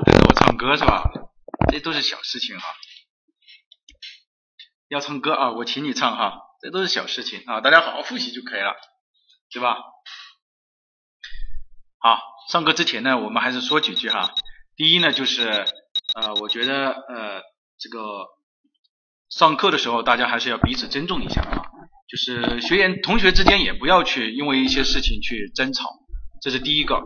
等着我唱歌是吧？这都是小事情哈。要唱歌啊，我请你唱哈，这都是小事情啊，大家好好复习就可以了，对吧？好，上课之前呢，我们还是说几句哈。第一呢，就是呃，我觉得呃，这个上课的时候大家还是要彼此尊重一下啊，就是学员同学之间也不要去因为一些事情去争吵，这是第一个。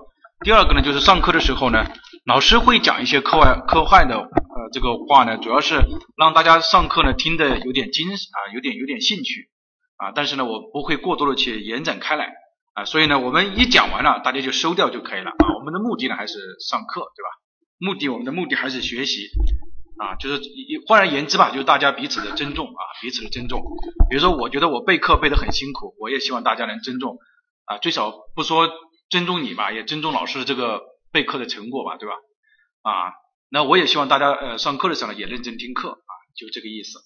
第二个呢，就是上课的时候呢，老师会讲一些课外课外的呃这个话呢，主要是让大家上课呢听得有点精神啊，有点有点兴趣啊，但是呢，我不会过多的去延展开来啊，所以呢，我们一讲完了，大家就收掉就可以了啊。我们的目的呢还是上课，对吧？目的我们的目的还是学习啊，就是换而言之吧，就是大家彼此的尊重啊，彼此的尊重。比如说，我觉得我备课备得很辛苦，我也希望大家能尊重啊，最少不说。尊重你吧，也尊重老师的这个备课的成果吧，对吧？啊，那我也希望大家呃上课的时候呢也认真听课啊，就这个意思。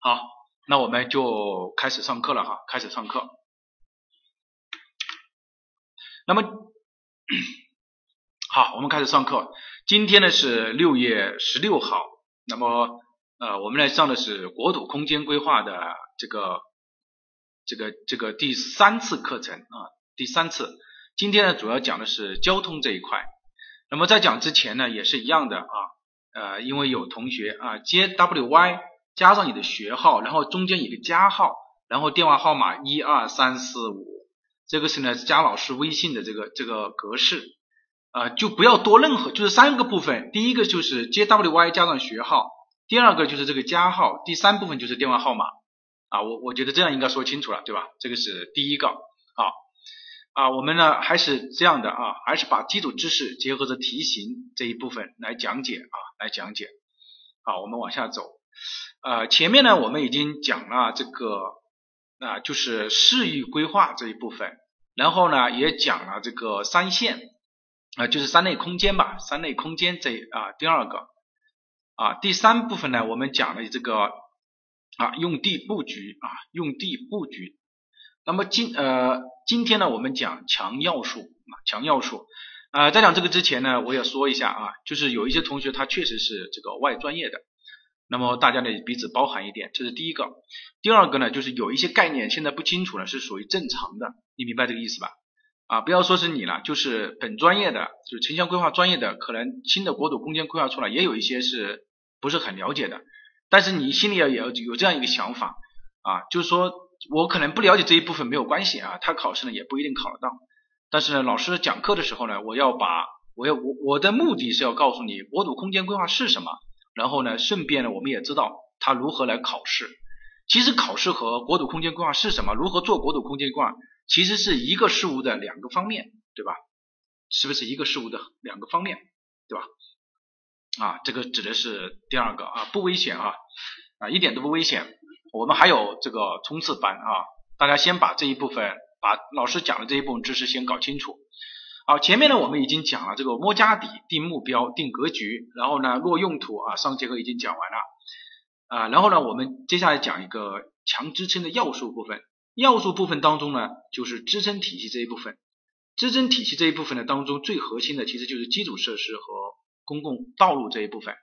好，那我们就开始上课了哈，开始上课。那么好，我们开始上课。今天呢是六月十六号，那么呃我们来上的是国土空间规划的这个这个这个第三次课程啊。第三次，今天呢主要讲的是交通这一块。那么在讲之前呢，也是一样的啊，呃，因为有同学啊接 W Y 加上你的学号，然后中间一个加号，然后电话号码一二三四五，这个是呢加老师微信的这个这个格式啊，就不要多任何，就是三个部分，第一个就是接 W Y 加上学号，第二个就是这个加号，第三部分就是电话号码啊，我我觉得这样应该说清楚了，对吧？这个是第一个好。啊，我们呢还是这样的啊，还是把基础知识结合着题型这一部分来讲解啊，来讲解。好，我们往下走。呃，前面呢我们已经讲了这个啊，就是市域规划这一部分，然后呢也讲了这个三线啊，就是三类空间吧，三类空间这啊第二个啊，第三部分呢我们讲了这个啊用地布局啊用地布局。那么今呃今天呢，我们讲强要素啊，强要素。呃，在讲这个之前呢，我也说一下啊，就是有一些同学他确实是这个外专业的，那么大家呢彼此包含一点，这是第一个。第二个呢，就是有一些概念现在不清楚呢，是属于正常的，你明白这个意思吧？啊，不要说是你了，就是本专业的，就是城乡规划专业的，可能新的国土空间规划出来，也有一些是不是很了解的，但是你心里要也要有这样一个想法啊，就是说。我可能不了解这一部分没有关系啊，他考试呢也不一定考得到。但是呢，老师讲课的时候呢，我要把我要我我的目的是要告诉你国土空间规划是什么，然后呢，顺便呢我们也知道它如何来考试。其实考试和国土空间规划是什么，如何做国土空间规划，其实是一个事物的两个方面，对吧？是不是一个事物的两个方面，对吧？啊，这个指的是第二个啊，不危险啊啊，一点都不危险。我们还有这个冲刺班啊，大家先把这一部分，把老师讲的这一部分知识先搞清楚。好，前面呢我们已经讲了这个摸家底、定目标、定格局，然后呢落用途啊，上节课已经讲完了啊，然后呢我们接下来讲一个强支撑的要素部分。要素部分当中呢，就是支撑体系这一部分。支撑体系这一部分呢当中最核心的其实就是基础设施和公共道路这一部分。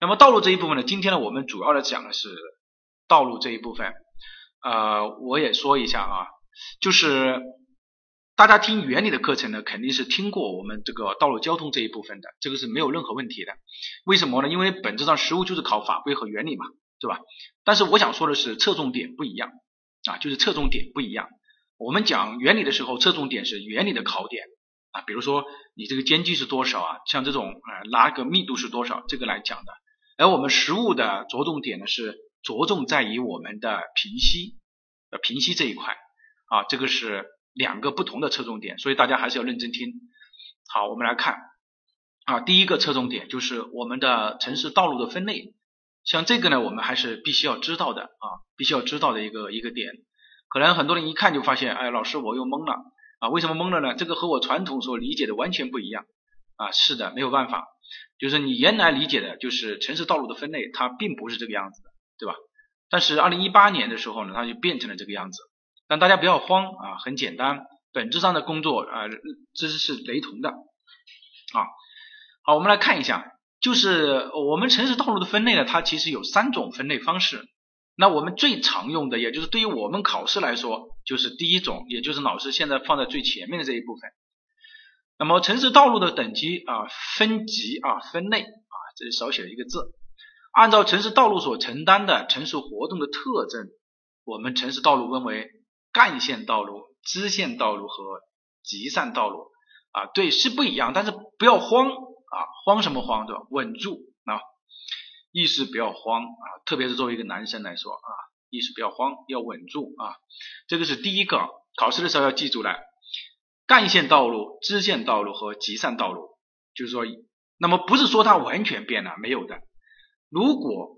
那么道路这一部分呢，今天呢我们主要的讲的是。道路这一部分，呃，我也说一下啊，就是大家听原理的课程呢，肯定是听过我们这个道路交通这一部分的，这个是没有任何问题的。为什么呢？因为本质上实物就是考法规和原理嘛，对吧？但是我想说的是，侧重点不一样啊，就是侧重点不一样。我们讲原理的时候，侧重点是原理的考点啊，比如说你这个间距是多少啊，像这种呃拉个密度是多少，这个来讲的。而我们实物的着重点呢是。着重在于我们的平息，呃，平息这一块啊，这个是两个不同的侧重点，所以大家还是要认真听。好，我们来看啊，第一个侧重点就是我们的城市道路的分类，像这个呢，我们还是必须要知道的啊，必须要知道的一个一个点。可能很多人一看就发现，哎，老师我又懵了啊，为什么懵了呢？这个和我传统所理解的完全不一样啊，是的，没有办法，就是你原来理解的就是城市道路的分类，它并不是这个样子的。对吧？但是二零一八年的时候呢，它就变成了这个样子。但大家不要慌啊，很简单，本质上的工作啊，这是雷同的啊。好，我们来看一下，就是我们城市道路的分类呢，它其实有三种分类方式。那我们最常用的，也就是对于我们考试来说，就是第一种，也就是老师现在放在最前面的这一部分。那么城市道路的等级啊，分级啊，分类啊，这里少写了一个字。按照城市道路所承担的城市活动的特征，我们城市道路分为干线道路、支线道路和集散道路啊，对，是不一样，但是不要慌啊，慌什么慌对吧？稳住啊。意识不要慌啊，特别是作为一个男生来说啊，意识不要慌，要稳住啊。这个是第一个，考试的时候要记住了。干线道路、支线道路和集散道路，就是说，那么不是说它完全变了，没有的。如果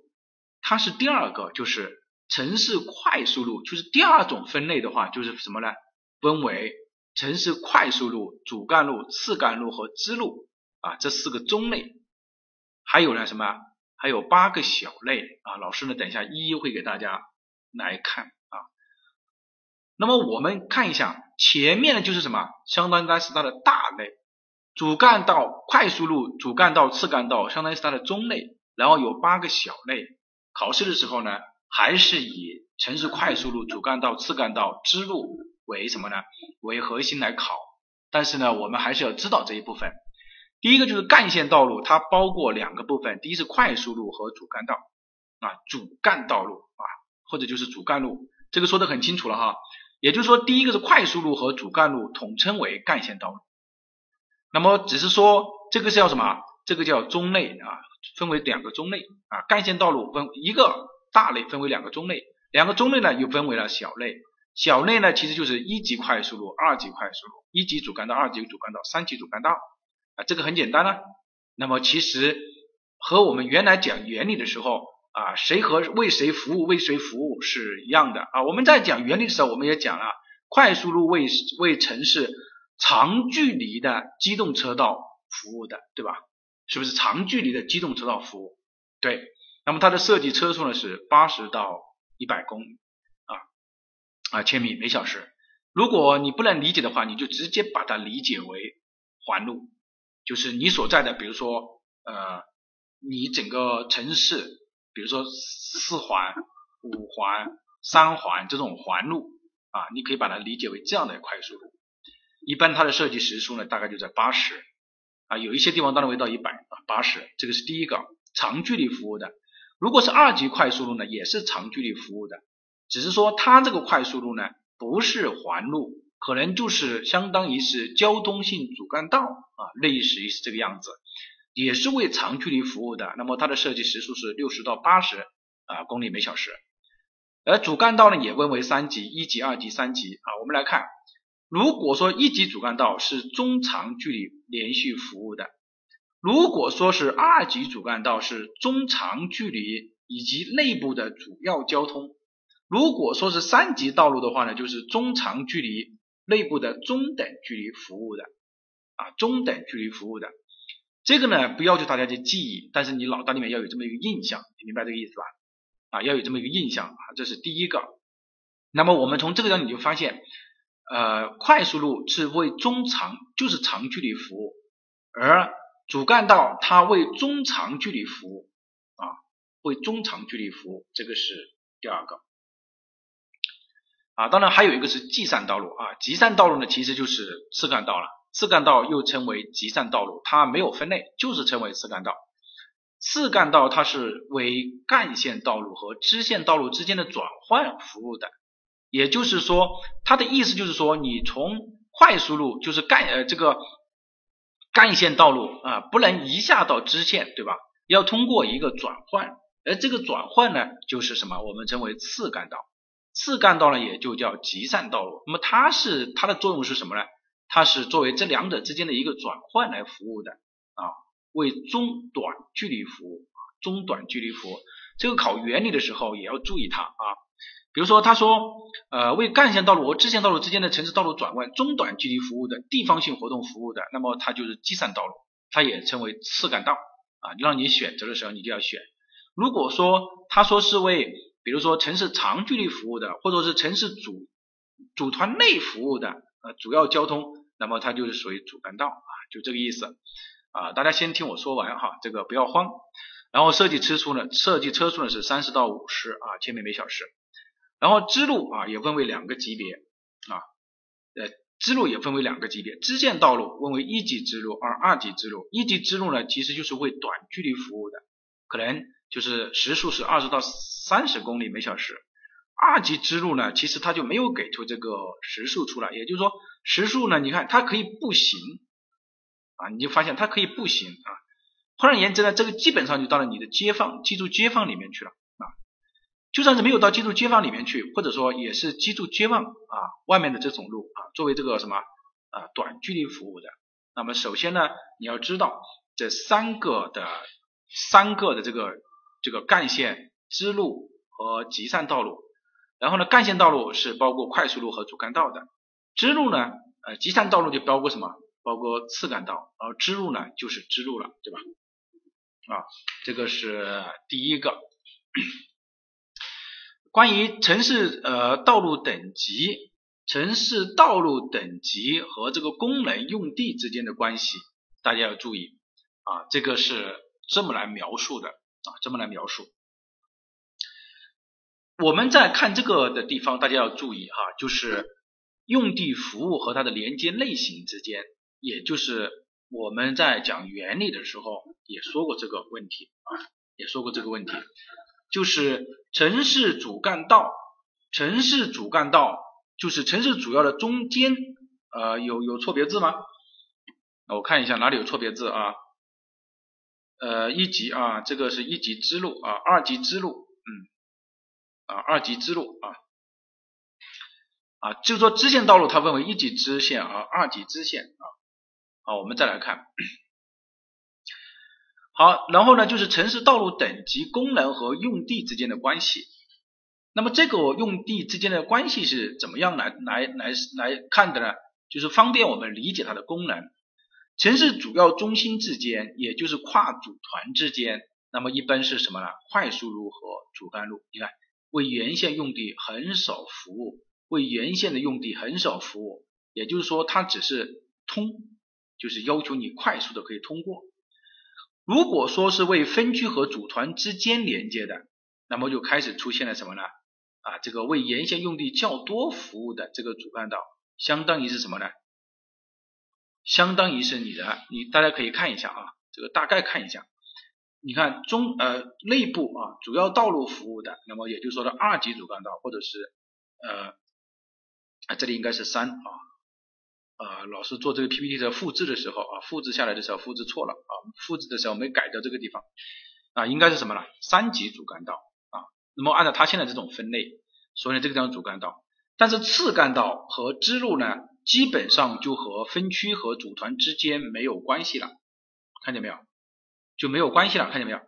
它是第二个，就是城市快速路，就是第二种分类的话，就是什么呢？分为城市快速路、主干路、次干路和支路啊这四个中类，还有呢什么？还有八个小类啊，老师呢，等一下一一会给大家来看啊。那么我们看一下前面的就是什么，相当于它是它的大类，主干道、快速路、主干道、次干道，相当于是它的中类，然后有八个小类。考试的时候呢，还是以城市快速路、主干道、次干道、支路为什么呢？为核心来考。但是呢，我们还是要知道这一部分。第一个就是干线道路，它包括两个部分，第一是快速路和主干道啊，主干道路啊，或者就是主干路，这个说的很清楚了哈。也就是说，第一个是快速路和主干路统称为干线道路。那么只是说这个是叫什么？这个叫中类啊，分为两个中类啊。干线道路分一个大类，分为两个中类，两个中类呢又分为了小类。小类呢其实就是一级快速路、二级快速路、一级主干道、二级主干道、三级主干道。啊，这个很简单了。那么其实和我们原来讲原理的时候啊，谁和为谁服务、为谁服务是一样的啊。我们在讲原理的时候，我们也讲了，快速路为为城市长距离的机动车道服务的，对吧？是不是长距离的机动车道服务？对。那么它的设计车速呢是八十到一百公里啊啊千米每小时。如果你不能理解的话，你就直接把它理解为环路。就是你所在的，比如说，呃，你整个城市，比如说四环、五环、三环这种环路啊，你可以把它理解为这样的快速路。一般它的设计时速呢，大概就在八十啊，有一些地方当然会到一百啊，八十。这个是第一个长距离服务的。如果是二级快速路呢，也是长距离服务的，只是说它这个快速路呢，不是环路。可能就是相当于是交通性主干道啊，类似于是这个样子，也是为长距离服务的。那么它的设计时速是六十到八十啊公里每小时。而主干道呢也分为三级，一级、二级、三级啊。我们来看，如果说一级主干道是中长距离连续服务的，如果说是二级主干道是中长距离以及内部的主要交通，如果说是三级道路的话呢，就是中长距离。内部的中等距离服务的啊，中等距离服务的这个呢，不要求大家去记忆，但是你脑袋里面要有这么一个印象，你明白这个意思吧？啊，要有这么一个印象啊，这是第一个。那么我们从这个上你就发现，呃，快速路是为中长就是长距离服务，而主干道它为中长距离服务啊，为中长距离服务，这个是第二个。啊，当然还有一个是集散道路啊，集散道路呢其实就是次干道了，次干道又称为集散道路，它没有分类，就是称为次干道。次干道它是为干线道路和支线道路之间的转换服务的，也就是说，它的意思就是说，你从快速路就是干呃这个干线道路啊，不能一下到支线，对吧？要通过一个转换，而这个转换呢，就是什么？我们称为次干道。次干道呢，也就叫集散道路。那么它是它的作用是什么呢？它是作为这两者之间的一个转换来服务的啊，为中短距离服务啊，中短距离服务。这个考原理的时候也要注意它啊。比如说他说，呃，为干线道路和支线道路之间的城市道路转弯中短距离服务的地方性活动服务的，那么它就是集散道路，它也称为次干道啊。让你选择的时候，你就要选。如果说他说是为比如说城市长距离服务的，或者是城市组组团内服务的，呃，主要交通，那么它就是属于主干道啊，就这个意思啊，大家先听我说完哈，这个不要慌。然后设计车速呢，设计车速呢是三十到五十啊千米每小时。然后支路啊也分为两个级别啊，呃，支路也分为两个级别，支线道路分为一级支路、二二级支路。一级支路呢其实就是为短距离服务的，可能就是时速是二十到三十公里每小时。二级支路呢，其实它就没有给出这个时速出来，也就是说时速呢，你看它可以步行啊，你就发现它可以步行啊。换而言之呢，这个基本上就到了你的街坊、居住街坊里面去了。就算是没有到居住街坊里面去，或者说也是居住街坊啊外面的这种路啊，作为这个什么啊短距离服务的。那么首先呢，你要知道这三个的三个的这个这个干线、支路和集散道路。然后呢，干线道路是包括快速路和主干道的，支路呢，呃，集散道路就包括什么？包括次干道，而支路呢就是支路了，对吧？啊，这个是第一个。关于城市呃道路等级、城市道路等级和这个功能用地之间的关系，大家要注意啊，这个是这么来描述的啊，这么来描述。我们在看这个的地方，大家要注意哈，就是用地服务和它的连接类型之间，也就是我们在讲原理的时候也说过这个问题啊，也说过这个问题，就是城市主干道，城市主干道就是城市主要的中间，呃，有有错别字吗？我看一下哪里有错别字啊？呃，一级啊，这个是一级支路啊，二级支路，嗯。啊，二级支路啊，啊，就说支线道路它分为一级支线啊，二级支线啊。好，我们再来看，好，然后呢就是城市道路等级功能和用地之间的关系。那么这个用地之间的关系是怎么样来来来来看的呢？就是方便我们理解它的功能。城市主要中心之间，也就是跨组团之间，那么一般是什么呢？快速路和主干路，你看。为沿线用地很少服务，为沿线的用地很少服务，也就是说它只是通，就是要求你快速的可以通过。如果说是为分区和组团之间连接的，那么就开始出现了什么呢？啊，这个为沿线用地较多服务的这个主干道，相当于是什么呢？相当于是你的，你大家可以看一下啊，这个大概看一下。你看中呃内部啊主要道路服务的，那么也就是说的二级主干道或者是呃这里应该是三啊啊老师做这个 PPT 的复制的时候啊复制下来的时候复制错了啊复制的时候没改掉这个地方啊应该是什么呢三级主干道啊那么按照它现在这种分类，所以呢这个地方主干道，但是次干道和支路呢基本上就和分区和组团之间没有关系了，看见没有？就没有关系了，看见没有？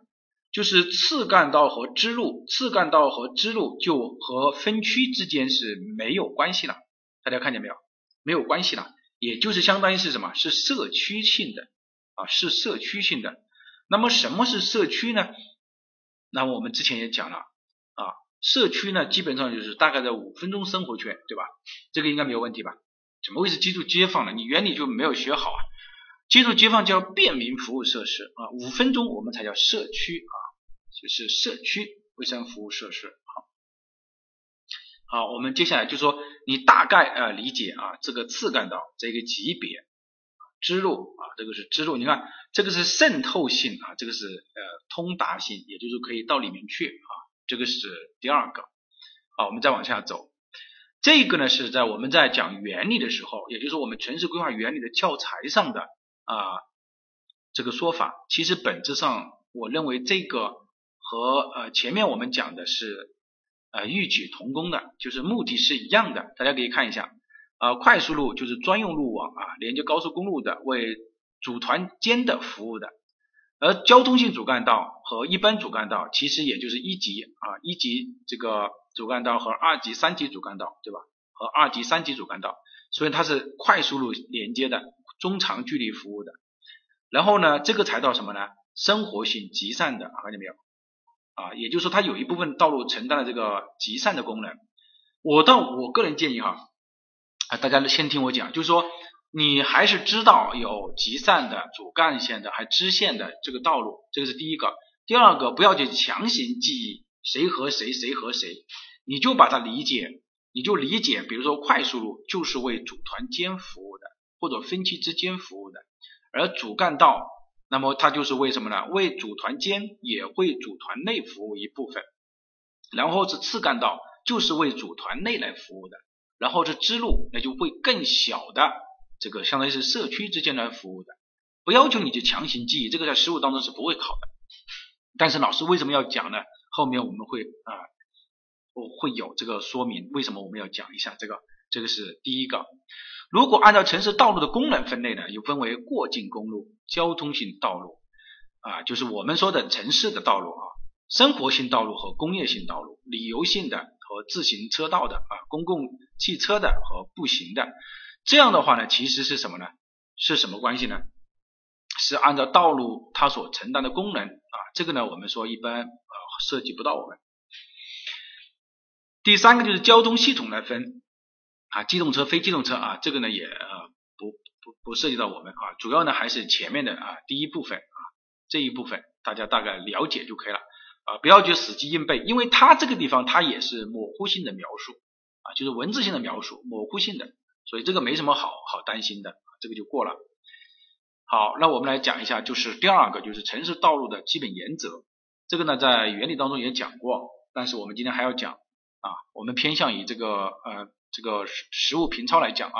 就是次干道和支路，次干道和支路就和分区之间是没有关系了，大家看见没有？没有关系了，也就是相当于是什么？是社区性的啊，是社区性的。那么什么是社区呢？那我们之前也讲了啊，社区呢基本上就是大概在五分钟生活圈，对吧？这个应该没有问题吧？怎么会是居住街坊呢？你原理就没有学好啊？接入街坊叫便民服务设施啊，五分钟我们才叫社区啊，就是社区卫生服务设施。好，我们接下来就说你大概啊理解啊这个次干道这个级别，支路啊这个是支路，你看这个是渗透性啊，这个是呃通达性，也就是可以到里面去啊，这个是第二个。好，我们再往下走，这个呢是在我们在讲原理的时候，也就是我们城市规划原理的教材上的。啊，这个说法其实本质上，我认为这个和呃前面我们讲的是呃异曲同工的，就是目的是一样的。大家可以看一下，啊快速路就是专用路网啊，连接高速公路的，为组团间的服务的。而交通性主干道和一般主干道，其实也就是一级啊一级这个主干道和二级、三级主干道，对吧？和二级、三级主干道，所以它是快速路连接的。中长距离服务的，然后呢，这个才到什么呢？生活性集散的，看见没有？啊，也就是说它有一部分道路承担了这个集散的功能。我倒我个人建议哈，啊，大家先听我讲，就是说你还是知道有集散的、主干线的，还支线的这个道路，这个是第一个。第二个，不要去强行记忆谁和谁，谁和谁，你就把它理解，你就理解，比如说快速路就是为组团间服务的，或者分期之间服务的，而主干道，那么它就是为什么呢？为组团间也会组团内服务一部分，然后是次干道，就是为组团内来服务的，然后是支路，那就会更小的这个相当于是社区之间来服务的，不要求你去强行记忆，这个在实务当中是不会考的。但是老师为什么要讲呢？后面我们会啊，我会有这个说明，为什么我们要讲一下这个？这个是第一个。如果按照城市道路的功能分类呢，又分为过境公路、交通性道路啊，就是我们说的城市的道路啊，生活性道路和工业性道路，旅游性的和自行车道的啊，公共汽车的和步行的。这样的话呢，其实是什么呢？是什么关系呢？是按照道路它所承担的功能啊，这个呢我们说一般啊涉及不到我们。第三个就是交通系统来分啊，机动车、非机动车啊，这个呢也呃不不涉及到我们啊，主要呢还是前面的啊第一部分啊这一部分大家大概了解就可以了啊，不要去死记硬背，因为它这个地方它也是模糊性的描述啊，就是文字性的描述，模糊性的，所以这个没什么好好担心的，这个就过了。好，那我们来讲一下，就是第二个，就是城市道路的基本原则。这个呢，在原理当中也讲过，但是我们今天还要讲啊。我们偏向于这个呃这个实实物评超来讲啊。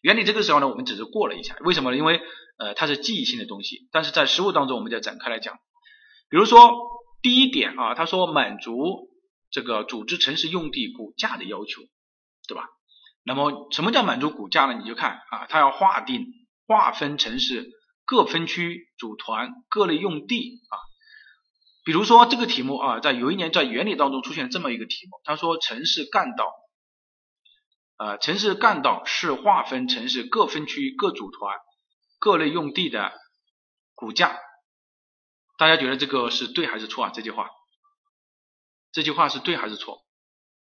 原理这个时候呢，我们只是过了一下，为什么呢？因为呃它是记忆性的东西，但是在实物当中，我们再展开来讲。比如说第一点啊，他说满足这个组织城市用地骨架的要求，对吧？那么什么叫满足骨架呢？你就看啊，它要划定划分城市。各分区组团各类用地啊，比如说这个题目啊，在有一年在原理当中出现这么一个题目，他说城市干道，呃，城市干道是划分城市各分区各组团各类用地的骨架，大家觉得这个是对还是错啊？这句话，这句话是对还是错？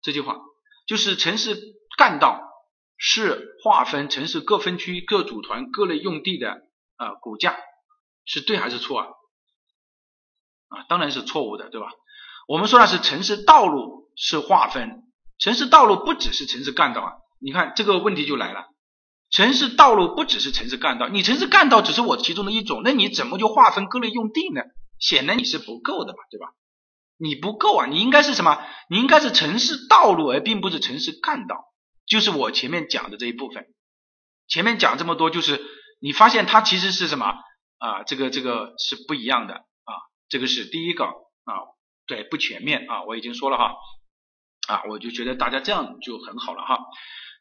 这句话就是城市干道是划分城市各分区各组团各类用地的。啊，骨架是对还是错啊？啊，当然是错误的，对吧？我们说的是城市道路是划分，城市道路不只是城市干道啊。你看这个问题就来了，城市道路不只是城市干道，你城市干道只是我其中的一种，那你怎么就划分各类用地呢？显然你是不够的嘛，对吧？你不够啊，你应该是什么？你应该是城市道路，而并不是城市干道，就是我前面讲的这一部分。前面讲这么多就是。你发现它其实是什么啊？这个这个是不一样的啊，这个是第一个啊，对，不全面啊，我已经说了哈啊，我就觉得大家这样就很好了哈。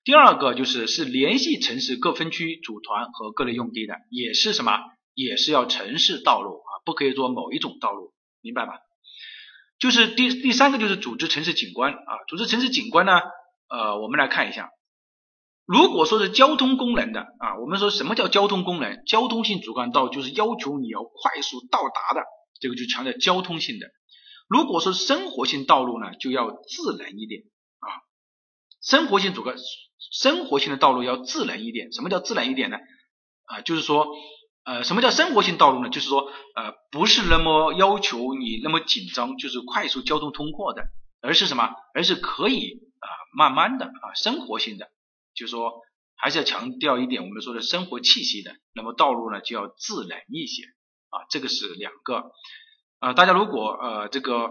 第二个就是是联系城市各分区组团和各类用地的，也是什么？也是要城市道路啊，不可以做某一种道路，明白吧？就是第第三个就是组织城市景观啊，组织城市景观呢，呃，我们来看一下。如果说是交通功能的啊，我们说什么叫交通功能？交通性主干道就是要求你要快速到达的，这个就强调交通性的。如果说生活性道路呢，就要自然一点啊。生活性主干，生活性的道路要自然一点。什么叫自然一点呢？啊，就是说，呃，什么叫生活性道路呢？就是说，呃，不是那么要求你那么紧张，就是快速交通通过的，而是什么？而是可以啊，慢慢的啊，生活性的。就是说，还是要强调一点，我们说的生活气息的，那么道路呢就要自然一些啊，这个是两个啊。大家如果呃这个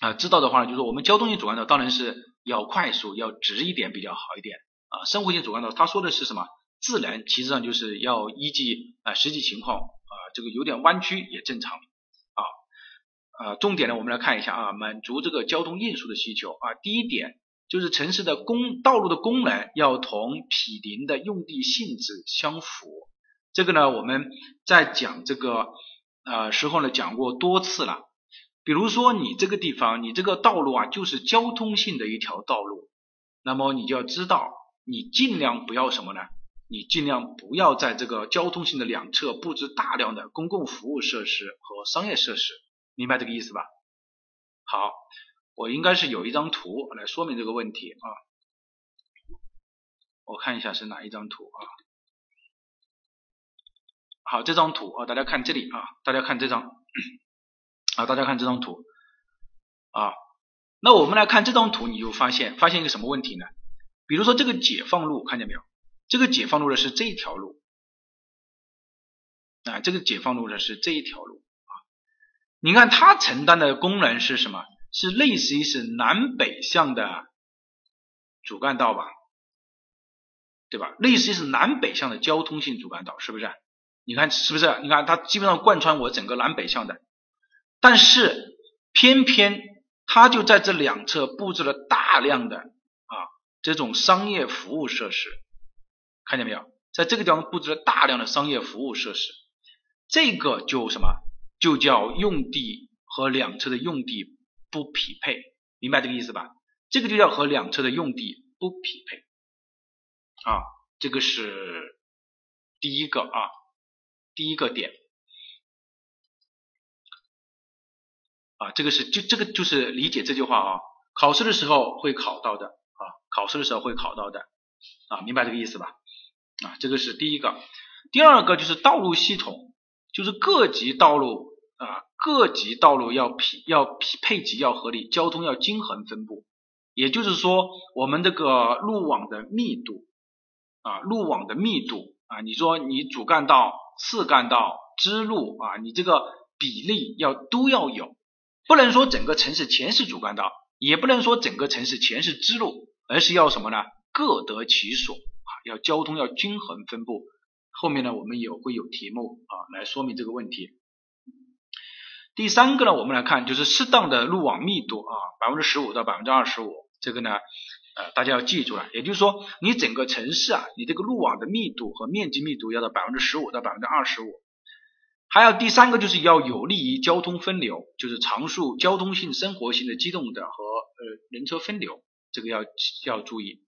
啊知道的话呢，就是我们交通性主干道当然是要快速、要直一点比较好一点啊。生活性主干道他说的是什么？智能，其实上就是要依据啊实际情况啊，这个有点弯曲也正常啊。呃，重点呢，我们来看一下啊，满足这个交通运输的需求啊。第一点。就是城市的公道路的功能要同毗邻的用地性质相符，这个呢我们在讲这个呃时候呢讲过多次了。比如说你这个地方你这个道路啊就是交通性的一条道路，那么你就要知道你尽量不要什么呢？你尽量不要在这个交通性的两侧布置大量的公共服务设施和商业设施，明白这个意思吧？好。我应该是有一张图来说明这个问题啊，我看一下是哪一张图啊？好，这张图啊，大家看这里啊，大家看这张啊，大家看这张图啊。那我们来看这张图，你就发现发现一个什么问题呢？比如说这个解放路，看见没有？这个解放路的是这一条路啊，这个解放路的是这一条路啊。你看它承担的功能是什么？是类似于是南北向的主干道吧，对吧？类似于是南北向的交通性主干道，是不是？你看是不是？你看它基本上贯穿我整个南北向的，但是偏偏它就在这两侧布置了大量的啊这种商业服务设施，看见没有？在这个地方布置了大量的商业服务设施，这个就什么？就叫用地和两侧的用地不匹配，明白这个意思吧？这个就叫和两侧的用地不匹配啊，这个是第一个啊。第一个点啊，这个是就这个就是理解这句话啊，考试的时候会考到的啊，考试的时候会考到的啊，明白这个意思吧？啊，这个是第一个。第二个就是道路系统，就是各级道路啊，各级道路要匹要匹配级要合理，交通要均衡分布，也就是说我们这个路网的密度啊，路网的密度啊，你说你主干道。次干道、支路啊，你这个比例要都要有，不能说整个城市全是主干道，也不能说整个城市全是支路，而是要什么呢？各得其所啊，要交通要均衡分布。后面呢，我们有会有题目啊来说明这个问题。第三个呢，我们来看就是适当的路网密度啊，百分之十五到百分之二十五，这个呢。呃，大家要记住了，也就是说，你整个城市啊，你这个路网的密度和面积密度要到百分之十五到百分之二十五。还有第三个就是要有利于交通分流，就是常数交通性、生活性的机动的和呃人车分流，这个要要注意。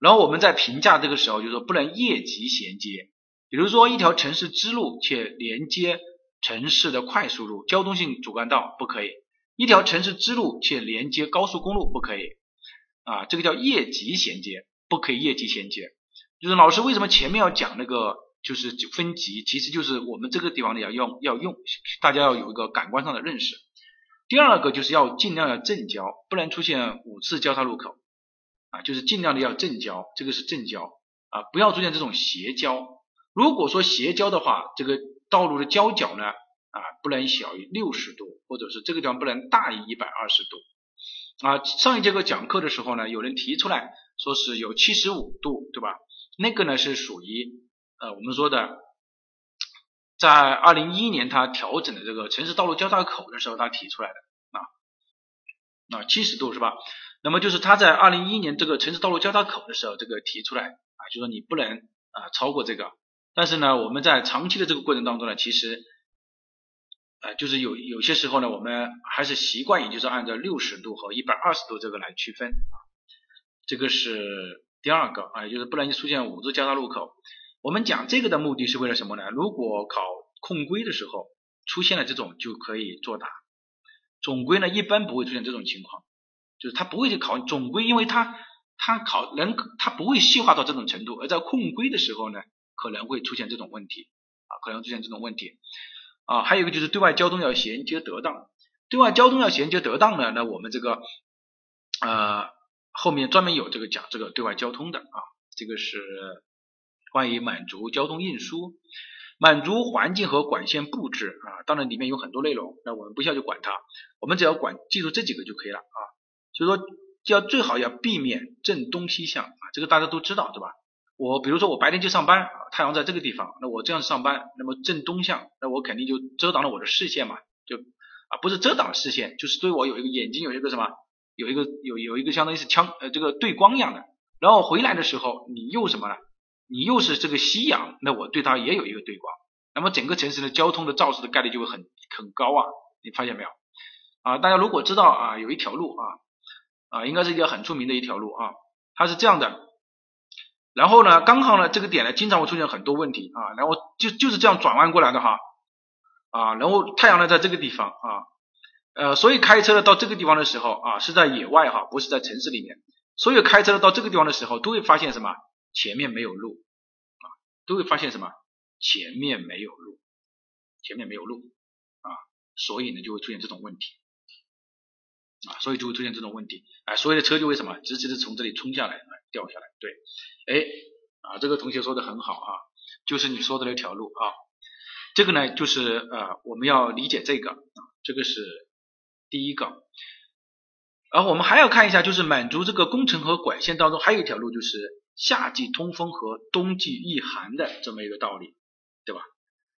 然后我们在评价这个时候，就是说不能业级衔接，比如说一条城市支路且连接城市的快速路、交通性主干道不可以；一条城市支路且连接高速公路不可以。啊，这个叫业级衔接，不可以业级衔接。就是老师为什么前面要讲那个，就是分级，其实就是我们这个地方呢要用要用，大家要有一个感官上的认识。第二个就是要尽量要正交，不能出现五次交叉路口啊，就是尽量的要正交，这个是正交啊，不要出现这种斜交。如果说斜交的话，这个道路的交角呢啊不能小于六十度，或者是这个地方不能大于一百二十度。啊，上一节课讲课的时候呢，有人提出来说是有七十五度，对吧？那个呢是属于呃我们说的，在二零一一年他调整的这个城市道路交叉口的时候他提出来的啊，啊七十度是吧？那么就是他在二零一一年这个城市道路交叉口的时候这个提出来啊，就说你不能啊超过这个，但是呢我们在长期的这个过程当中呢，其实。呃，就是有有些时候呢，我们还是习惯于就是按照六十度和一百二十度这个来区分啊，这个是第二个啊，就是不能出现五字交叉路口。我们讲这个的目的是为了什么呢？如果考控规的时候出现了这种就可以作答，总规呢一般不会出现这种情况，就是他不会去考总规，因为他他考能他不会细化到这种程度，而在控规的时候呢可能会出现这种问题啊，可能出现这种问题。啊，还有一个就是对外交通要衔接得当，对外交通要衔接得当呢，那我们这个呃后面专门有这个讲这个对外交通的啊，这个是关于满足交通运输、满足环境和管线布置啊，当然里面有很多内容，那我们不需要去管它，我们只要管记住这几个就可以了啊，所以说要最好要避免正东西向啊，这个大家都知道对吧？我比如说我白天去上班，太阳在这个地方，那我这样上班，那么正东向，那我肯定就遮挡了我的视线嘛，就啊不是遮挡了视线，就是对我有一个眼睛有一个什么，有一个有有一个相当于是枪呃这个对光一样的，然后回来的时候你又什么呢？你又是这个夕阳，那我对它也有一个对光，那么整个城市的交通的肇事的概率就会很很高啊，你发现没有？啊大家如果知道啊有一条路啊啊应该是一条很出名的一条路啊，它是这样的。然后呢，刚好呢，这个点呢，经常会出现很多问题啊，然后就就是这样转弯过来的哈，啊，然后太阳呢在这个地方啊，呃，所以开车到这个地方的时候啊，是在野外哈，不是在城市里面，所以开车到这个地方的时候，都会发现什么？前面没有路啊，都会发现什么？前面没有路，前面没有路啊，所以呢就会出现这种问题啊，所以就会出现这种问题，哎，所有的车就为什么直直的从这里冲下来啊，掉下来，对，哎，啊，这个同学说的很好啊，就是你说的那条路啊，这个呢就是呃我们要理解这个啊，这个是第一个。然后我们还要看一下，就是满足这个工程和管线当中还有一条路，就是夏季通风和冬季御寒的这么一个道理，对吧？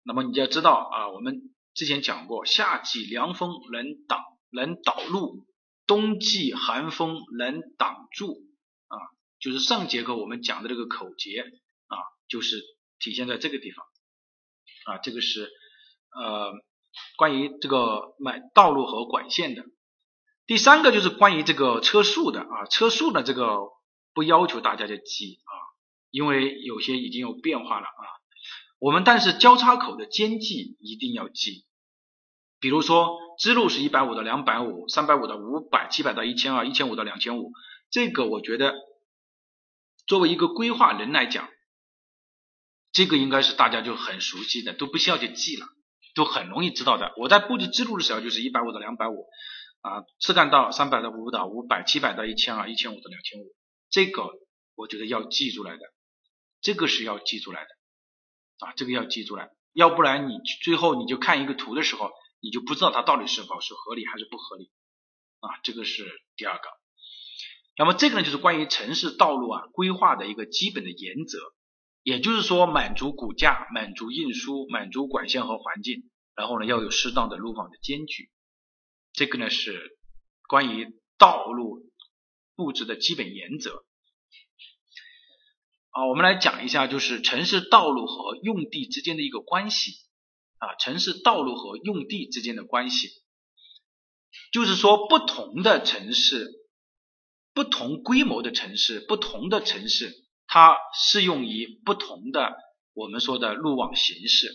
那么你就要知道啊，我们之前讲过，夏季凉风能挡能导入，冬季寒风能挡住啊，就是上节课我们讲的这个口诀啊，就是体现在这个地方啊，这个是呃关于这个买道路和管线的。第三个就是关于这个车速的啊，车速的这个不要求大家去记啊，因为有些已经有变化了啊。我们但是交叉口的间距一定要记，比如说支路是一百五到两百五，三百五到五百，七百到一千二，一千五到两千五，这个我觉得作为一个规划人来讲，这个应该是大家就很熟悉的，都不需要去记了，都很容易知道的。我在布置支路的时候就是一百五到两百五。啊，次干道三百到五到五百，七百到一千二，一千五到两千五，这个我觉得要记出来的，这个是要记出来的啊，这个要记出来，要不然你最后你就看一个图的时候，你就不知道它到底是否是合理还是不合理啊，这个是第二个。那么这个呢，就是关于城市道路啊规划的一个基本的原则，也就是说满足骨架、满足运输、满足管线和环境，然后呢要有适当的路网的间距。这个呢是关于道路布置的基本原则啊，我们来讲一下，就是城市道路和用地之间的一个关系啊，城市道路和用地之间的关系，就是说不同的城市、不同规模的城市、不同的城市，它适用于不同的我们说的路网形式，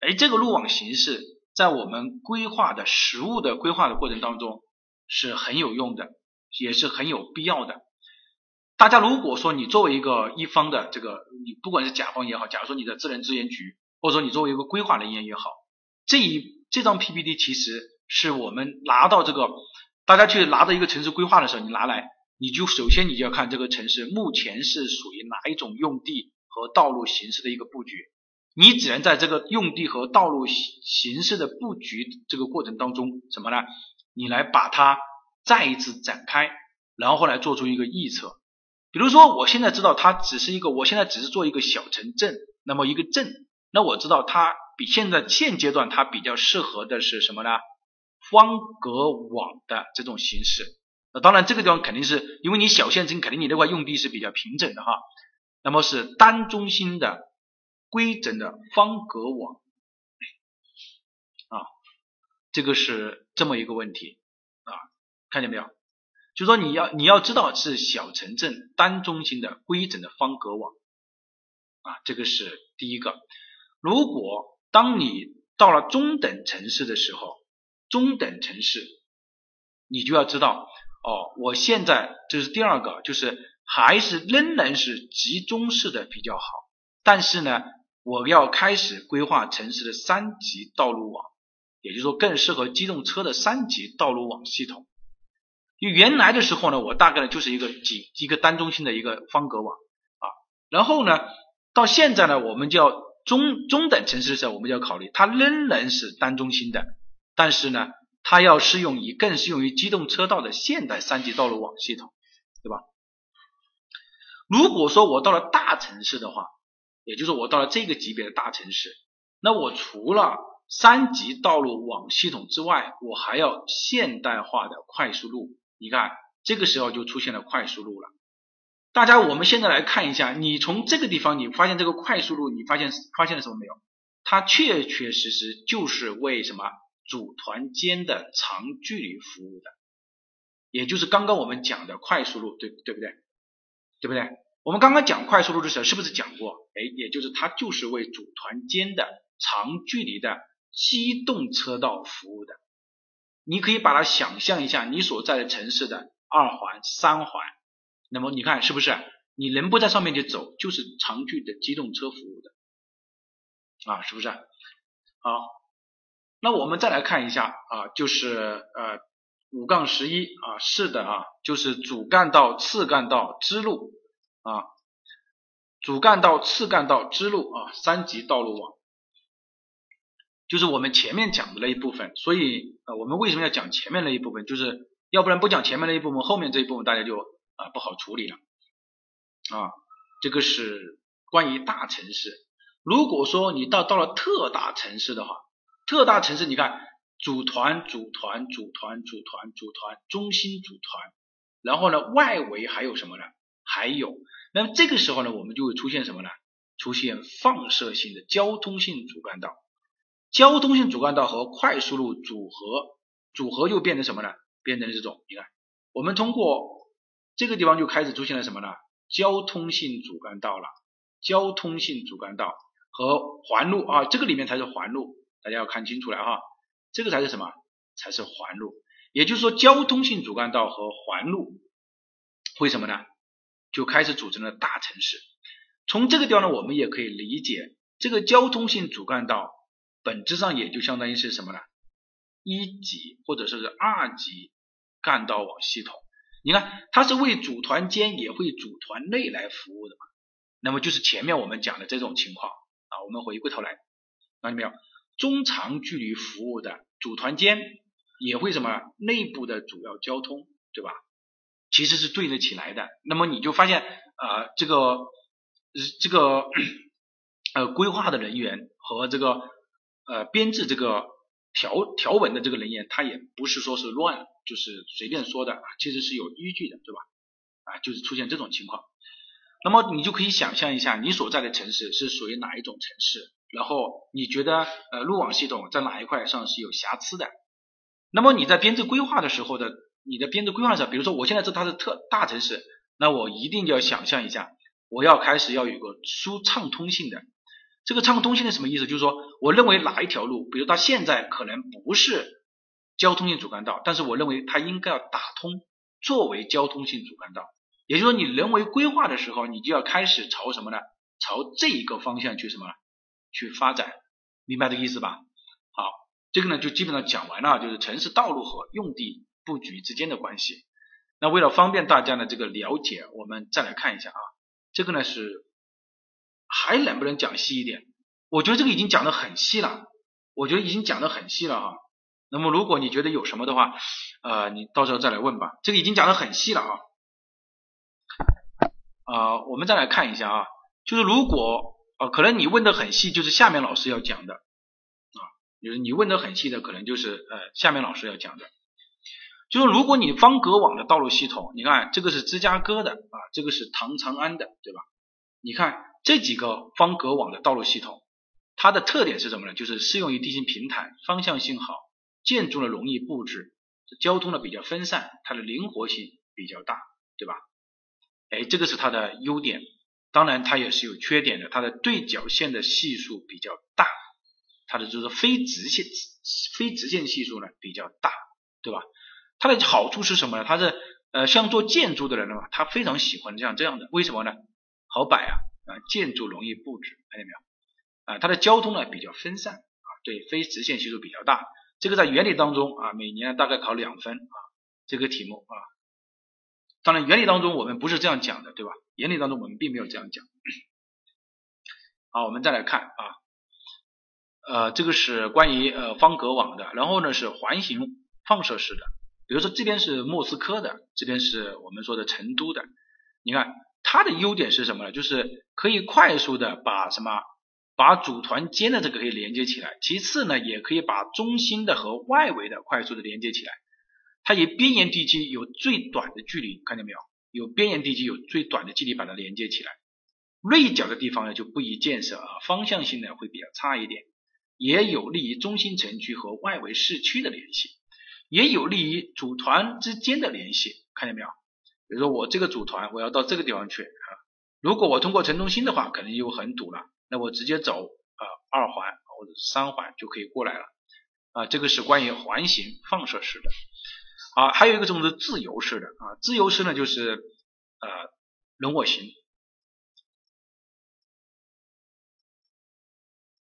而这个路网形式。在我们规划的实物的规划的过程当中是很有用的，也是很有必要的。大家如果说你作为一个一方的这个，你不管是甲方也好，假如说你的自然资源局，或者说你作为一个规划人员也好，这一这张 PPT 其实是我们拿到这个，大家去拿到一个城市规划的时候，你拿来，你就首先你就要看这个城市目前是属于哪一种用地和道路形式的一个布局。你只能在这个用地和道路形形式的布局这个过程当中，什么呢？你来把它再一次展开，然后来做出一个预测。比如说，我现在知道它只是一个，我现在只是做一个小城镇，那么一个镇，那我知道它比现在现阶段它比较适合的是什么呢？方格网的这种形式。那当然，这个地方肯定是因为你小县城，肯定你那块用地是比较平整的哈。那么是单中心的。规整的方格网啊，这个是这么一个问题啊，看见没有？就说你要你要知道是小城镇单中心的规整的方格网啊，这个是第一个。如果当你到了中等城市的时候，中等城市你就要知道哦，我现在这是第二个，就是还是仍然是集中式的比较好，但是呢。我要开始规划城市的三级道路网，也就是说更适合机动车的三级道路网系统。因为原来的时候呢，我大概呢就是一个几一个单中心的一个方格网啊，然后呢，到现在呢，我们就要中中等城市的时候，我们就要考虑它仍然是单中心的，但是呢，它要适用于更适用于机动车道的现代三级道路网系统，对吧？如果说我到了大城市的话，也就是我到了这个级别的大城市，那我除了三级道路网系统之外，我还要现代化的快速路。你看，这个时候就出现了快速路了。大家，我们现在来看一下，你从这个地方，你发现这个快速路，你发现发现了什么没有？它确确实实就是为什么组团间的长距离服务的，也就是刚刚我们讲的快速路，对对不对？对不对？我们刚刚讲快速路的时候，是不是讲过？哎，也就是它就是为组团间的长距离的机动车道服务的。你可以把它想象一下，你所在的城市的二环、三环，那么你看是不是？你人不在上面去走，就是长距的机动车服务的。啊，是不是？好，那我们再来看一下啊，就是呃五杠十一啊，是的啊，就是主干道、次干道、支路啊，主干道、次干道、支路啊，三级道路网，就是我们前面讲的那一部分。所以啊，我们为什么要讲前面那一部分？就是要不然不讲前面那一部分，后面这一部分大家就啊不好处理了啊。这个是关于大城市。如果说你到到了特大城市的话，特大城市你看组团、组团、组团、组团、组团，中心组团，然后呢外围还有什么呢？还有，那么这个时候呢，我们就会出现什么呢？出现放射性的交通性主干道，交通性主干道和快速路组合，组合就变成什么呢？变成这种，你看，我们通过这个地方就开始出现了什么呢？交通性主干道了，交通性主干道。和环路啊，这个里面才是环路，大家要看清楚了哈，这个才是什么？才是环路。也就是说，交通性主干道和环路为什么呢？就开始组成了大城市。从这个地方呢，我们也可以理解，这个交通性主干道本质上也就相当于是什么呢？一级或者说是二级干道网系统。你看，它是为组团间也会组团内来服务的嘛？那么就是前面我们讲的这种情况。啊，我们回过头来，看见没有？中长距离服务的组团间也会什么？内部的主要交通，对吧？其实是对得起来的。那么你就发现，呃，这个这个呃规划的人员和这个呃编制这个条条文的这个人员，他也不是说是乱，就是随便说的啊，其实是有依据的，对吧？啊，就是出现这种情况。那么你就可以想象一下，你所在的城市是属于哪一种城市？然后你觉得呃路网系统在哪一块上是有瑕疵的？那么你在编制规划的时候的，你的编制规划上，比如说我现在这它是特大城市，那我一定要想象一下，我要开始要有个疏畅通性的。这个畅通性的什么意思？就是说我认为哪一条路，比如它现在可能不是交通性主干道，但是我认为它应该要打通作为交通性主干道。也就是说，你人为规划的时候，你就要开始朝什么呢？朝这一个方向去什么？去发展，明白这个意思吧？好，这个呢就基本上讲完了，就是城市道路和用地布局之间的关系。那为了方便大家的这个了解，我们再来看一下啊，这个呢是还能不能讲细一点？我觉得这个已经讲的很细了，我觉得已经讲的很细了啊。那么如果你觉得有什么的话，呃，你到时候再来问吧。这个已经讲的很细了啊。啊，我们再来看一下啊，就是如果啊，可能你问的很细，就是下面老师要讲的啊，就是你问的很细的，可能就是呃下面老师要讲的，就是如果你方格网的道路系统，你看这个是芝加哥的啊，这个是唐长安的，对吧？你看这几个方格网的道路系统，它的特点是什么呢？就是适用于地形平坦、方向性好、建筑呢容易布置、交通呢比较分散、它的灵活性比较大，对吧？哎，这个是它的优点，当然它也是有缺点的。它的对角线的系数比较大，它的就是非直线非直线系数呢比较大，对吧？它的好处是什么呢？它是呃像做建筑的人的话，他非常喜欢像这样的，为什么呢？好摆啊啊，建筑容易布置，看见没有？啊，它的交通呢比较分散啊，对，非直线系数比较大。这个在原理当中啊，每年大概考两分啊，这个题目啊。当然，原理当中我们不是这样讲的，对吧？原理当中我们并没有这样讲。好，我们再来看啊，呃，这个是关于呃方格网的，然后呢是环形放射式的，比如说这边是莫斯科的，这边是我们说的成都的。你看它的优点是什么呢？就是可以快速的把什么把组团间的这个可以连接起来，其次呢也可以把中心的和外围的快速的连接起来。它与边沿地区有最短的距离，看见没有？有边沿地区有最短的距离把它连接起来。锐角的地方呢就不宜建设啊，方向性呢会比较差一点，也有利于中心城区和外围市区的联系，也有利于组团之间的联系，看见没有？比如说我这个组团我要到这个地方去啊，如果我通过城中心的话，可能就很堵了，那我直接走啊二环或者是三环就可以过来了啊。这个是关于环形放射式的。啊，还有一个种是自由式的啊，自由式呢就是呃人我行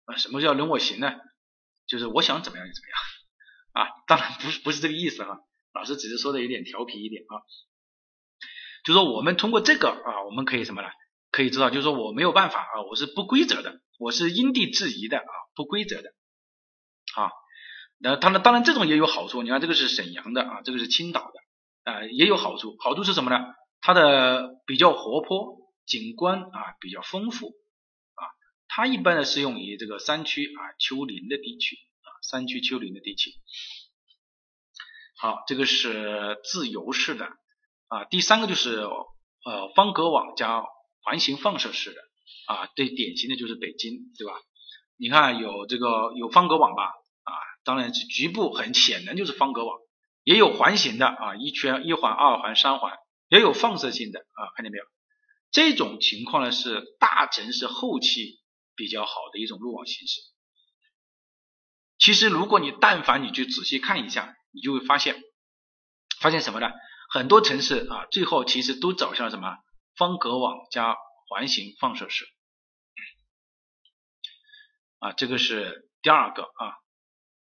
啊，什么叫人我行呢？就是我想怎么样就怎么样啊，当然不是不是这个意思哈，老师只是说的有点调皮一点啊。就说我们通过这个啊，我们可以什么呢？可以知道，就是说我没有办法啊，我是不规则的，我是因地制宜的啊，不规则的啊。那当然，当然这种也有好处。你看这个是沈阳的啊，这个是青岛的啊，也有好处。好处是什么呢？它的比较活泼，景观啊比较丰富啊。它一般呢适用于这个山区啊丘陵的地区啊，山区丘陵的地区。好，这个是自由式的啊。第三个就是呃方格网加环形放射式的啊，最典型的就是北京，对吧？你看有这个有方格网吧啊？当然是局部很显然就是方格网，也有环形的啊，一圈一环、二环、三环，也有放射性的啊，看见没有？这种情况呢是大城市后期比较好的一种路网形式。其实如果你但凡你去仔细看一下，你就会发现，发现什么呢？很多城市啊，最后其实都走向什么方格网加环形放射式啊，这个是第二个啊。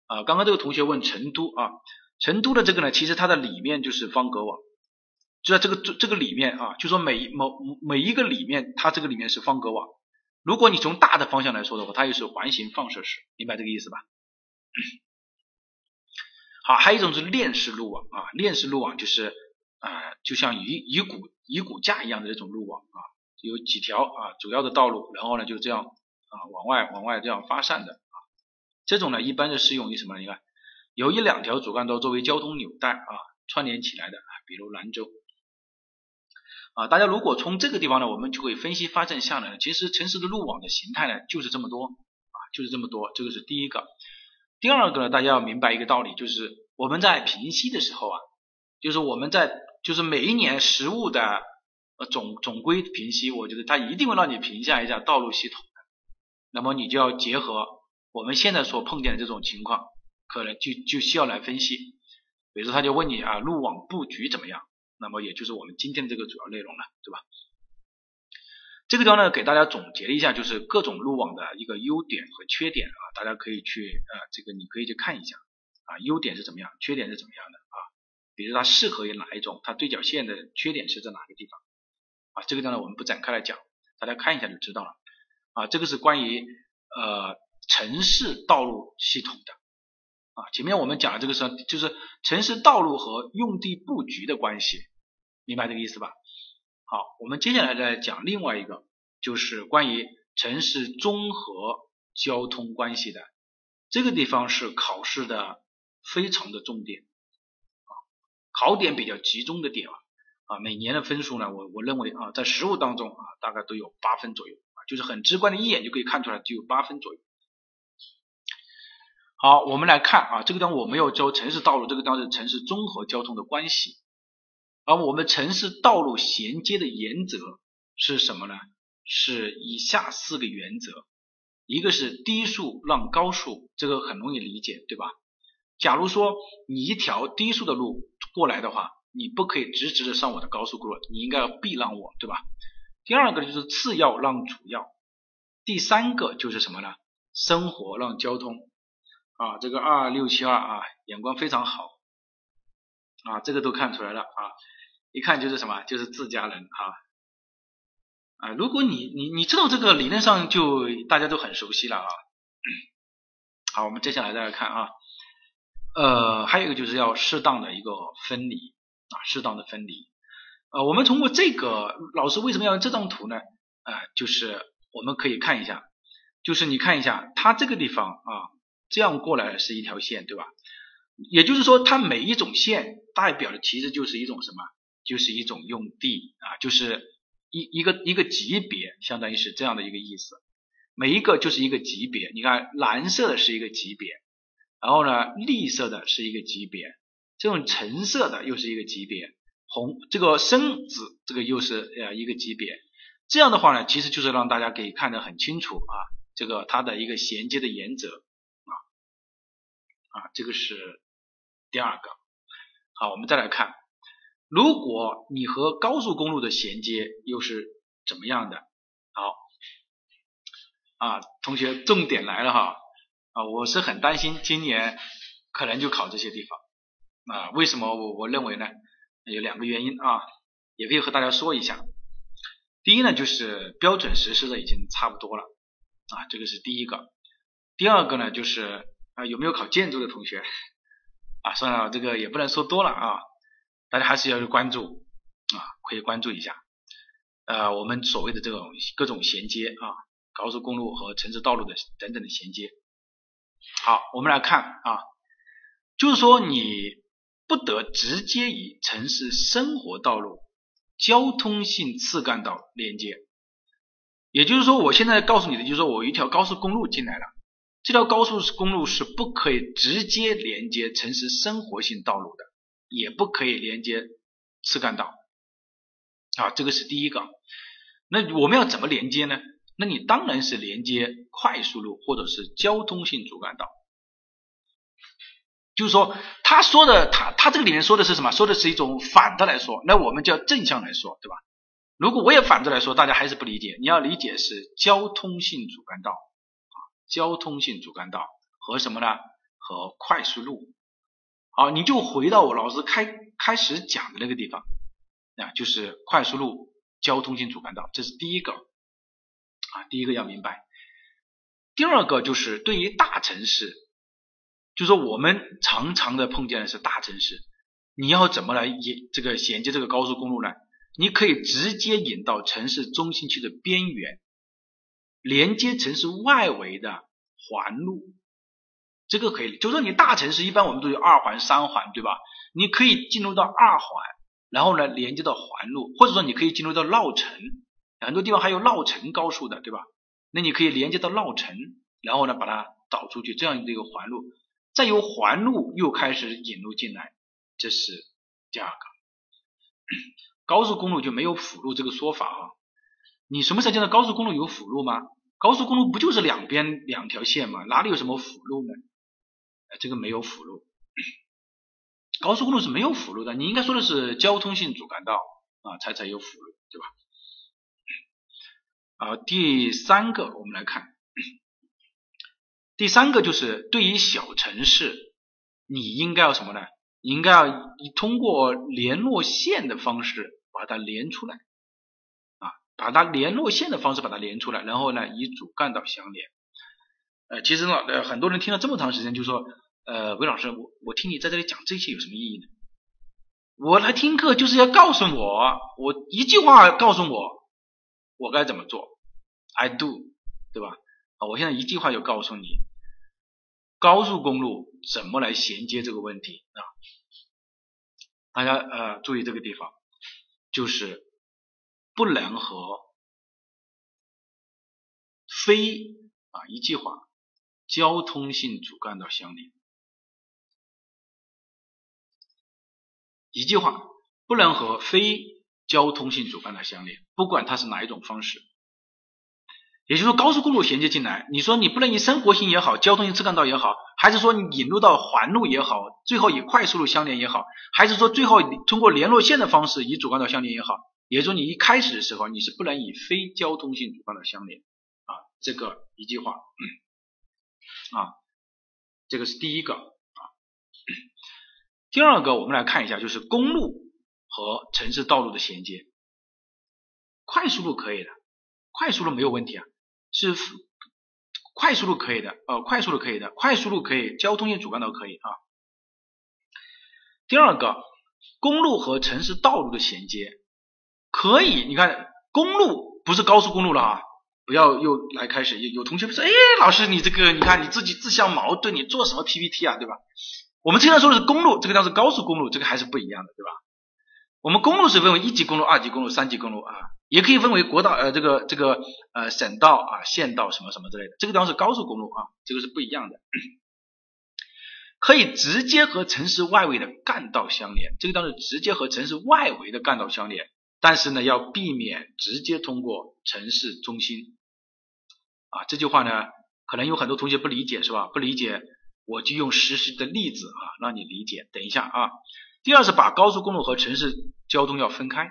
啊，刚刚这个同学问成都啊，成都的这个呢，其实它的里面就是方格网，就在这个这这个里面啊，就说每某每一个里面，它这个里面是方格网。如果你从大的方向来说的话，它又是环形放射式，明白这个意思吧？好，还有一种是链式路网啊，链式路网就是啊，就像鱼鱼骨以骨架一样的这种路网啊，有几条啊主要的道路，然后呢就这样啊往外往外这样发散的啊。这种呢，一般是适用于什么？你看，有一两条主干道作为交通纽带啊，串联起来的，比如兰州啊。大家如果从这个地方呢，我们就会分析发现下来，其实城市的路网的形态呢，就是这么多啊，就是这么多。这个是第一个。第二个呢，大家要明白一个道理，就是我们在平析的时候啊，就是我们在就是每一年实物的呃总总规评析，我觉得它一定会让你评价一下道路系统的，那么你就要结合。我们现在所碰见的这种情况，可能就就需要来分析。比如说，他就问你啊，路网布局怎么样？那么也就是我们今天这个主要内容了，对吧？这个地方呢，给大家总结了一下，就是各种路网的一个优点和缺点啊，大家可以去啊，这个你可以去看一下啊，优点是怎么样，缺点是怎么样的？比如它适合于哪一种？它对角线的缺点是在哪个地方？啊，这个地方呢，我们不展开来讲，大家看一下就知道了啊。这个是关于呃。城市道路系统的啊，前面我们讲的这个是就是城市道路和用地布局的关系，明白这个意思吧？好，我们接下来再讲另外一个，就是关于城市综合交通关系的这个地方是考试的非常的重点，考点比较集中的点啊啊，每年的分数呢，我我认为啊，在实务当中啊，大概都有八分左右啊，就是很直观的一眼就可以看出来，就有八分左右。好，我们来看啊，这个地方我没有教城市道路，这个地方是城市综合交通的关系。而我们城市道路衔接的原则是什么呢？是以下四个原则，一个是低速让高速，这个很容易理解，对吧？假如说你一条低速的路过来的话，你不可以直直的上我的高速公路，你应该要避让我，对吧？第二个就是次要让主要，第三个就是什么呢？生活让交通。啊，这个二六七二啊，眼光非常好啊，这个都看出来了啊，一看就是什么，就是自家人啊啊，如果你你你知道这个理论上就大家都很熟悉了啊。好，我们接下来再来看啊，呃，还有一个就是要适当的一个分离啊，适当的分离。呃，我们通过这个老师为什么要用这张图呢？啊，就是我们可以看一下，就是你看一下它这个地方啊。这样过来是一条线，对吧？也就是说，它每一种线代表的其实就是一种什么？就是一种用地啊，就是一一个一个级别，相当于是这样的一个意思。每一个就是一个级别。你看，蓝色的是一个级别，然后呢，绿色的是一个级别，这种橙色的又是一个级别，红这个深紫这个又是呃一个级别。这样的话呢，其实就是让大家可以看得很清楚啊，这个它的一个衔接的原则。啊，这个是第二个。好，我们再来看，如果你和高速公路的衔接又是怎么样的？好，啊，同学重点来了哈啊，我是很担心今年可能就考这些地方啊，为什么我我认为呢？有两个原因啊，也可以和大家说一下。第一呢，就是标准实施的已经差不多了啊，这个是第一个。第二个呢，就是啊有没有考建筑的同学啊？算了，这个也不能说多了啊，大家还是要去关注啊，可以关注一下。呃，我们所谓的这种各种衔接啊，高速公路和城市道路的等等的衔接。好，我们来看啊，就是说你不得直接与城市生活道路、交通性次干道连接。也就是说，我现在告诉你的就是说我一条高速公路进来了，这条高速公路是不可以直接连接城市生活性道路的，也不可以连接次干道。啊，这个是第一个。那我们要怎么连接呢？那你当然是连接快速路或者是交通性主干道。就是说，他说的，他他这个里面说的是什么？说的是一种反的来说，那我们叫正向来说，对吧？如果我也反着来说，大家还是不理解。你要理解是交通性主干道啊，交通性主干道和什么呢？和快速路。好，你就回到我老师开开始讲的那个地方。啊，就是快速路交通性主干道，这是第一个啊，第一个要明白。第二个就是对于大城市，就说我们常常的碰见的是大城市，你要怎么来引这个衔接这个高速公路呢？你可以直接引到城市中心区的边缘，连接城市外围的环路，这个可以。就说你大城市一般我们都有二环、三环，对吧？你可以进入到二环。然后呢，连接到环路，或者说你可以进入到绕城，很多地方还有绕城高速的，对吧？那你可以连接到绕城，然后呢把它导出去，这样一个环路，再由环路又开始引入进来，这是第二个。高速公路就没有辅路这个说法啊？你什么时候见到高速公路有辅路吗？高速公路不就是两边两条线吗？哪里有什么辅路呢？这个没有辅路。高速公路是没有辅路的，你应该说的是交通性主干道啊，才才有辅路，对吧？啊，第三个我们来看，第三个就是对于小城市，你应该要什么呢？你应该要以通过联络线的方式把它连出来啊，把它联络线的方式把它连出来，然后呢以主干道相连。呃，其实呢，呃，很多人听了这么长时间，就说。呃，韦老师，我我听你在这里讲这些有什么意义呢？我来听课就是要告诉我，我一句话告诉我，我该怎么做？I do，对吧？啊，我现在一句话就告诉你，高速公路怎么来衔接这个问题啊？大家呃注意这个地方，就是不能和非啊一句话交通性主干道相连。一句话，不能和非交通性主干道相连，不管它是哪一种方式。也就是说，高速公路衔接进来，你说你不能以生活性也好，交通性次干道也好，还是说你引入到环路也好，最后以快速路相连也好，还是说最后通过联络线的方式以主干道相连也好，也就是说你一开始的时候你是不能以非交通性主干道相连啊，这个一句话啊，这个是第一个啊。第二个，我们来看一下，就是公路和城市道路的衔接。快速路可以的，快速路没有问题啊，是快速路可以的，呃，快速路可以的，快速路可以，交通性主干道可以啊。第二个，公路和城市道路的衔接可以，你看公路不是高速公路了啊，不要又来开始有有同学说，哎，老师你这个你看你自己自相矛盾，你做什么 PPT 啊，对吧？我们经常说的是公路，这个叫是高速公路，这个还是不一样的，对吧？我们公路是分为一级公路、二级公路、三级公路啊，也可以分为国道呃这个这个呃省道啊、县道什么什么之类的，这个地方是高速公路啊，这个是不一样的，可以直接和城市外围的干道相连，这个当然直接和城市外围的干道相连，但是呢要避免直接通过城市中心啊，这句话呢可能有很多同学不理解是吧？不理解。我就用实时的例子啊，让你理解。等一下啊，第二是把高速公路和城市交通要分开，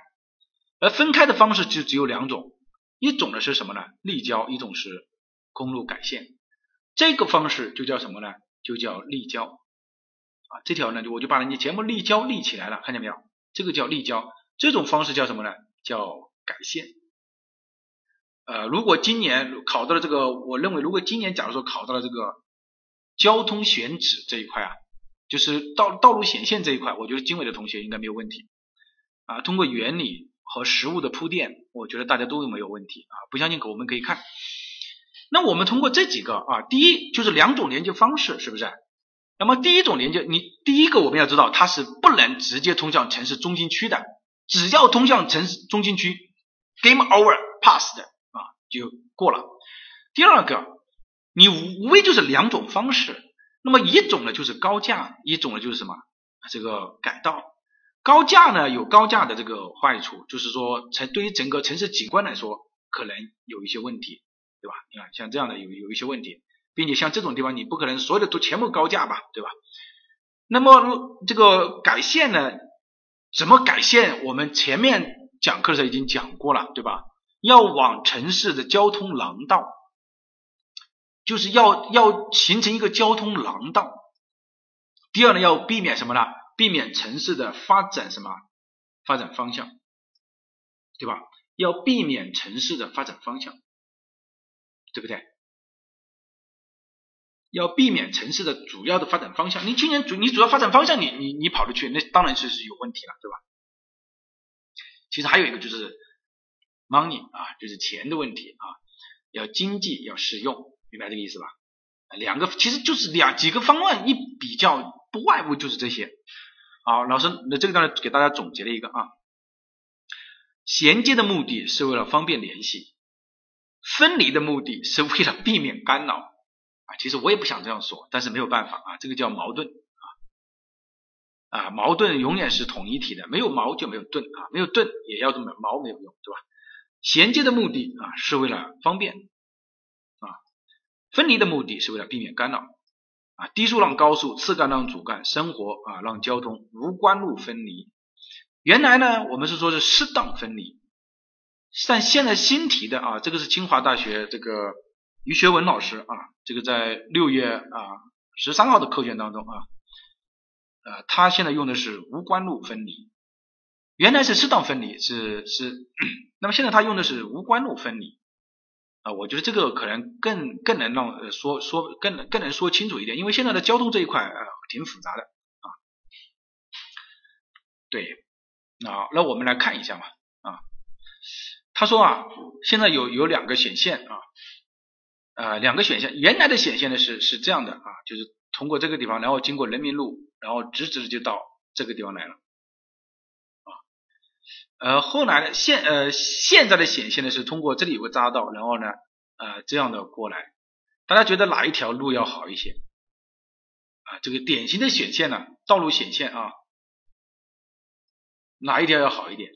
而分开的方式就只有两种，一种呢是什么呢？立交，一种是公路改线，这个方式就叫什么呢？就叫立交啊。这条呢，就我就把人家节目立交立起来了，看见没有？这个叫立交，这种方式叫什么呢？叫改线。呃，如果今年考到了这个，我认为如果今年假如说考到了这个交通选址这一块啊，就是道道路显现这一块，我觉得经纬的同学应该没有问题啊。通过原理和实物的铺垫，我觉得大家都没有问题啊。不相信，我们可以看。那我们通过这几个啊，第一就是两种连接方式，是不是？那么第一种连接，你第一个我们要知道，它是不能直接通向城市中心区的，只要通向城市中心区，game over pass 的。就过了。第二个，你无非就是两种方式，那么一种呢就是高架，一种呢就是什么？这个改道。高架呢有高架的这个坏处，就是说城对于整个城市景观来说可能有一些问题，对吧？你看像这样的有有一些问题，并且像这种地方你不可能所有的都全部高架吧，对吧？那么这个改线呢，怎么改线？我们前面讲课的时候已经讲过了，对吧？要往城市的交通廊道，就是要要形成一个交通廊道。第二呢，要避免什么呢？避免城市的发展什么发展方向，对吧？要避免城市的发展方向，对不对？要避免城市的主要的发展方向。你今年主你主要发展方向，你你你跑得去，那当然是是有问题了，对吧？其实还有一个就是。money 啊，就是钱的问题啊，要经济要实用，明白这个意思吧？两个其实就是两几个方案一比较，不外乎就是这些。好，老师，那这个当然给大家总结了一个啊，衔接的目的是为了方便联系，分离的目的是为了避免干扰啊。其实我也不想这样说，但是没有办法啊，这个叫矛盾啊啊，矛盾永远是统一体的，没有矛就没有盾啊，没有盾也要这么矛没有用，对吧？衔接的目的啊是为了方便啊，分离的目的是为了避免干扰啊。低速让高速，次干让主干，生活啊让交通无关路分离。原来呢我们是说是适当分离，但现在新提的啊，这个是清华大学这个于学文老师啊，这个在六月啊十三号的课卷当中啊，呃他现在用的是无关路分离。原来是适当分离，是是，那么现在他用的是无关路分离啊，我觉得这个可能更更能让呃说说更能更能说清楚一点，因为现在的交通这一块呃挺复杂的啊，对，那那我们来看一下嘛啊，他说啊，现在有有两个显现啊，呃两个选项，原来的显现呢是是这样的啊，就是通过这个地方，然后经过人民路，然后直直的就到这个地方来了。呃，后来呢，现呃现在的显现呢是通过这里有个匝道，然后呢呃这样的过来，大家觉得哪一条路要好一些啊？这个典型的显现呢，道路显现啊，哪一条要好一点？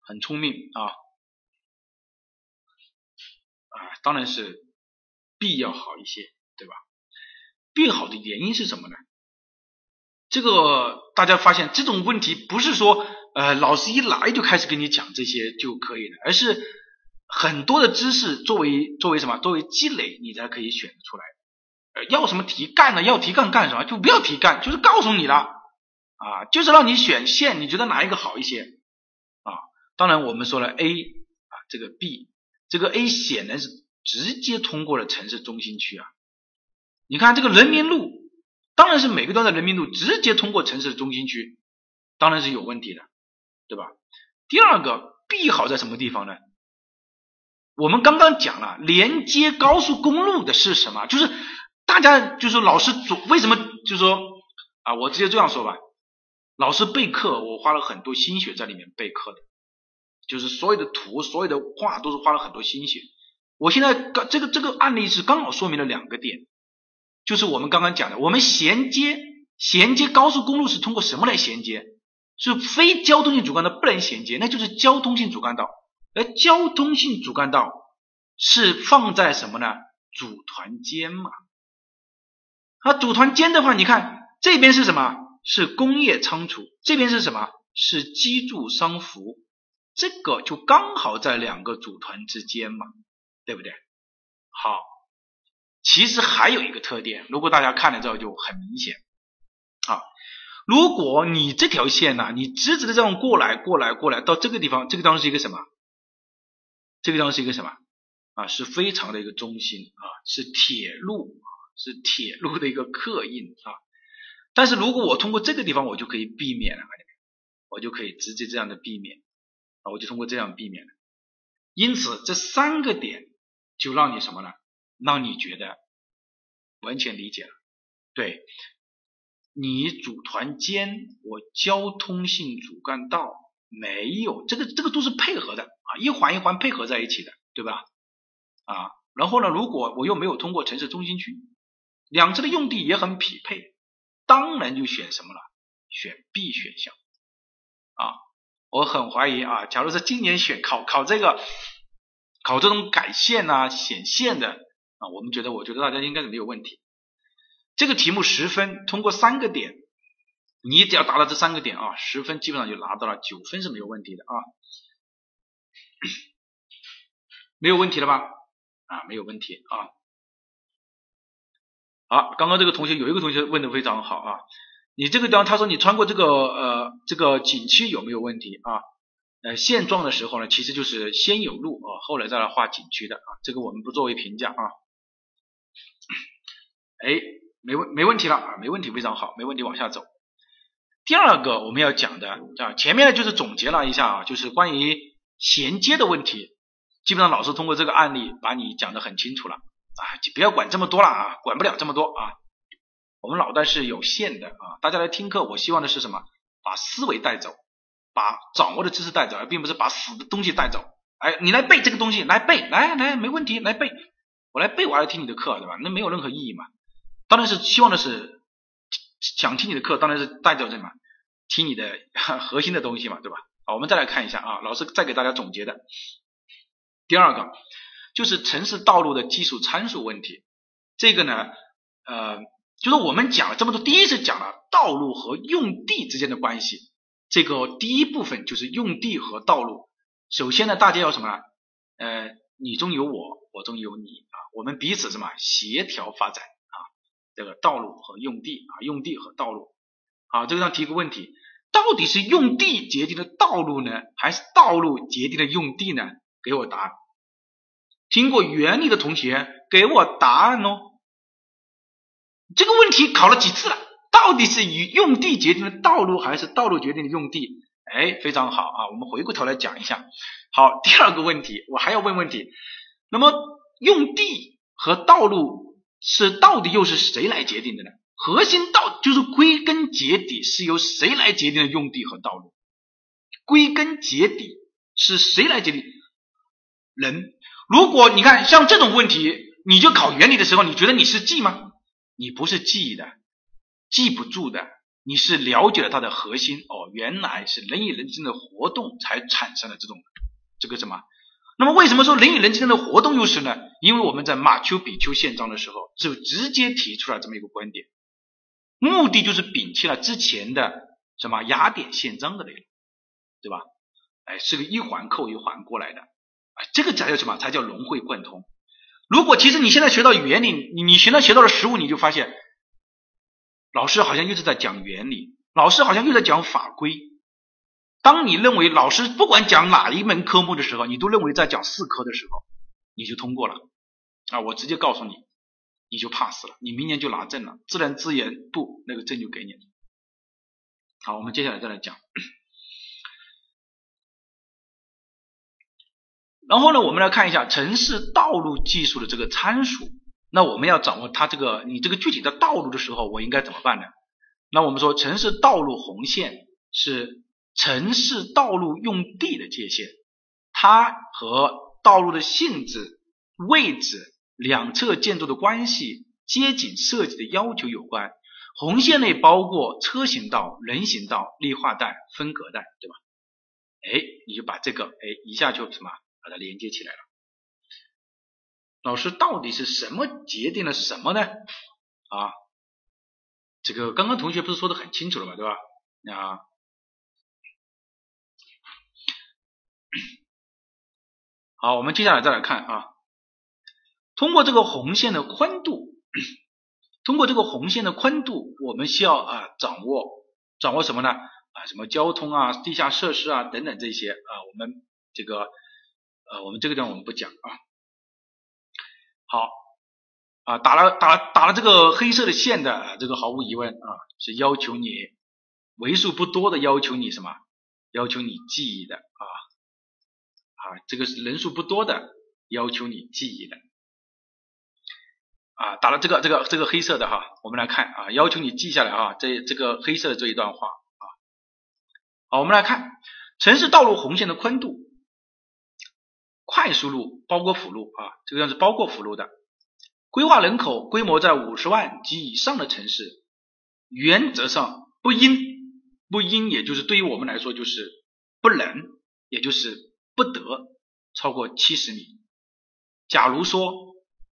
很聪明啊啊，当然是 B 要好一些，对吧？B 好的原因是什么呢？这个大家发现这种问题不是说。呃，老师一来就开始跟你讲这些就可以了，而是很多的知识作为作为什么？作为积累，你才可以选出来。呃，要什么题干呢？要题干干什么？就不要题干，就是告诉你了啊，就是让你选线，你觉得哪一个好一些啊？当然我们说了 A 啊，这个 B，这个 A 显然是直接通过了城市中心区啊。你看这个人民路，当然是每个段的人民路直接通过城市中心区，当然是有问题的。对吧？第二个 B 好在什么地方呢？我们刚刚讲了，连接高速公路的是什么？就是大家就是老师总为什么就是说啊，我直接这样说吧，老师备课我花了很多心血在里面备课的，就是所有的图、所有的画都是花了很多心血。我现在刚这个这个案例是刚好说明了两个点，就是我们刚刚讲的，我们衔接衔接高速公路是通过什么来衔接？是非交通性主干道不能衔接，那就是交通性主干道。而交通性主干道是放在什么呢？组团间嘛。啊，组团间的话，你看这边是什么？是工业仓储，这边是什么？是机住商服，这个就刚好在两个组团之间嘛，对不对？好，其实还有一个特点，如果大家看了之后就很明显啊。如果你这条线呢，你直直的这样过来，过来，过来，到这个地方，这个地方是一个什么？这个地方是一个什么？啊，是非常的一个中心啊，是铁路啊，是铁路的一个刻印啊。但是如果我通过这个地方，我就可以避免了，我就可以直接这样的避免啊，我就通过这样避免了。因此，这三个点就让你什么呢？让你觉得完全理解了，对。你组团间，我交通性主干道没有，这个这个都是配合的啊，一环一环配合在一起的，对吧？啊，然后呢，如果我又没有通过城市中心区，两侧的用地也很匹配，当然就选什么了？选 B 选项啊。我很怀疑啊，假如是今年选考考这个考这种改线呐、显线的啊，我们觉得，我觉得大家应该是没有问题。这个题目十分，通过三个点，你只要达到这三个点啊，十分基本上就拿到了，九分是没有问题的啊，没有问题了吧？啊，没有问题啊。好，刚刚这个同学有一个同学问的非常好啊，你这个地方他说你穿过这个呃这个景区有没有问题啊？呃现状的时候呢，其实就是先有路啊，后来再来画景区的啊，这个我们不作为评价啊。哎。没问没问题了啊，没问题，非常好，没问题，往下走。第二个我们要讲的啊，前面呢就是总结了一下啊，就是关于衔接的问题，基本上老师通过这个案例把你讲的很清楚了啊，就不要管这么多了啊，管不了这么多啊，我们脑袋是有限的啊，大家来听课，我希望的是什么？把思维带走，把掌握的知识带走，而并不是把死的东西带走。哎，你来背这个东西，来背，来来，没问题，来背，我来背，我还要听你的课，对吧？那没有任何意义嘛。当然是希望的是想听你的课，当然是带着什么听你的 核心的东西嘛，对吧？好，我们再来看一下啊，老师再给大家总结的第二个就是城市道路的技术参数问题。这个呢，呃，就是我们讲了这么多，第一次讲了道路和用地之间的关系。这个第一部分就是用地和道路。首先呢，大家要什么？呃，你中有我，我中有你啊，我们彼此什么协调发展。这个道路和用地啊，用地和道路，好，这个地方提个问题，到底是用地决定的道路呢，还是道路决定的用地呢？给我答案。听过原理的同学给我答案哦。这个问题考了几次了？到底是以用地决定的道路，还是道路决定的用地？哎，非常好啊，我们回过头来讲一下。好，第二个问题，我还要问问题。那么用地和道路。是到底又是谁来决定的呢？核心道就是归根结底是由谁来决定的用地和道路？归根结底是谁来决定？人。如果你看像这种问题，你就考原理的时候，你觉得你是记吗？你不是记的，记不住的。你是了解了它的核心哦，原来是人与人之间的活动才产生了这种这个什么？那么为什么说人与人之间的活动优势呢？因为我们在马丘比丘宪章的时候就直接提出了这么一个观点，目的就是摒弃了之前的什么雅典宪章的内容，对吧？哎，是个一环扣一环过来的，哎，这个才叫什么？才叫融会贯通。如果其实你现在学到原理，你你现在学到了实物，你就发现老师好像又是在讲原理，老师好像又在讲法规。当你认为老师不管讲哪一门科目的时候，你都认为在讲四科的时候，你就通过了啊！我直接告诉你，你就 pass 了，你明年就拿证了，自然资源部那个证就给你了。好，我们接下来再来讲。然后呢，我们来看一下城市道路技术的这个参数。那我们要掌握它这个你这个具体的道路的时候，我应该怎么办呢？那我们说城市道路红线是。城市道路用地的界限，它和道路的性质、位置、两侧建筑的关系、街景设计的要求有关。红线内包括车行道、人行道、绿化带、分隔带，对吧？哎，你就把这个哎一下就什么把它连接起来了。老师到底是什么决定了什么呢？啊，这个刚刚同学不是说的很清楚了嘛，对吧？啊。好，我们接下来再来看啊，通过这个红线的宽度，通过这个红线的宽度，我们需要啊掌握掌握什么呢？啊，什么交通啊、地下设施啊等等这些啊，我们这个呃，我们这个地方我们不讲啊。好啊，打了打了打了这个黑色的线的，这个毫无疑问啊，是要求你为数不多的要求你什么？要求你记忆的啊啊，这个是人数不多的要求你记忆的啊。打了这个这个这个黑色的哈，我们来看啊，要求你记下来啊，这这个黑色的这一段话啊。好，我们来看城市道路红线的宽度，快速路包括辅路啊，这个样是包括辅路的。规划人口规模在五十万及以上的城市，原则上不应不应，也就是对于我们来说就是不能，也就是不得超过七十米。假如说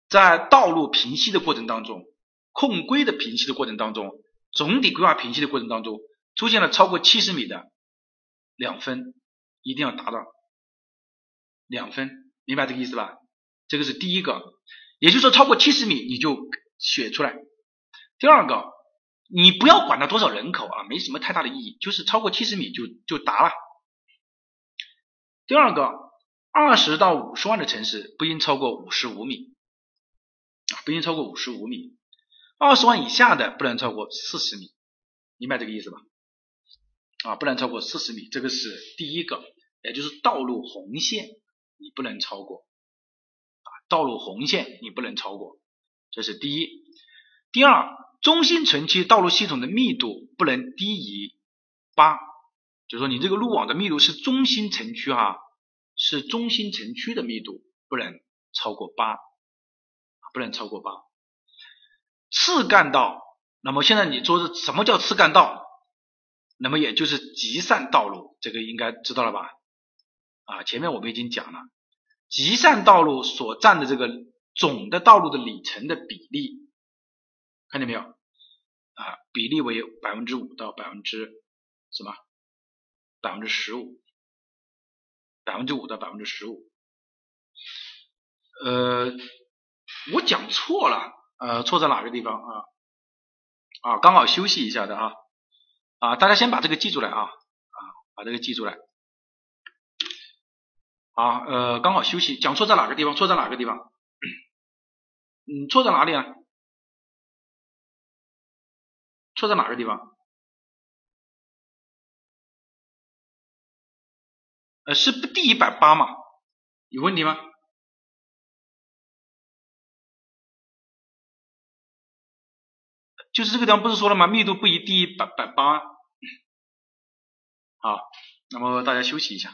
在道路平析的过程当中，控规的平析的过程当中，总体规划平析的过程当中，出现了超过七十米的。两分一定要达到两分，明白这个意思吧？这个是第一个，也就是说超过七十米你就写出来。第二个，你不要管它多少人口啊，没什么太大的意义，就是超过七十米就就达了。第二个，二十到五十万的城市不应超过五十五米，不应超过五十五米。二十万以下的不能超过四十米，明白这个意思吧？啊，不能超过四十米，这个是第一个，也就是道路红线，你不能超过啊，道路红线你不能超过，这是第一。第二，中心城区道路系统的密度不能低于八，就说你这个路网的密度是中心城区哈，是中心城区的密度不能超过八，不能超过八。次干道，那么现在你说的什么叫次干道？那么也就是集散道路，这个应该知道了吧？啊，前面我们已经讲了，集散道路所占的这个总的道路的里程的比例，看见没有？啊，比例为百分之五到百分之什么？百分之十五，百分之五到百分之十五。呃，我讲错了，呃，错在哪个地方啊？啊，刚好休息一下的啊。啊，大家先把这个记住来啊，啊，把这个记住来。啊，呃，刚好休息，讲错在哪个地方？错在哪个地方？嗯，错在哪里啊？错在哪个地方？呃，是不低一百八嘛？有问题吗？就是这个地方不是说了吗？密度不宜低于百百八。好，那么大家休息一下。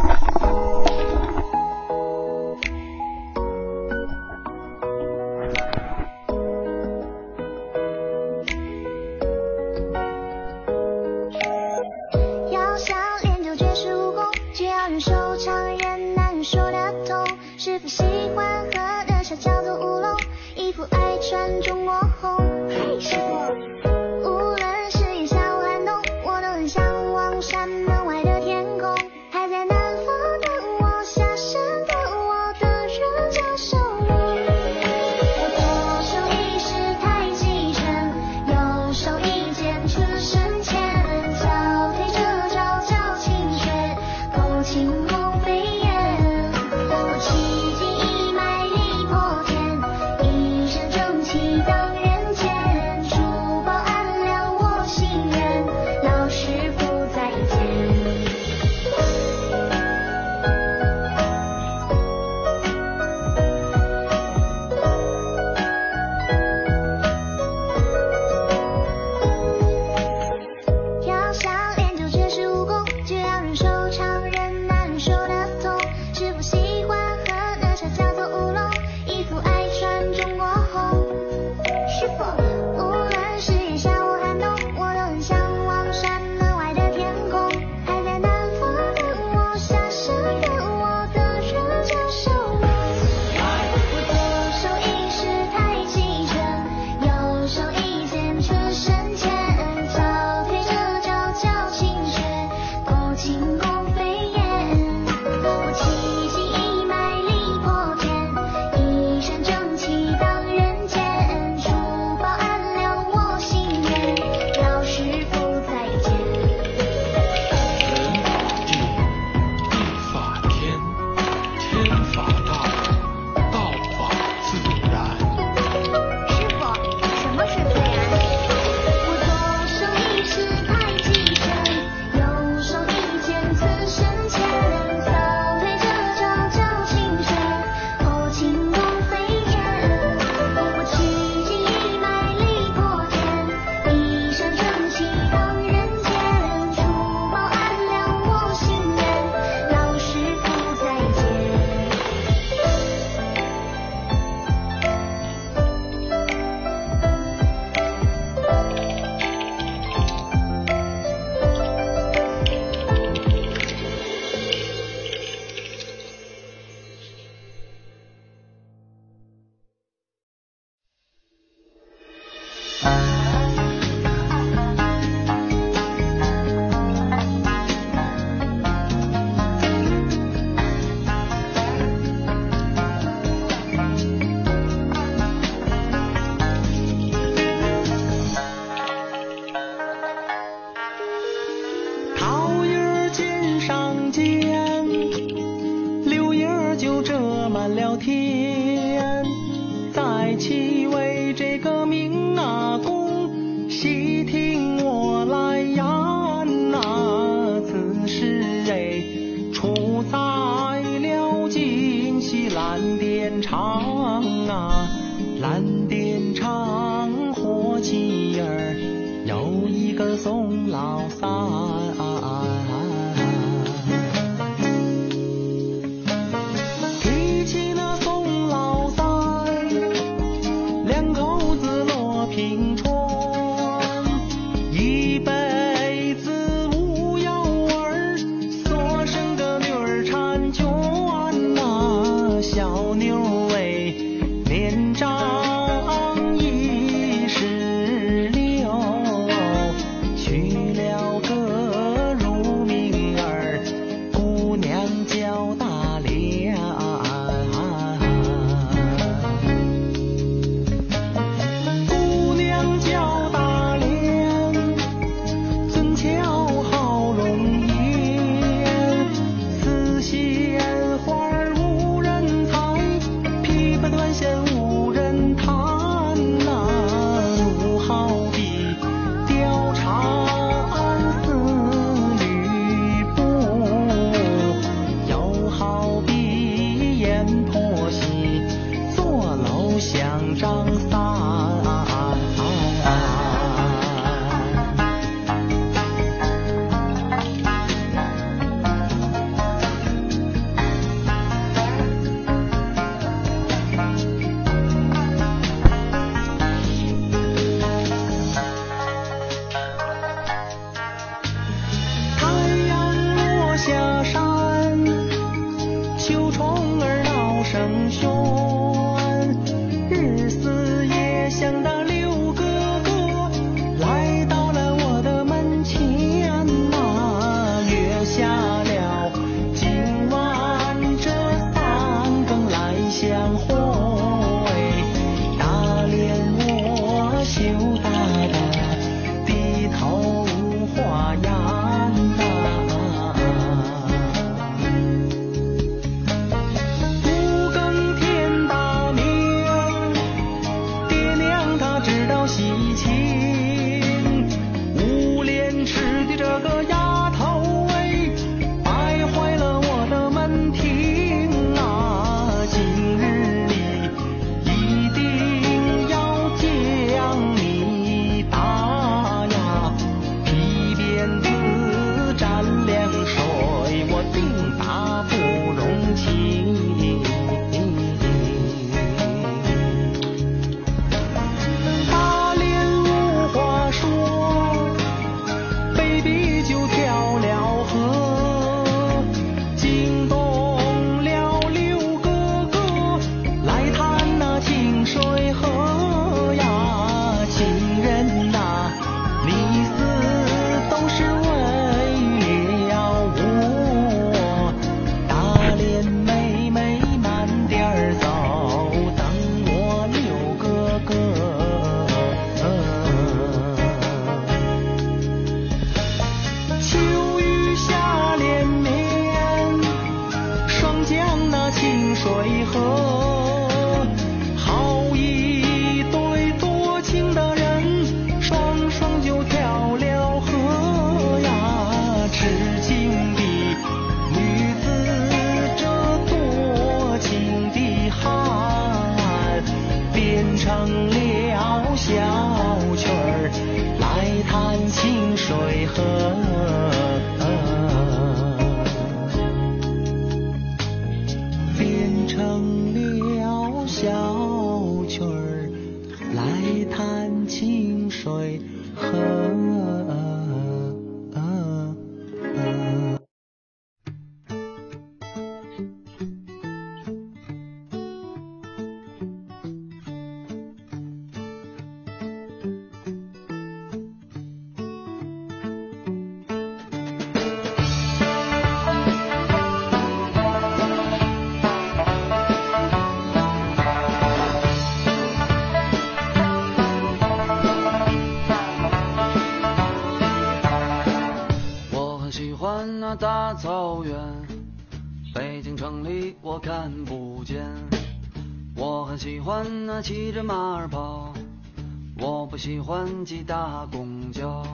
喜欢挤大公交。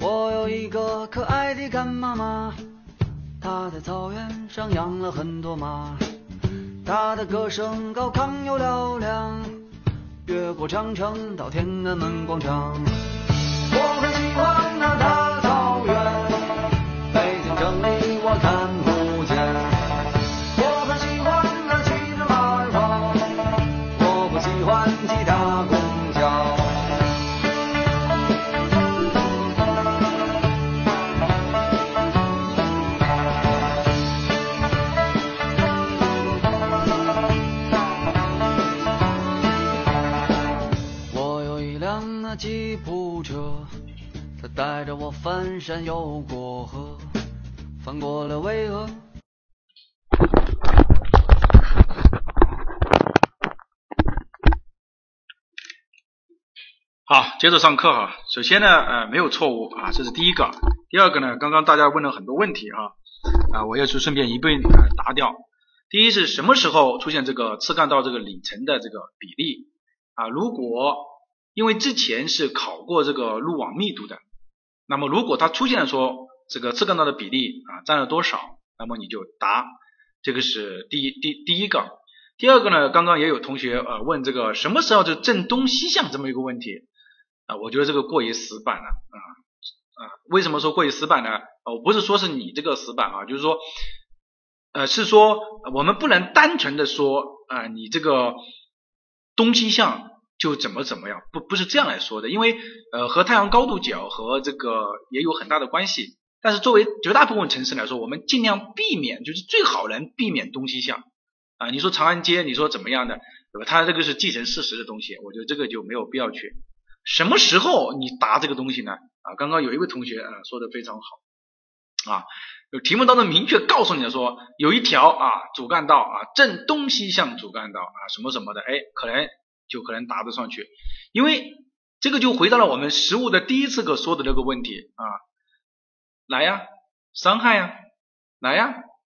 我有一个可爱的干妈妈，她在草原上养了很多马，她的歌声高亢又嘹亮，越过长城到天安门广场。翻山又过河，翻过了巍峨。好，接着上课哈。首先呢，呃，没有错误啊，这是第一个。第二个呢，刚刚大家问了很多问题哈，啊，我也是顺便一并呃答掉。第一是什么时候出现这个次干道这个里程的这个比例啊？如果因为之前是考过这个路网密度的，那么如果它出现了说这个次干道的比例啊占了多少，那么你就答，这个是第一第第一个。第二个呢，刚刚也有同学呃问这个什么时候就正东西向这么一个问题啊，我觉得这个过于死板了啊啊，为什么说过于死板呢？我不是说是你这个死板啊，就是说呃是说我们不能单纯的说啊你这个东西向就怎么怎么样，不不是这样来说的，因为呃和太阳高度角和这个也有很大的关系。但是作为绝大部分城市来说，我们尽量避免，就是最好能避免东西向啊。你说长安街，你说怎么样的，对吧？它这个是既成事实的东西，我觉得这个就没有必要去。什么时候你答这个东西呢？啊，刚刚有一位同学啊说的非常好啊，有题目当中明确告诉你的说，有一条啊主干道啊正东西向主干道啊什么什么的，哎，可能就可能答得上去，因为这个就回到了我们实物的第一次课说的那个问题啊，来呀，伤害呀，来呀，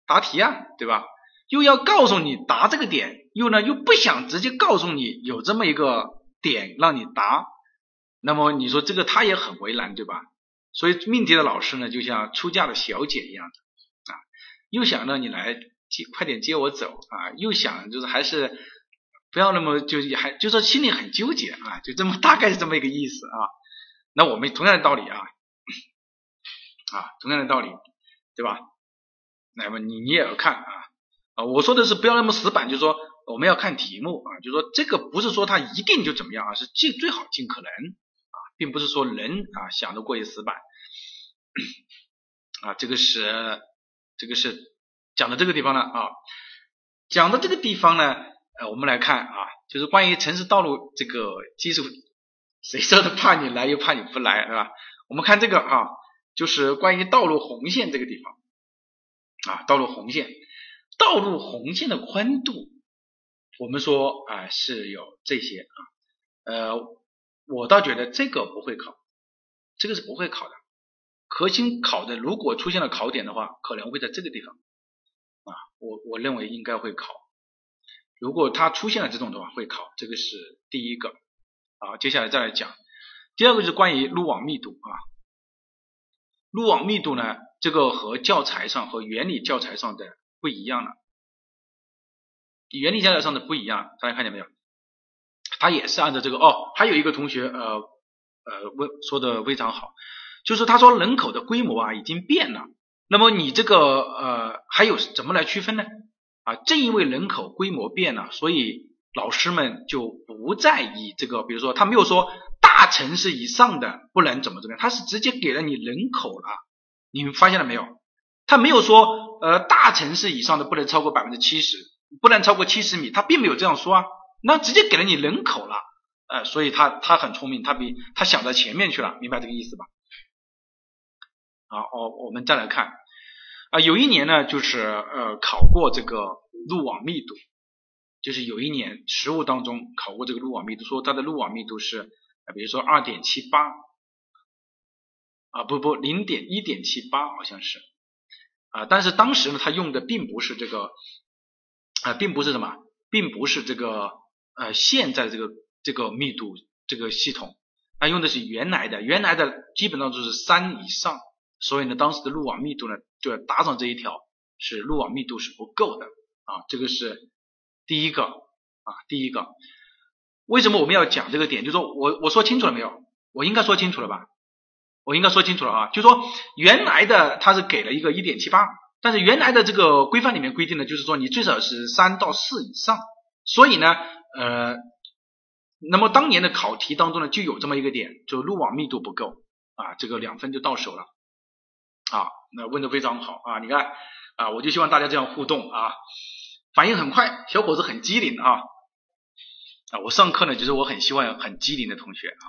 答题呀，对吧？又要告诉你答这个点，又呢又不想直接告诉你有这么一个点让你答，那么你说这个他也很为难，对吧？所以命题的老师呢，就像出嫁的小姐一样的啊，又想让你来接快点接我走啊，又想就是还是不要那么就还就说心里很纠结啊，就这么大概是这么一个意思啊。那我们同样的道理啊，啊同样的道理，对吧？那么你你也要看啊啊，我说的是不要那么死板，就是说我们要看题目啊，就是说这个不是说它一定就怎么样啊，是尽最好尽可能啊，并不是说人啊想的过于死板啊，这个是这个是讲到这个地方了啊，讲到这个地方呢，呃，我们来看啊，就是关于城市道路这个技术，谁说的怕你来又怕你不来，是吧？我们看这个啊，就是关于道路红线这个地方啊，道路红线，道路红线的宽度，我们说啊是有这些啊，呃，我倒觉得这个不会考，这个是不会考的，核心考的如果出现了考点的话，可能会在这个地方啊，我我认为应该会考，如果它出现了这种的话会考，这个是第一个啊，接下来再来讲，第二个就是关于路网密度啊，路网密度呢，这个和教材上和原理教材上的不一样了。原理教材上的不一样，大家看见没有？它也是按照这个哦。还有一个同学呃呃问说的非常好，就是他说人口的规模啊已经变了。那么你这个呃还有怎么来区分呢？啊，正因为人口规模变了，所以老师们就不再以这个，比如说他没有说大城市以上的不能怎么怎么样，他是直接给了你人口了。你们发现了没有？他没有说呃大城市以上的不能超过百分之七十。不能超过七十米，他并没有这样说啊，那直接给了你人口了，呃，所以他他很聪明，他比他想到前面去了，明白这个意思吧？好，我我们再来看啊，有一年呢，就是呃考过这个路网密度，就是有一年实务当中考过这个路网密度，说它的路网密度是，比如说二点七八，啊不不零点一点七八好像是，啊，但是当时呢，他用的并不是这个。啊，并不是什么，并不是这个呃现在这个这个密度这个系统，它用的是原来的，原来的基本上都是三以上，所以呢，当时的路网密度呢就要搭上这一条，是路网密度是不够的啊，这个是第一个啊，第一个，为什么我们要讲这个点？就说我我说清楚了没有？我应该说清楚了吧？我应该说清楚了啊，就说原来的它是给了一个一点七八，但是原来的这个规范里面规定的就是说你最少是三到四以上，所以呢，呃，那么当年的考题当中呢就有这么一个点，就路网密度不够啊，这个两分就到手了啊，那问的非常好啊，你看啊，我就希望大家这样互动啊，反应很快，小伙子很机灵啊啊，我上课呢就是我很希望很机灵的同学啊，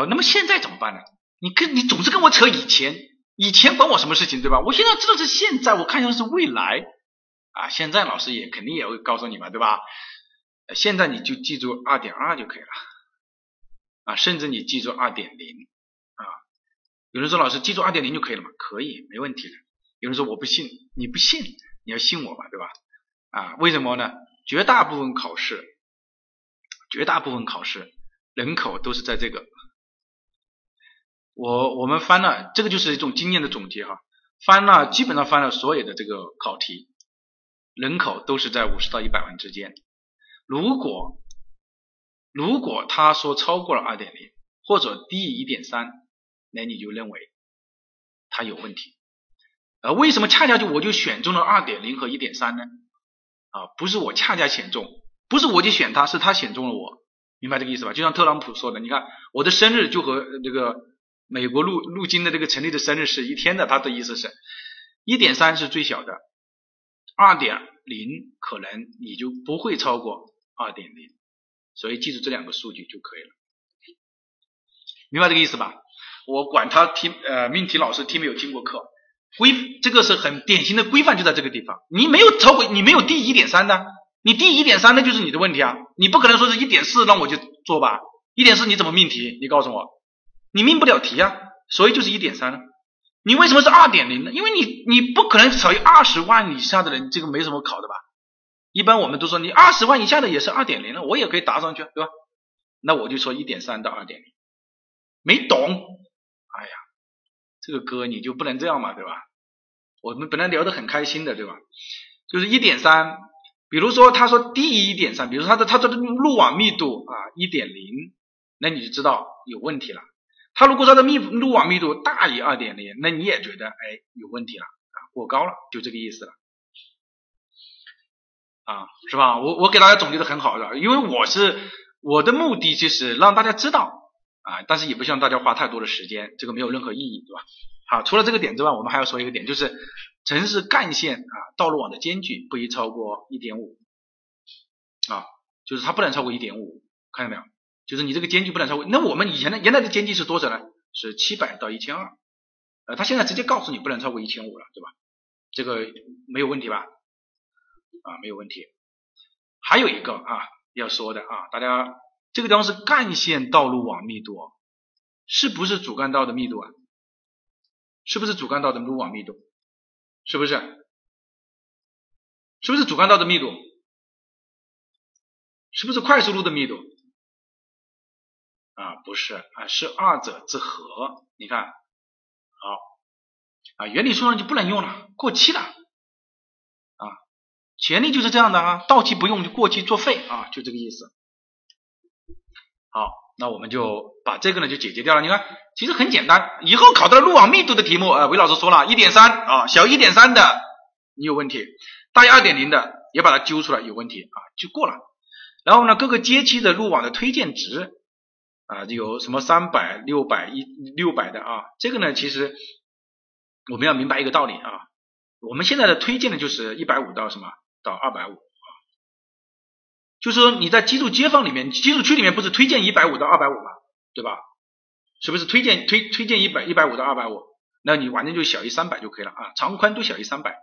呃，那么现在怎么办呢？你跟你总是跟我扯以前，以前管我什么事情，对吧？我现在知道是现在，我看向是未来啊。现在老师也肯定也会告诉你嘛，对吧？现在你就记住二点二就可以了啊，甚至你记住二点零。有人说老师记住二点零就可以了嘛？可以，没问题的。有人说我不信，你不信，你要信我吧，对吧？啊，为什么呢？绝大部分考试，绝大部分考试人口都是在这个。我我们翻了，这个就是一种经验的总结哈，翻了基本上翻了所有的这个考题，人口都是在五十到一百万之间。如果如果他说超过了二点零或者低于一点三，那你就认为他有问题。呃，为什么恰恰就我就选中了二点零和一点三呢？啊，不是我恰恰选中，不是我就选他，是他选中了我，明白这个意思吧？就像特朗普说的，你看我的生日就和这个。美国陆陆军的这个成立的生日是一天的，他的意思是，一点三是最小的，二点零可能你就不会超过二点零，所以记住这两个数据就可以了，明白这个意思吧？我管他听呃命题老师听没有听过课，规这个是很典型的规范就在这个地方，你没有超过你没有低一点三的，你低一点三那就是你的问题啊，你不可能说是一点四让我去做吧，一点四你怎么命题？你告诉我。你命不了题啊，所以就是一点三了。你为什么是二点零呢？因为你你不可能少于二十万以下的人，这个没什么考的吧？一般我们都说你二十万以下的也是二点零了，我也可以答上去，对吧？那我就说一点三到二点零，没懂？这个哥你就不能这样嘛，对吧？我们本来聊得很开心的，对吧？就是一点三，比如说他说低于一点三，比如说他的他的路网密度啊一点零，那你就知道有问题了。他如果说的密路网密度大于二点零，那你也觉得哎有问题了啊，过高了，就这个意思了啊，是吧？我我给大家总结的很好的，因为我是我的目的就是让大家知道啊，但是也不希望大家花太多的时间，这个没有任何意义，对吧？好，除了这个点之外，我们还要说一个点，就是城市干线啊道路网的间距不宜超过一点五啊，就是它不能超过一点五，看见没有？就是你这个间距不能超过，那我们以前的原来的间距是多少呢？是七百到一千二，呃，他现在直接告诉你不能超过一千五了，对吧？这个没有问题吧？啊，没有问题。还有一个啊要说的啊，大家这个地方是干线道路网密度，是不是主干道的密度啊？是不是主干道的路网密度？是不是？是不是主干道的密度？是不是快速路的密度？啊，不是啊，是二者之和。你看，好啊，原理书上就不能用了，过期了啊。潜力就是这样的啊，到期不用就过期作废啊，就这个意思。好，那我们就把这个呢就解决掉了。你看，其实很简单，以后考到路网密度的题目，呃，韦老师说了，一点三啊，小一点三的你有问题，大于二点零的也把它揪出来有问题啊，就过了。然后呢，各个街区的路网的推荐值。啊，有什么三百、六百、一六百的啊？这个呢，其实我们要明白一个道理啊。我们现在的推荐的就是一百五到什么到二百五，就是说你在居住街坊里面、居住区里面不是推荐一百五到二百五吗？对吧？是不是推荐推推荐一百一百五到二百五？那你完全就小于三百就可以了啊，长宽都小于三百。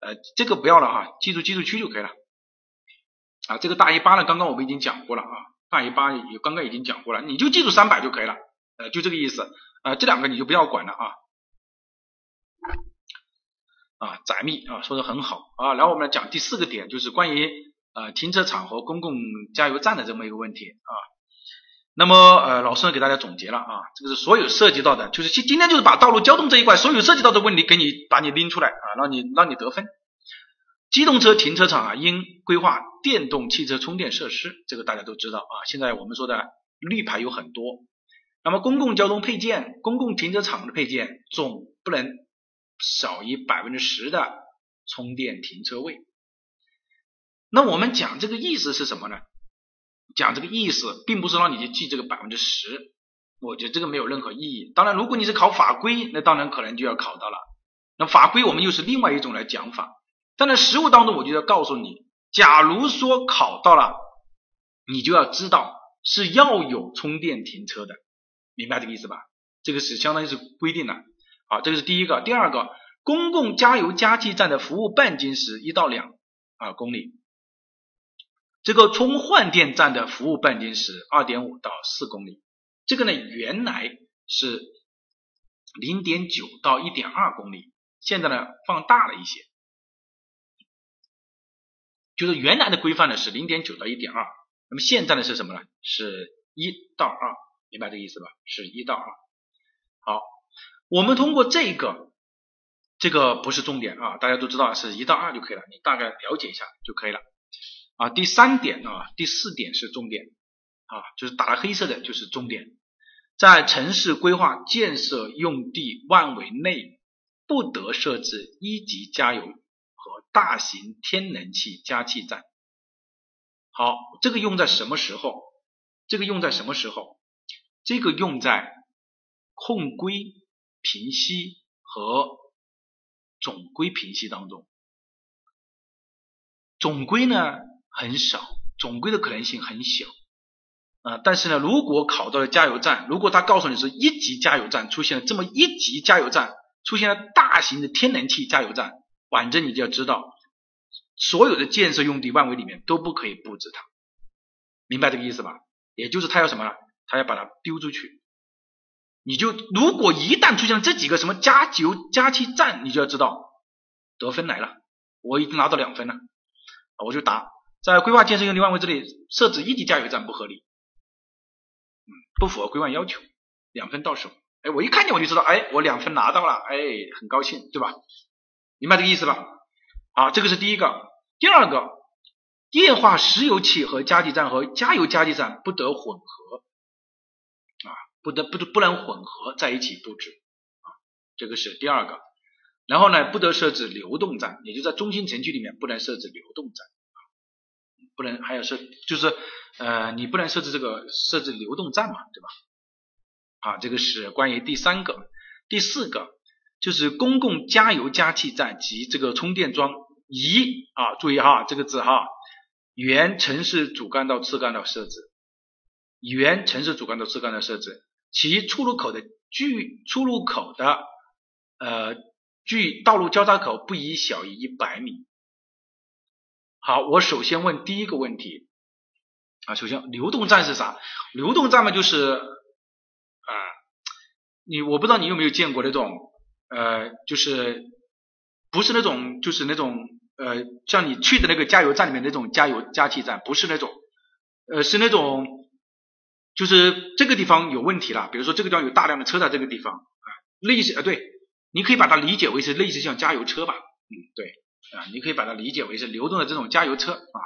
呃，这个不要了哈，记住居住区就可以了。啊，这个大于八呢，刚刚我们已经讲过了啊。大于八也刚刚已经讲过了，你就记住三百就可以了，呃，就这个意思，呃，这两个你就不要管了啊，啊，窄密啊，说的很好啊，然后我们来讲第四个点，就是关于呃停车场和公共加油站的这么一个问题啊。那么呃老师给大家总结了啊，这个是所有涉及到的，就是今今天就是把道路交通这一块所有涉及到的问题给你把你拎出来啊，让你让你得分。机动车停车场啊，应规划电动汽车充电设施，这个大家都知道啊。现在我们说的绿牌有很多，那么公共交通配件、公共停车场的配件总不能少于百分之十的充电停车位。那我们讲这个意思是什么呢？讲这个意思，并不是让你去记这个百分之十，我觉得这个没有任何意义。当然，如果你是考法规，那当然可能就要考到了。那法规我们又是另外一种来讲法。但在实务当中，我就要告诉你，假如说考到了，你就要知道是要有充电停车的，明白这个意思吧？这个是相当于是规定的。好，这个是第一个。第二个，公共加油加气站的服务半径是一到两啊公里，这个充换电站的服务半径是二点五到四公里。这个呢，原来是零点九到一点二公里，现在呢放大了一些。就是原来的规范呢是零点九到一点二，那么现在呢是什么呢？是一到二，明白这个意思吧？是一到二。好，我们通过这个，这个不是重点啊，大家都知道是一到二就可以了，你大概了解一下就可以了。啊，第三点啊，第四点是重点啊，就是打了黑色的就是重点，在城市规划建设用地范围内，不得设置一级加油和。大型天然气加气站，好，这个用在什么时候？这个用在什么时候？这个用在控规平息和总规平息当中。总规呢很少，总归的可能性很小啊。但是呢，如果考到了加油站，如果他告诉你是一级加油站出现了这么一级加油站，出现了大型的天然气加油站。反正你就要知道，所有的建设用地范围里面都不可以布置它，明白这个意思吧？也就是他要什么？他要把它丢出去。你就如果一旦出现了这几个什么加油加气站，你就要知道得分来了。我已经拿到两分了，我就答：在规划建设用地范围之内设置一级加油站不合理，嗯，不符合规划要求，两分到手。哎，我一看见我就知道，哎，我两分拿到了，哎，很高兴，对吧？明白这个意思吧？好，这个是第一个。第二个，液化石油气和加气站和加油加气站不得混合啊，不得不不能混合在一起布置啊，这个是第二个。然后呢，不得设置流动站，也就在中心城区里面不能设置流动站，不能还有设，就是呃，你不能设置这个设置流动站嘛，对吧？啊，这个是关于第三个，第四个。就是公共加油加气站及这个充电桩宜啊，注意哈这个字哈，原城市主干道次干道设置，原城市主干道次干道设置，其出入口的距出入口的呃距道路交叉口不宜小于一百米。好，我首先问第一个问题啊，首先流动站是啥？流动站嘛就是啊，你我不知道你有没有见过那种。呃，就是不是那种，就是那种呃，像你去的那个加油站里面那种加油加气站，不是那种，呃，是那种，就是这个地方有问题了，比如说这个地方有大量的车在这个地方啊，类似啊，对，你可以把它理解为是类似像加油车吧，嗯，对，啊，你可以把它理解为是流动的这种加油车啊。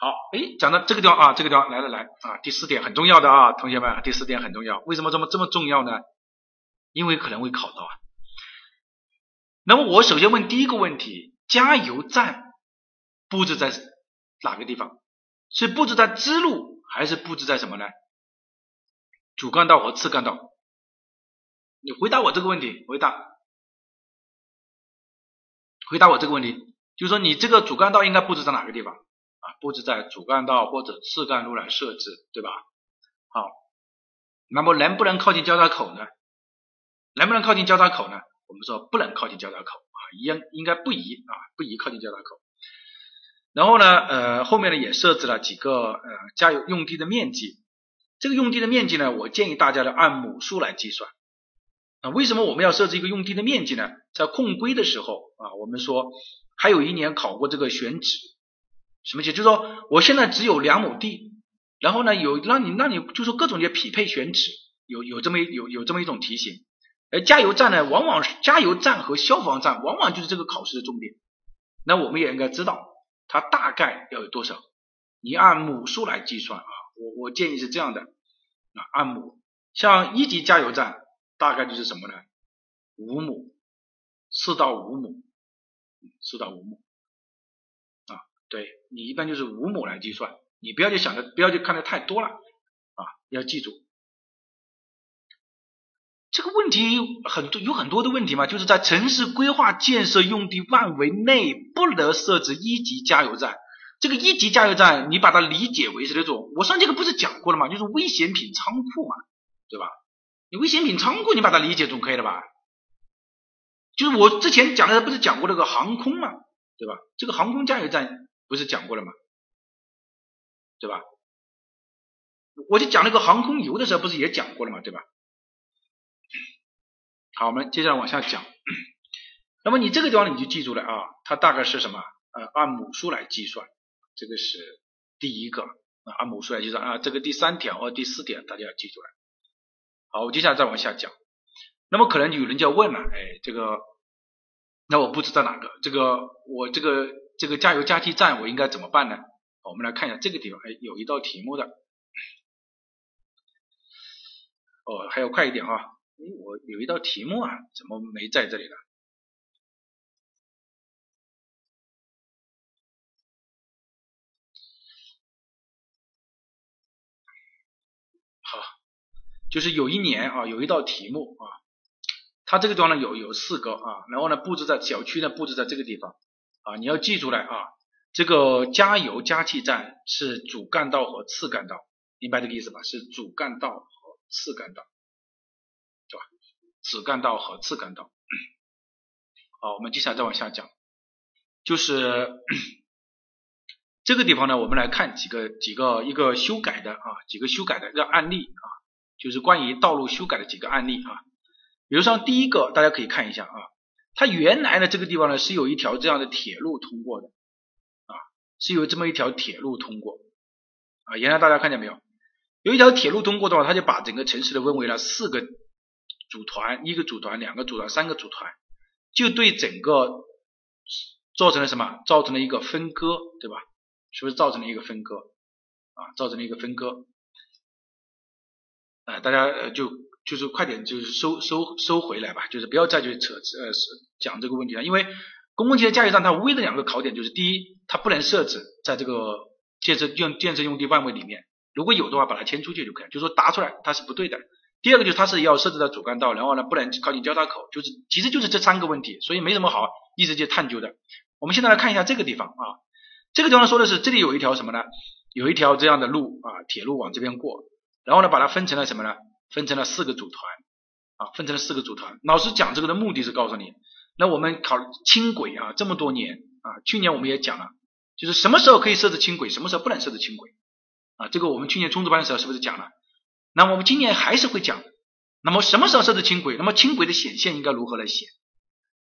好，哎，讲到这个地方啊，这个地方来了来啊，第四点很重要的啊，同学们，第四点很重要，为什么这么这么重要呢？因为可能会考到啊，那么我首先问第一个问题：加油站布置在哪个地方？是布置在支路，还是布置在什么呢？主干道和次干道？你回答我这个问题，回答，回答我这个问题，就是说你这个主干道应该布置在哪个地方啊？布置在主干道或者次干路来设置，对吧？好，那么能不能靠近交叉口呢？能不能靠近交叉口呢？我们说不能靠近交叉口啊，应应该不宜啊，不宜靠近交叉口。然后呢，呃，后面呢也设置了几个呃加油用地的面积。这个用地的面积呢，我建议大家呢按亩数来计算。啊，为什么我们要设置一个用地的面积呢？在控规的时候啊，我们说还有一年考过这个选址，什么意思？就是说我现在只有两亩地，然后呢有让你让你就说各种的匹配选址，有有这么有有这么一种题型。而加油站呢，往往是加油站和消防站，往往就是这个考试的重点。那我们也应该知道，它大概要有多少？你按亩数来计算啊。我我建议是这样的啊，按亩，像一级加油站大概就是什么呢？五亩，四到五亩，四到五亩啊。对你一般就是五亩来计算，你不要去想的，不要去看的太多了啊，要记住。这个问题很多有很多的问题嘛，就是在城市规划建设用地范围内不得设置一级加油站。这个一级加油站，你把它理解为是那种，我上节课不是讲过了吗？就是危险品仓库嘛，对吧？你危险品仓库，你把它理解总可以了吧？就是我之前讲的不是讲过那个航空嘛，对吧？这个航空加油站不是讲过了吗？对吧？我就讲那个航空油的时候，不是也讲过了嘛，对吧？好，我们接下来往下讲。那么你这个地方你就记住了啊，它大概是什么？呃，按亩数来计算，这个是第一个啊，按亩数来计算啊。这个第三条和第四点大家要记住了。好，我接下来再往下讲。那么可能有人就要问了，哎，这个那我不知道哪个，这个我这个这个加油加气站我应该怎么办呢？我们来看一下这个地方，哎，有一道题目的。哦，还要快一点啊。哎，我有一道题目啊，怎么没在这里了？就是有一年啊，有一道题目啊，它这个地方呢有有四个啊，然后呢布置在小区呢布置在这个地方啊，你要记住来啊，这个加油加气站是主干道和次干道，明白这个意思吧？是主干道和次干道。主干道和次干道，好，我们接下来再往下讲，就是 这个地方呢，我们来看几个几个一个修改的啊，几个修改的一个案例啊，就是关于道路修改的几个案例啊。比如说第一个，大家可以看一下啊，它原来的这个地方呢是有一条这样的铁路通过的啊，是有这么一条铁路通过啊，原来大家看见没有？有一条铁路通过的话，它就把整个城市的分为了四个。组团一个组团两个组团三个组团，就对整个造成了什么？造成了一个分割，对吧？是不是造成了一个分割啊？造成了一个分割。呃，大家就就是快点就是收收收回来吧，就是不要再去扯呃讲这个问题了。因为公共汽车加油站它唯一的两个考点就是：第一，它不能设置在这个建设用建设用地范围里面；如果有的话，把它迁出去就可以，就说答出来它是不对的。第二个就是它是要设置在主干道，然后呢不能靠近交叉口，就是其实就是这三个问题，所以没什么好一直去探究的。我们现在来看一下这个地方啊，这个地方说的是这里有一条什么呢？有一条这样的路啊，铁路往这边过，然后呢把它分成了什么呢？分成了四个组团啊，分成了四个组团。老师讲这个的目的是告诉你，那我们考轻轨啊这么多年啊，去年我们也讲了，就是什么时候可以设置轻轨，什么时候不能设置轻轨啊？这个我们去年冲刺班的时候是不是讲了？那么我们今年还是会讲，那么什么时候设置轻轨？那么轻轨的显现应该如何来写？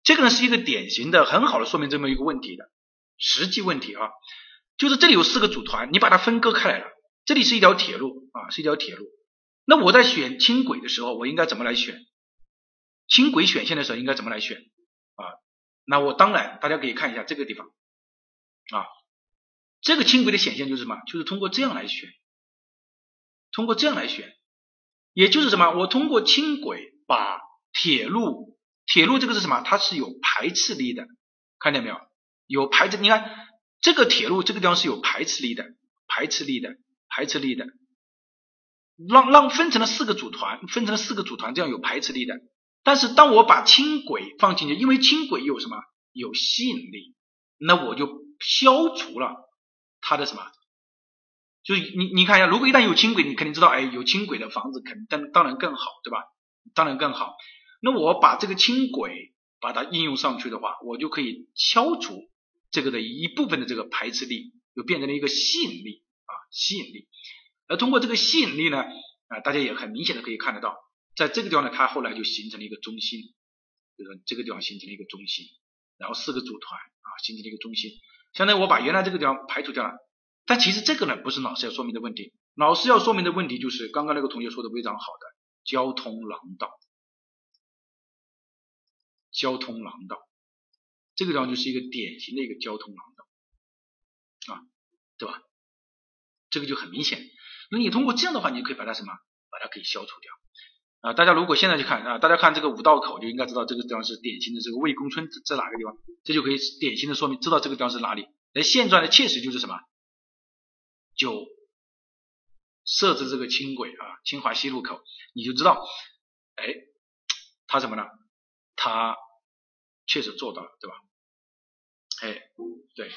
这个呢是一个典型的、很好的说明这么一个问题的实际问题啊，就是这里有四个组团，你把它分割开来了，这里是一条铁路啊，是一条铁路。那我在选轻轨的时候，我应该怎么来选？轻轨选线的时候应该怎么来选啊？那我当然大家可以看一下这个地方啊，这个轻轨的显现就是什么？就是通过这样来选。通过这样来选，也就是什么？我通过轻轨把铁路，铁路这个是什么？它是有排斥力的，看见没有？有排斥，你看这个铁路这个地方是有排斥力的，排斥力的，排斥力的，让让分成了四个组团，分成了四个组团，这样有排斥力的。但是当我把轻轨放进去，因为轻轨有什么？有吸引力，那我就消除了它的什么？就是你你看一下，如果一旦有轻轨，你肯定知道，哎，有轻轨的房子肯当当然更好，对吧？当然更好。那我把这个轻轨把它应用上去的话，我就可以消除这个的一部分的这个排斥力，就变成了一个吸引力，吸引力。而通过这个吸引力呢，啊，大家也很明显的可以看得到，在这个地方呢，它后来就形成了一个中心，就是这个地方形成了一个中心，然后四个组团啊，形成了一个中心。相当于我把原来这个地方排除掉了。但其实这个呢，不是老师要说明的问题。老师要说明的问题就是刚刚那个同学说的非常好的交通廊道，交通廊道，这个地方就是一个典型的一个交通廊道啊，对吧？这个就很明显。那你通过这样的话，你就可以把它什么，把它可以消除掉啊。大家如果现在去看啊，大家看这个五道口就应该知道这个地方是典型的这个魏公村在哪个地方，这就可以典型的说明知道这个地方是哪里。那现在呢，确实就是什么，就设置这个轻轨啊，清华西路口，你就知道，哎，他什么呢？他确实做到了，对吧？哎，对，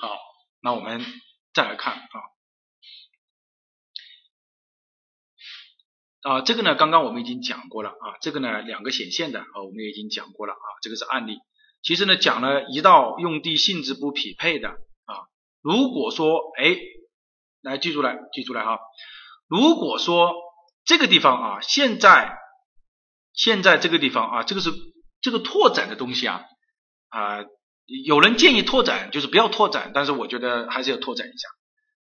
好，那我们再来看啊。啊，这个呢，刚刚我们已经讲过了啊，这个呢，两个显现的啊，我们也已经讲过了啊，这个是案例。其实呢，讲了一道用地性质不匹配的啊，如果说哎，来记住来，记住来哈，如果说这个地方啊，现在现在这个地方啊，这个是这个拓展的东西啊啊，有人建议拓展，就是不要拓展，但是我觉得还是要拓展一下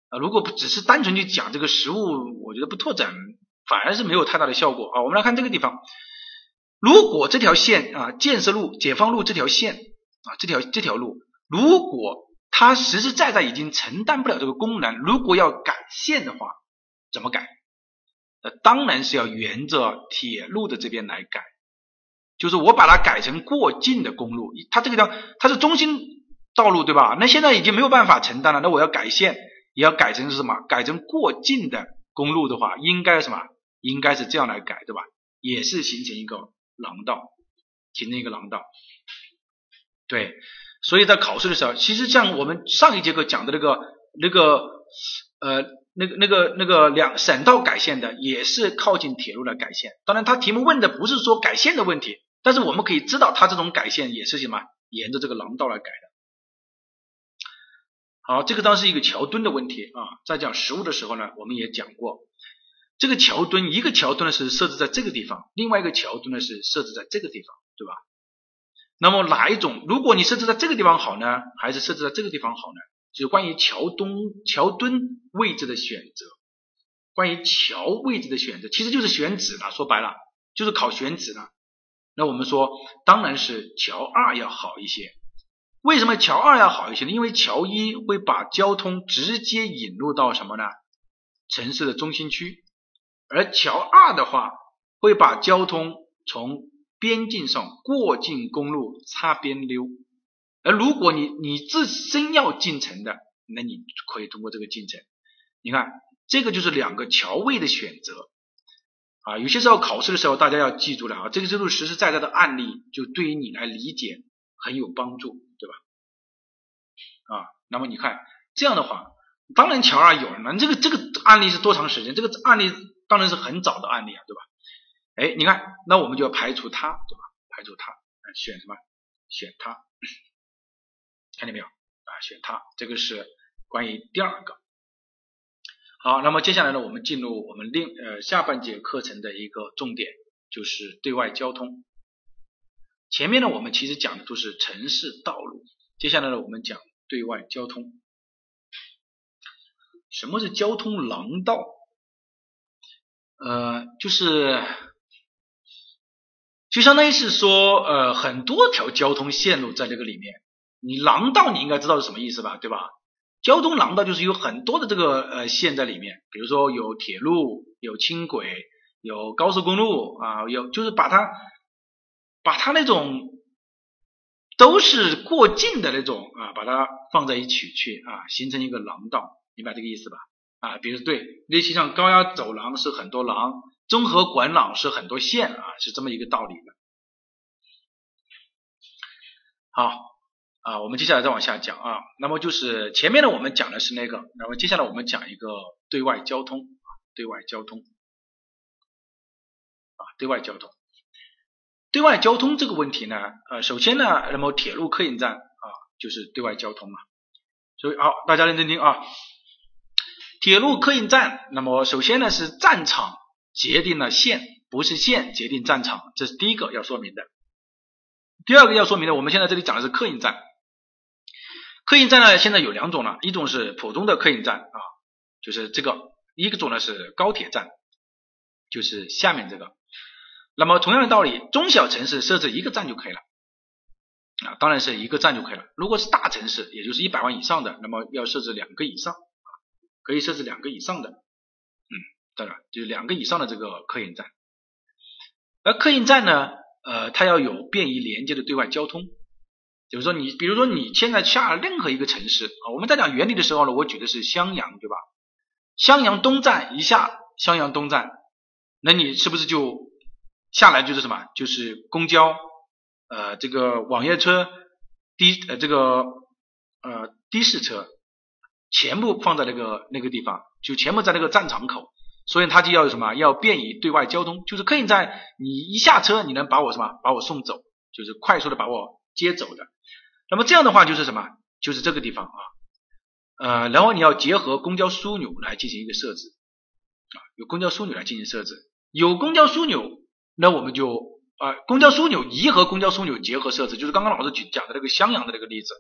啊。如果不只是单纯去讲这个实物，我觉得不拓展。反而是没有太大的效果啊！我们来看这个地方，如果这条线啊，建设路、解放路这条线啊，这条这条路，如果它实实在在已经承担不了这个功能，如果要改线的话，怎么改？那当然是要沿着铁路的这边来改，就是我把它改成过境的公路，它这个地方它是中心道路对吧？那现在已经没有办法承担了，那我要改线，也要改成是什么？改成过境的公路的话，应该什么？应该是这样来改，对吧？也是形成一个廊道，形成一个廊道。对，所以在考试的时候，其实像我们上一节课讲的那个、那个、呃、那个、那个、那个两省道改线的，也是靠近铁路来改线。当然，他题目问的不是说改线的问题，但是我们可以知道，他这种改线也是什么，沿着这个廊道来改的。好，这个当然是一个桥墩的问题啊。在讲实物的时候呢，我们也讲过。这个桥墩，一个桥墩呢是设置在这个地方，另外一个桥墩呢是设置在这个地方，对吧？那么哪一种？如果你设置在这个地方好呢，还是设置在这个地方好呢？就是关于桥墩桥墩位置的选择，关于桥位置的选择，其实就是选址了。说白了，就是考选址了。那我们说，当然是桥二要好一些。为什么桥二要好一些呢？因为桥一会把交通直接引入到什么呢？城市的中心区。而桥二的话，会把交通从边境上过境公路擦边溜。而如果你你自身要进城的，那你可以通过这个进城。你看，这个就是两个桥位的选择啊。有些时候考试的时候，大家要记住了啊，这个都是实实在在的案例，就对于你来理解很有帮助，啊，那么你看这样的话，当然桥二有了，那这个这个案例是多长时间？这个案例。当然是很早的案例啊，对吧？哎，你看，那我们就要排除它，对吧？排除它，选什么？选它，看见没有？啊，选它，这个是关于第二个。好，那么接下来呢，我们进入我们另呃下半节课程的一个重点，就是对外交通。前面呢，我们其实讲的都是城市道路，接下来呢，我们讲对外交通。什么是交通廊道？呃，就是，就相当于是说，呃，很多条交通线路在这个里面。你廊道，你应该知道是什么意思吧，对吧？交通廊道就是有很多的这个呃线在里面，比如说有铁路、有轻轨、有高速公路啊，有就是把它把它那种都是过境的那种啊，把它放在一起去啊，形成一个廊道，明白这个意思吧？啊，比如对，类似像高压走廊是很多廊，综合管廊是很多线啊，是这么一个道理的。好啊，我们接下来再往下讲啊，那么就是前面呢我们讲的是那个，那么接下来我们讲一个对外交通啊，对外交通啊，对外交通，对外交通这个问题呢，呃，首先呢，那么铁路客运站啊，就是对外交通嘛，所以好，大家认真听啊。铁路客运站，那么首先呢是站场决定了线，不是线决定站场，这是第一个要说明的。第二个要说明的，我们现在这里讲的是客运站。客运站呢，现在有两种了，一种是普通的客运站啊，就是这个；一个种呢是高铁站，就是下面这个。那么同样的道理，中小城市设置一个站就可以了啊，当然是一个站就可以了。如果是大城市，也就是一百万以上的，那么要设置两个以上，可以设置两个以上的，嗯，当然就是两个以上的这个客运站。而客运站呢，呃，它要有便于连接的对外交通。就是说，你比如说你现在下任何一个城市啊，我们在讲原理的时候呢，我举的是襄阳，对吧？襄阳东站一下，襄阳东站，那你是不是就下来就是什么？就是公交，呃，这个网约车，的呃这个呃的士车，全部放在那个那个地方，就全部在那个站场口，所以它就要什么？要便于对外交通，就是可以在你一下车，你能把我什么？把我送走，就是快速的把我接走的。那么这样的话就是什么？就是这个地方啊，呃，然后你要结合公交枢纽来进行一个设置啊，有公交枢纽来进行设置，有公交枢纽，那我们就啊，公交枢纽一和公交枢纽结合设置，就是刚刚老师举讲的那个襄阳的那个例子，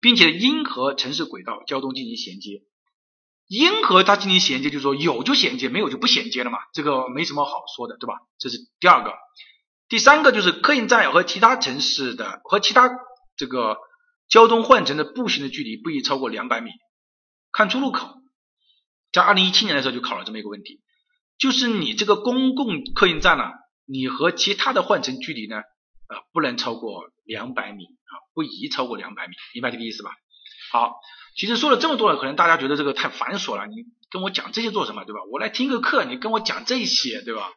并且应和城市轨道交通进行衔接，应和它进行衔接，就是说有就衔接，没有就不衔接了嘛，这个没什么好说的，对吧？这是第二个，第三个就是客运站和其他城市的和其他。这个交通换乘的步行的距离不宜超过两百米。看出入口，在二零一七年的时候就考了这么一个问题，就是你这个公共客运站呢，你和其他的换乘距离呢，啊，不能超过两百米啊，不宜超过两百米，明白这个意思吧？好，其实说了这么多了，可能大家觉得这个太繁琐了，你跟我讲这些做什么，对吧？我来听个课，你跟我讲这些，对吧？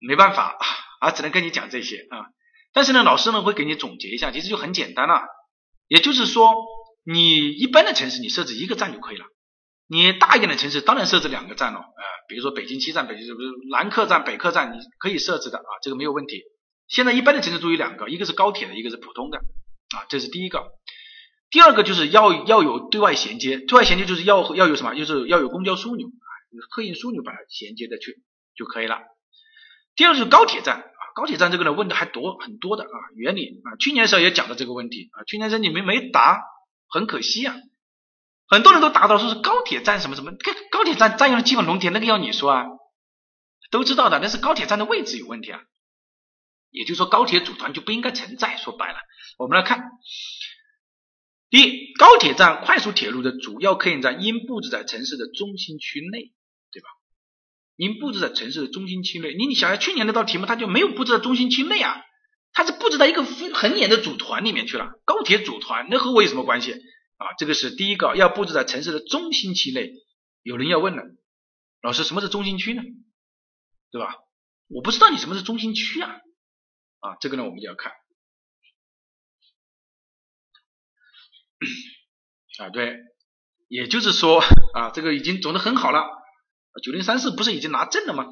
没办法啊，只能跟你讲这些啊。但是呢，老师呢会给你总结一下，其实就很简单了。也就是说，你一般的城市你设置一个站就可以了。你大一点的城市当然设置两个站了，呃，比如说北京西站、北京南客站、北客站，你可以设置的啊，这个没有问题。现在一般的城市都有两个，一个是高铁的，一个是普通的啊，这是第一个。第二个就是要要有对外衔接，对外衔接就是要要有什么，就是要有公交枢纽啊，客运枢纽把它衔接的去就可以了。第二个是高铁站啊。高铁站这个呢问的还多很多的啊，原理啊，去年的时候也讲到这个问题啊，去年时候你们没答，很可惜啊，很多人都答到说是高铁站什么什么，高铁站占用了基本农田，那个要你说啊，都知道的，那是高铁站的位置有问题啊，也就是说高铁组团就不应该存在，说白了，我们来看，第一，高铁站、快速铁路的主要客运站应布置在城市的中心区内，对吧？您布置在城市的中心区内，你想想去年那道题目，它就没有布置在中心区内啊，它是布置在一个很远的组团里面去了。高铁组团，那和我有什么关系啊？这个是第一个，要布置在城市的中心区内。有人要问了，老师什么是中心区呢？对吧？我不知道你什么是中心区啊？啊，这个呢我们就要看 啊，对，也就是说啊，这个已经总的很好了。九零三四不是已经拿证了吗？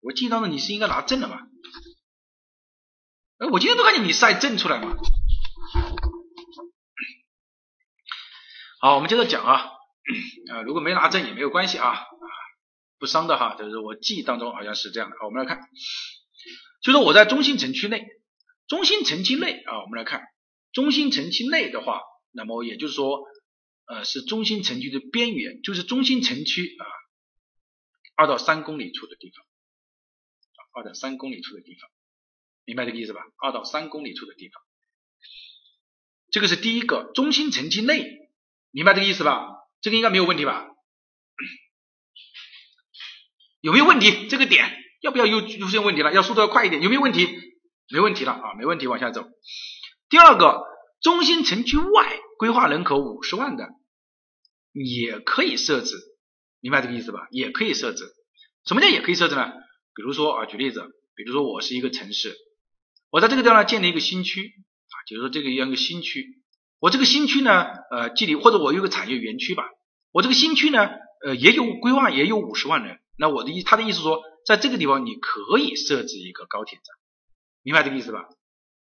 我记忆当中你是应该拿证了吧？哎，我今天都看见你晒证出来嘛。好，我们接着讲啊，啊，如果没拿证也没有关系啊，不伤的哈，就是我记忆当中好像是这样的。好，我们来看，就说我在中心城区内，中心城区内啊，我们来看中心城区内的话，那么也就是说，呃，是中心城区的边缘，就是中心城区啊。二到三公里处的地方，二到三公里处的地方，明白这个意思吧？二到三公里处的地方，这个是第一个中心城区内，明白这个意思吧？这个应该没有问题吧？有没有问题？这个点要不要又出现问题了？要速度要快一点，有没有问题？没问题了啊，没问题，往下走。第二个，中心城区外规划人口五十万的，也可以设置。明白这个意思吧？也可以设置，什么叫也可以设置呢？比如说啊，举例子，比如说我是一个城市，我在这个地方建立一个新区啊，就是说这个样一个新区，我这个新区呢，呃，距离或者我有个产业园区吧，我这个新区呢，呃，也有规划也有五十万人，那我的意他的意思说，在这个地方你可以设置一个高铁站，明白这个意思吧？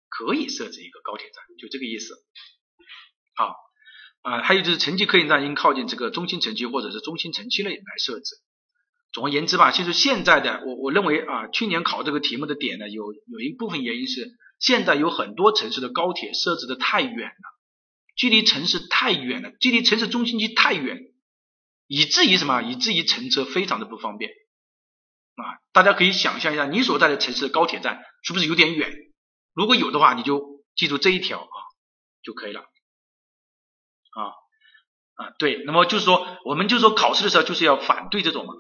可以设置一个高铁站，就这个意思，好。啊，还有就是城际客运站应靠近这个中心城区或者是中心城区内来设置。总而言之吧，其实现在的我我认为啊，去年考这个题目的点呢，有有一部分原因是现在有很多城市的高铁设置的太远了，距离城市太远了，距离城市中心区太远，以至于什么？以至于乘车非常的不方便啊！大家可以想象一下，你所在的城市高铁站是不是有点远？如果有的话，你就记住这一条啊就可以了啊啊对，那么就是说，我们就是说考试的时候就是要反对这种嘛，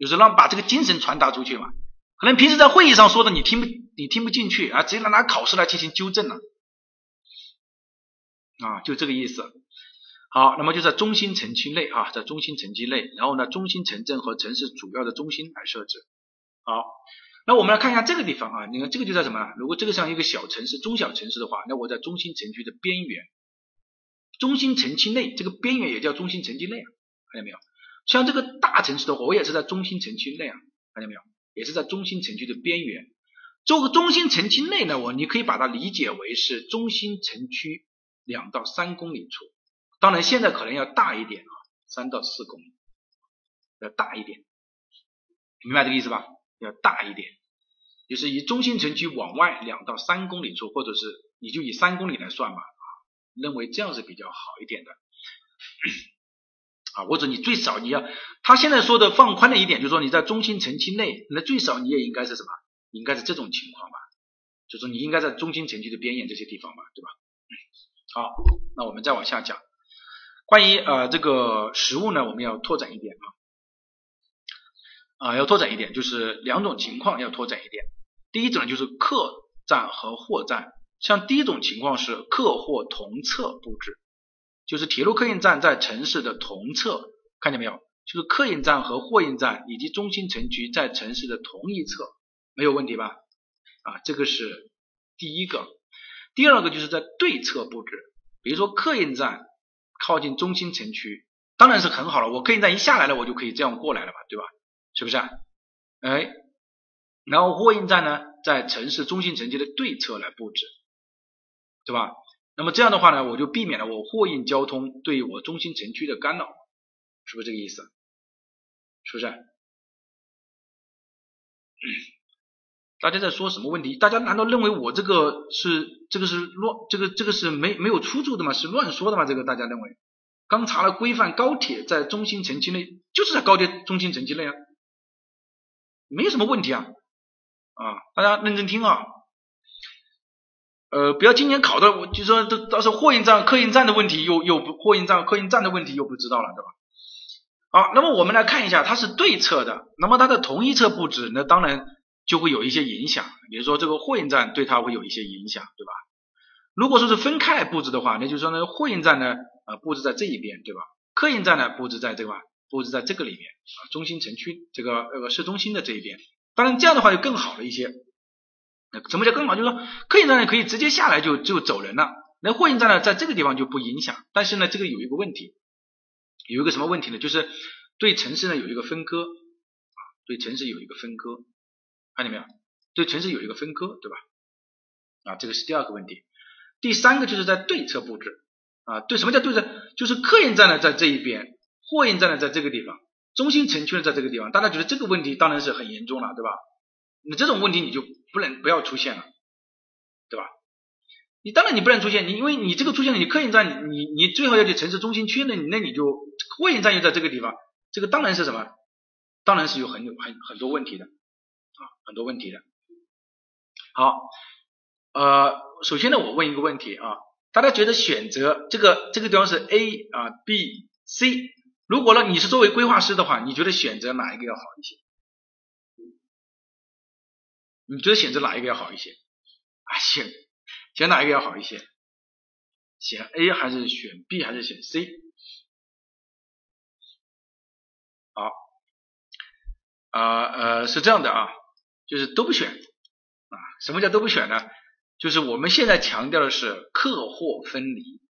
就是让把这个精神传达出去嘛。可能平时在会议上说的你听不你听不进去啊，直接拿拿考试来进行纠正了，啊就这个意思。好，那么就在中心城区内啊，在中心城区内，然后呢，中心城镇和城市主要的中心来设置。好，那我们来看一下这个地方啊，你看这个就在什么？如果这个像一个小城市、中小城市的话，那我在中心城区的边缘，中心城区内这个边缘也叫中心城区内啊，看见没有？像这个大城市的话，我也是在中心城区内啊，看见没有？也是在中心城区的边缘，这个中心城区内呢，我你可以把它理解为是中心城区两到三公里处，当然现在可能要大一点啊，三到四公里，要大一点，明白这个意思吧？要大一点，就是以中心城区往外两到三公里处，或者是你就以三公里来算吧，啊，认为这样是比较好一点的。啊，或者你最少你要，他现在说的放宽了一点，就是说你在中心城区内，那最少你也应该是什么？应该是这种情况吧？就是你应该在中心城区的边沿这些地方吧，对吧？好，那我们再往下讲，关于呃这个实物呢，我们要拓展一点啊，啊要拓展一点，就是两种情况要拓展一点。第一种就是客站和货站，像第一种情况是客货同侧布置。就是铁路客运站在城市的同侧，看见没有？就是客运站和货运站以及中心城区在城市的同一侧，没有问题吧？啊，这个是第一个。第二个就是在对侧布置，比如说客运站靠近中心城区，当然是很好了。我客运站一下来了，我就可以这样过来了嘛，对吧？是不是？哎，然后货运站呢，在城市中心城区的对侧来布置，对吧？那么这样的话呢，我就避免了我货运交通对我中心城区的干扰，是不是这个意思？是不是？大家在说什么问题？大家难道认为我这个是这个是乱这个这个是没没有出处的嘛？是乱说的嘛？这个大家认为？刚查了规范，高铁在中心城区内，就是在高铁中心城区内啊，没什么问题啊啊！大家认真听啊。呃，不要今年考的，我就说到到时候货运站、客运站的问题又又不货运站、客运站的问题又不知道了，对吧？好，那么我们来看一下，它是对侧的，那么它的同一侧布置，那当然就会有一些影响，比如说这个货运站对它会有一些影响，对吧？如果说是分开来布置的话，那就是说呢，货运站呢呃布置在这一边，对吧？客运站呢布置在这块，布置在这个里面啊，中心城区这个那个市中心的这一边，当然这样的话就更好了一些。什么叫更好？就是说，客运站呢可以直接下来就就走人了，那货运站呢在这个地方就不影响。但是呢，这个有一个问题，有一个什么问题呢？就是对城市呢有一个分割啊，对城市有一个分割，看见没有？对城市有一个分割，对吧？啊，这个是第二个问题。第三个就是在对侧布置啊，对什么叫对侧？就是客运站呢在这一边，货运站呢在这个地方，中心城区呢在这个地方。大家觉得这个问题当然是很严重了，对吧？那这种问题你就不能不要出现了，对吧？你当然你不能出现，你因为你这个出现了，你客运站你你最好要去城市中心区，那那你就货运站又在这个地方，这个当然是什么？当然是有很有很很多问题的啊，很多问题的。好，呃，首先呢，我问一个问题啊，大家觉得选择这个这个地方是 A 啊 B C，如果呢你是作为规划师的话，你觉得选择哪一个要好一些？你觉得选择哪一个要好一些？啊，选选哪一个要好一些？选 A 还是选 B 还是选 C？好，啊呃是这样的啊，就是都不选啊。什么叫都不选呢？就是我们现在强调的是客货分离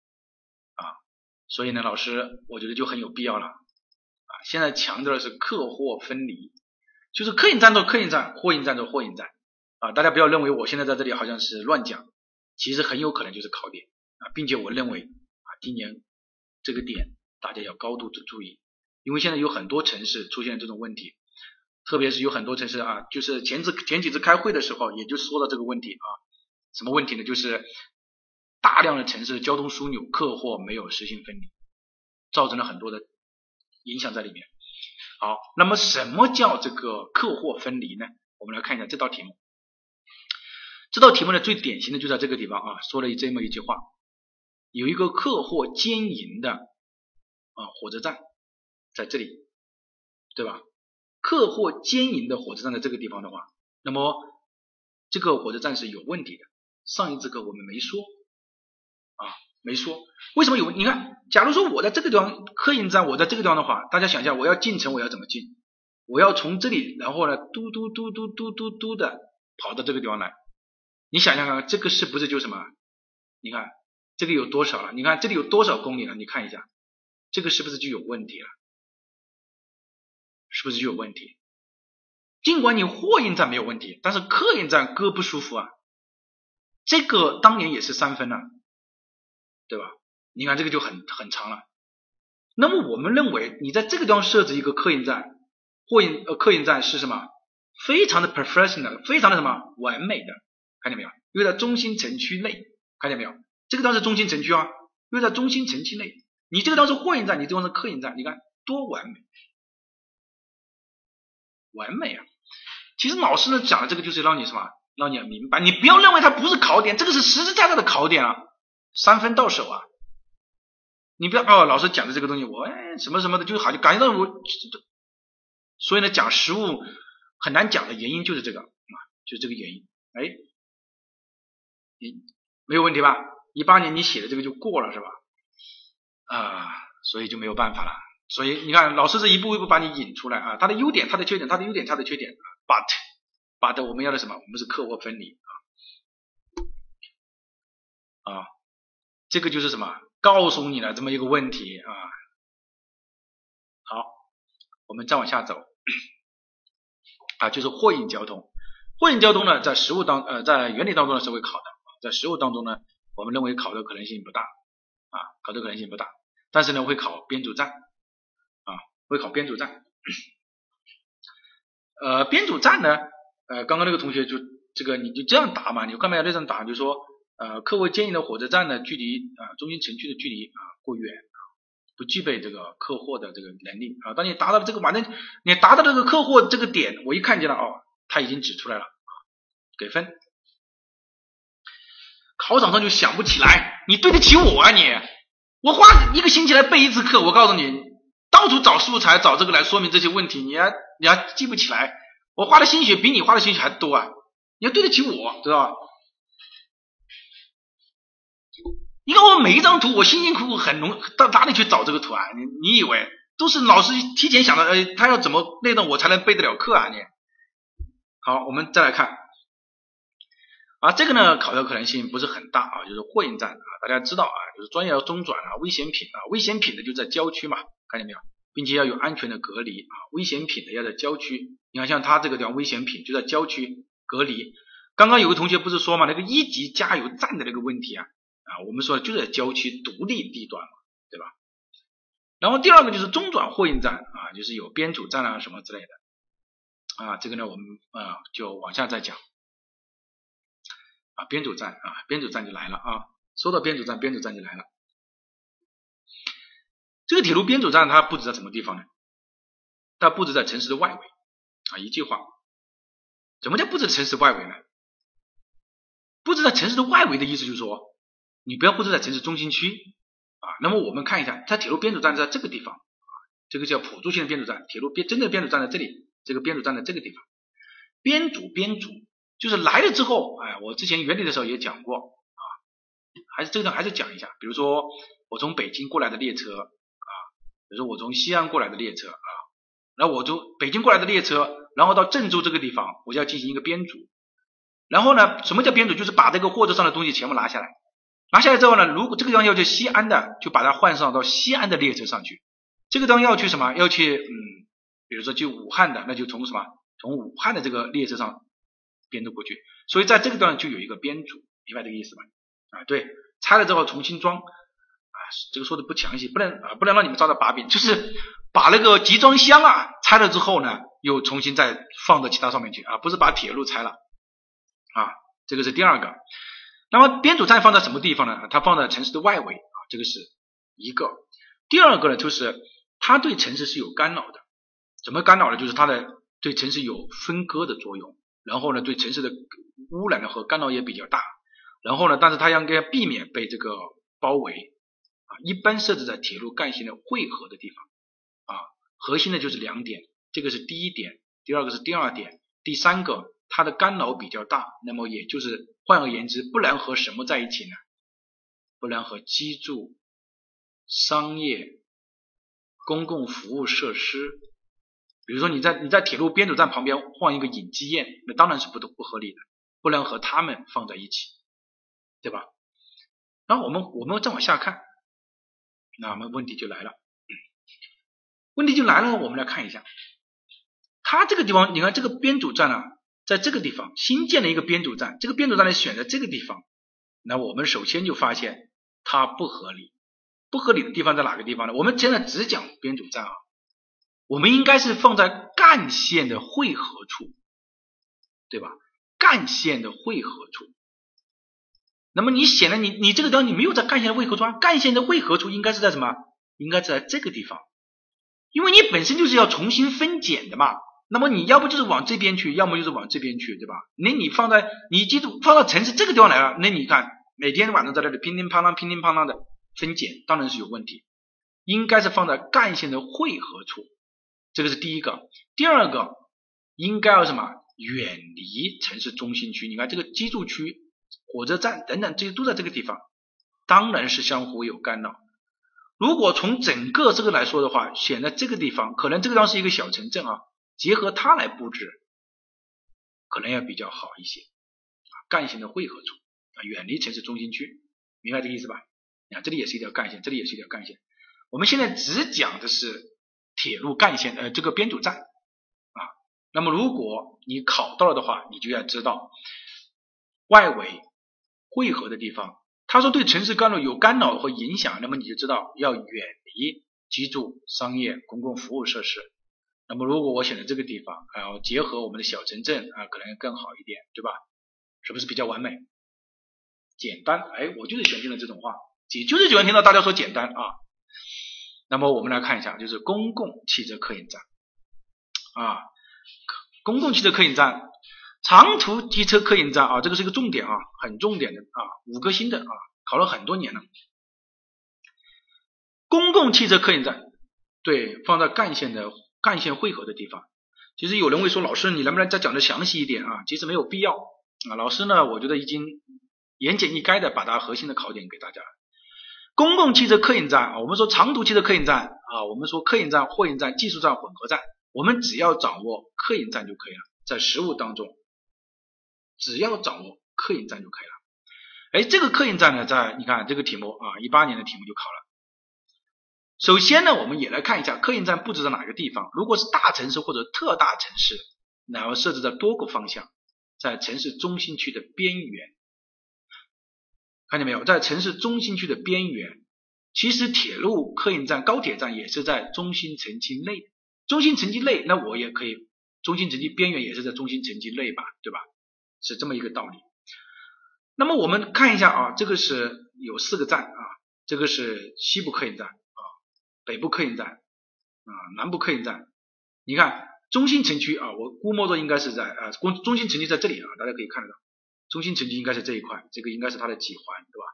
啊，所以呢，老师我觉得就很有必要了啊。现在强调的是客货分离，就是客运站做客运站，货运站做货运站。啊，大家不要认为我现在在这里好像是乱讲，其实很有可能就是考点啊，并且我认为啊，今年这个点大家要高度的注意，因为现在有很多城市出现这种问题，特别是有很多城市啊，就是前次前几次开会的时候，也就说了这个问题啊，什么问题呢？就是大量的城市交通枢纽客货没有实行分离，造成了很多的影响在里面。好，那么什么叫这个客货分离呢？我们来看一下这道题目。这道题目呢，最典型的就在这个地方啊，说了这么一句话：有一个客货兼营的啊火车站在这里，对吧？客货兼营的火车站在这个地方的话，那么这个火车站是有问题的。上一节课我们没说啊，没说为什么有？你看，假如说我在这个地方客运站，我在这个地方的话，大家想一下，我要进城，我要怎么进？我要从这里，然后呢，嘟嘟嘟嘟嘟嘟嘟的跑到这个地方来。你想想看，这个是不是就什么？你看这个有多少了？你看这里有多少公里了？你看一下，这个是不是就有问题了？是不是就有问题？尽管你货运站没有问题，但是客运站哥不舒服啊。这个当年也是三分呢，对吧？你看这个就很很长了。那么我们认为，你在这个地方设置一个客运站，货运呃客运站是什么？非常的 professional，非常的什么完美的。看见没有？因为在中心城区内，看见没有？这个地方是中心城区啊，因为在中心城区内，你这个地方是货运站，你这方是客运站，你看多完美，完美啊！其实老师呢讲的这个就是让你什么，让你明白，你不要认为它不是考点，这个是实实在在的考点啊，三分到手啊！你不要哦，老师讲的这个东西，我哎什么什么的，就好像感觉到我，所以呢讲实物很难讲的原因就是这个啊，就是这个原因，哎。你没有问题吧？一八年你写的这个就过了是吧？啊，所以就没有办法了。所以你看，老师是一步一步把你引出来啊，他的优点，他的缺点，他的优点，他的缺点。But but 我们要的什么？我们是客货分离啊啊，这个就是什么？告诉你了这么一个问题啊。好，我们再往下走啊，就是货运交通。货运交通呢，在实物当呃在原理当中呢是会考的。在实物当中呢，我们认为考的可能性不大啊，考的可能性不大，但是呢会考编组站啊，会考编组站。呃，编组站呢，呃，刚刚那个同学就这个你就这样答嘛，你干嘛要这样答？就说呃，客户建议的火车站的，距离啊中心城区的距离啊过远，不具备这个客货的这个能力啊。当你达到了这个反正你达到这个客货这个点，我一看见了哦，他已经指出来了，给分。考场上就想不起来，你对得起我啊你？我花一个星期来背一次课，我告诉你，到处找素材找这个来说明这些问题，你还你还记不起来？我花的心血比你花的心血还多啊！你要对得起我，知道吧？你看我每一张图，我辛辛苦苦很浓到哪里去找这个图啊？你你以为都是老师提前想的？呃，他要怎么内容我才能背得了课啊？你好，我们再来看。啊，这个呢，考的可能性不是很大啊，就是货运站啊，大家知道啊，就是专业要中转啊，危险品啊，危险品的就在郊区嘛，看见没有，并且要有安全的隔离啊，危险品的要在郊区，你看像他这个地方危险品就在郊区隔离。刚刚有个同学不是说嘛，那个一级加油站的那个问题啊，啊，我们说就在郊区独立地段嘛，对吧？然后第二个就是中转货运站啊，就是有编组站啊什么之类的啊，这个呢我们啊就往下再讲。啊，编组站啊，编组站就来了啊！说到编组站，编组站就来了。这个铁路编组站它布置在什么地方呢？它布置在城市的外围啊。一句话，什么叫布置城市外围呢？布置在城市的外围的意思就是说，你不要布置在城市中心区啊。那么我们看一下，它铁路编组站在这个地方啊，这个叫辅助性的编组站。铁路编真正的编组站在这里，这个编组站在这个地方。编组编组。就是来了之后，哎，我之前原理的时候也讲过啊，还是这个还是讲一下。比如说我从北京过来的列车，比如说我从西安过来的列车啊，然后我从北京过来的列车，然后到郑州这个地方，我就要进行一个编组。然后呢，什么叫编组？就是把这个货车上的东西全部拿下来，拿下来之后呢，如果这个地方要去西安的，就把它换上到西安的列车上去。这个地方要去什么？要去嗯，比如说去武汉的，那就从什么？从武汉的这个列车上。编组过去，所以在这个段就有一个编组，明白这个意思吧？啊，对，拆了之后重新装，这个说的不详细，不能啊，不能让你们抓到把柄，就是把那个集装箱啊拆了之后呢，又重新再放到其他上面去啊，不是把铁路拆了啊，这个是第二个。那么编组站放在什么地方呢？它放在城市的外围啊，这个是一个。第二个呢，就是它对城市是有干扰的。怎么干扰呢？就是它的对城市有分割的作用，然后呢，对城市的污染呢和干扰也比较大。然后呢，但是它应该避免被这个包围一般设置在铁路干线的汇合的地方啊。核心的就是两点，这个是第一点，第二个是第二点，第三个它的干扰比较大。那么也就是换而言之，不能和什么在一起呢？不能和居住、商业、公共服务设施。比如说你在你在铁路编组站旁边换一个影机院，那当然是不不合理的，不能和他们放在一起，对吧？然后我们我们再往下看，那么问题就来了，问题就来了，我们来看一下，它这个地方，你看这个编组站啊，在这个地方新建了一个编组站，这个编组站呢选在这个地方，那我们首先就发现它不合理，不合理的地方在哪个地方呢？我们现在只讲编组站啊。我们应该是放在干线的汇合处，对吧？干线的汇合处。那么你显然你你这个地方你没有在干线的汇合处，干线的汇合处应该是在什么？应该在这个地方，因为你本身就是要重新分拣的嘛。那么你要不就是往这边去，要么就是往这边去，对吧？那你放在你记住放到城市这个地方来了，那你看每天晚上在那里乒铃乓啷乒铃乓啷的分拣，当然是有问题。应该是放在干线的汇合处。这个是第一个，第二个应该要什么？远离城市中心区。你看这个居住区、火车站等等，这些都在这个地方，当然是相互有干扰。如果从整个这个来说的话，选在这个地方，可能这个地方是一个小城镇啊，结合它来布置，可能要比较好一些。啊干线的汇合处啊，远离城市中心区，明白这个意思吧？你看这里也是一条干线，这里也是一条干线。我们现在只讲的是。铁路干线呃，这个编组站啊，那么如果你考到了的话，你就要知道外围汇合的地方，他说对城市干扰有干扰和影响，那么你就知道要远离居住、商业、公共服务设施。那么如果我选择这个地方，然后结合我们的小城镇啊，可能更好一点，对吧？是不是比较完美？简单，哎，我就是喜欢听到这种话，也就是喜欢听到大家说简单啊。那么我们来看一下，就是公共汽车客运站啊，公共汽车客运站、长途机车客运站啊，这个是一个重点啊，很重点的啊，五颗星的啊，考了很多年了。公共汽车客运站，对，放在干线的干线汇合的地方。其实有人会说，老师你能不能再讲的详细一点啊？其实没有必要啊，老师呢，我觉得已经言简意赅的把它核心的考点给大家。公共汽车客运站啊，我们说长途汽车客运站啊，我们说客运站、货运站、技术站、混合站，我们只要掌握客运站就可以了。在实务当中，只要掌握客运站就可以了。哎，这个客运站呢，在你看这个题目啊，一八年的题目就考了。首先呢，我们也来看一下客运站布置在哪个地方。如果是大城市或者特大城市，然后设置在多个方向，在城市中心区的边缘。看见没有，在城市中心区的边缘，其实铁路客运站、高铁站也是在中心城区内。中心城区内，那我也可以，中心城区边缘也是在中心城区内吧，对吧？是这么一个道理。那么我们看一下啊，这个是有四个站啊，这个是西部客运站啊，北部客运站啊，南部客运站。你看中心城区啊，我估摸着应该是在啊，中中心城区在这里啊，大家可以看得到。中心城区应该是这一块，这个应该是它的几环，对吧？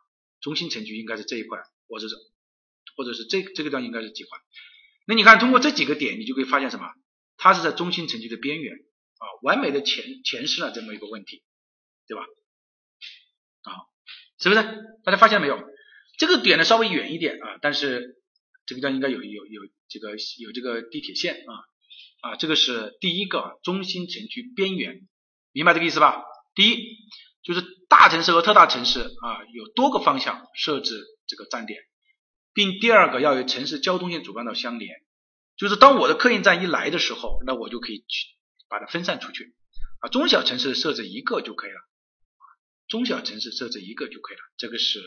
中心城区应该是这一块，或者是或者是这这个地方应该是几环。那你看，通过这几个点，你就可以发现什么？它是在中心城区的边缘啊，完美的诠诠释了这么一个问题，对吧？啊，是不是？大家发现没有？这个点呢稍微远一点啊，但是这个地方应该有有有这个有这个地铁线啊啊，这个是第一个中心城区边缘，明白这个意思吧？第一。就是大城市和特大城市啊，有多个方向设置这个站点，并第二个要与城市交通线主干道相连。就是当我的客运站一来的时候，那我就可以去把它分散出去啊。中小城市设置一个就可以了，中小城市设置一个就可以了。这个是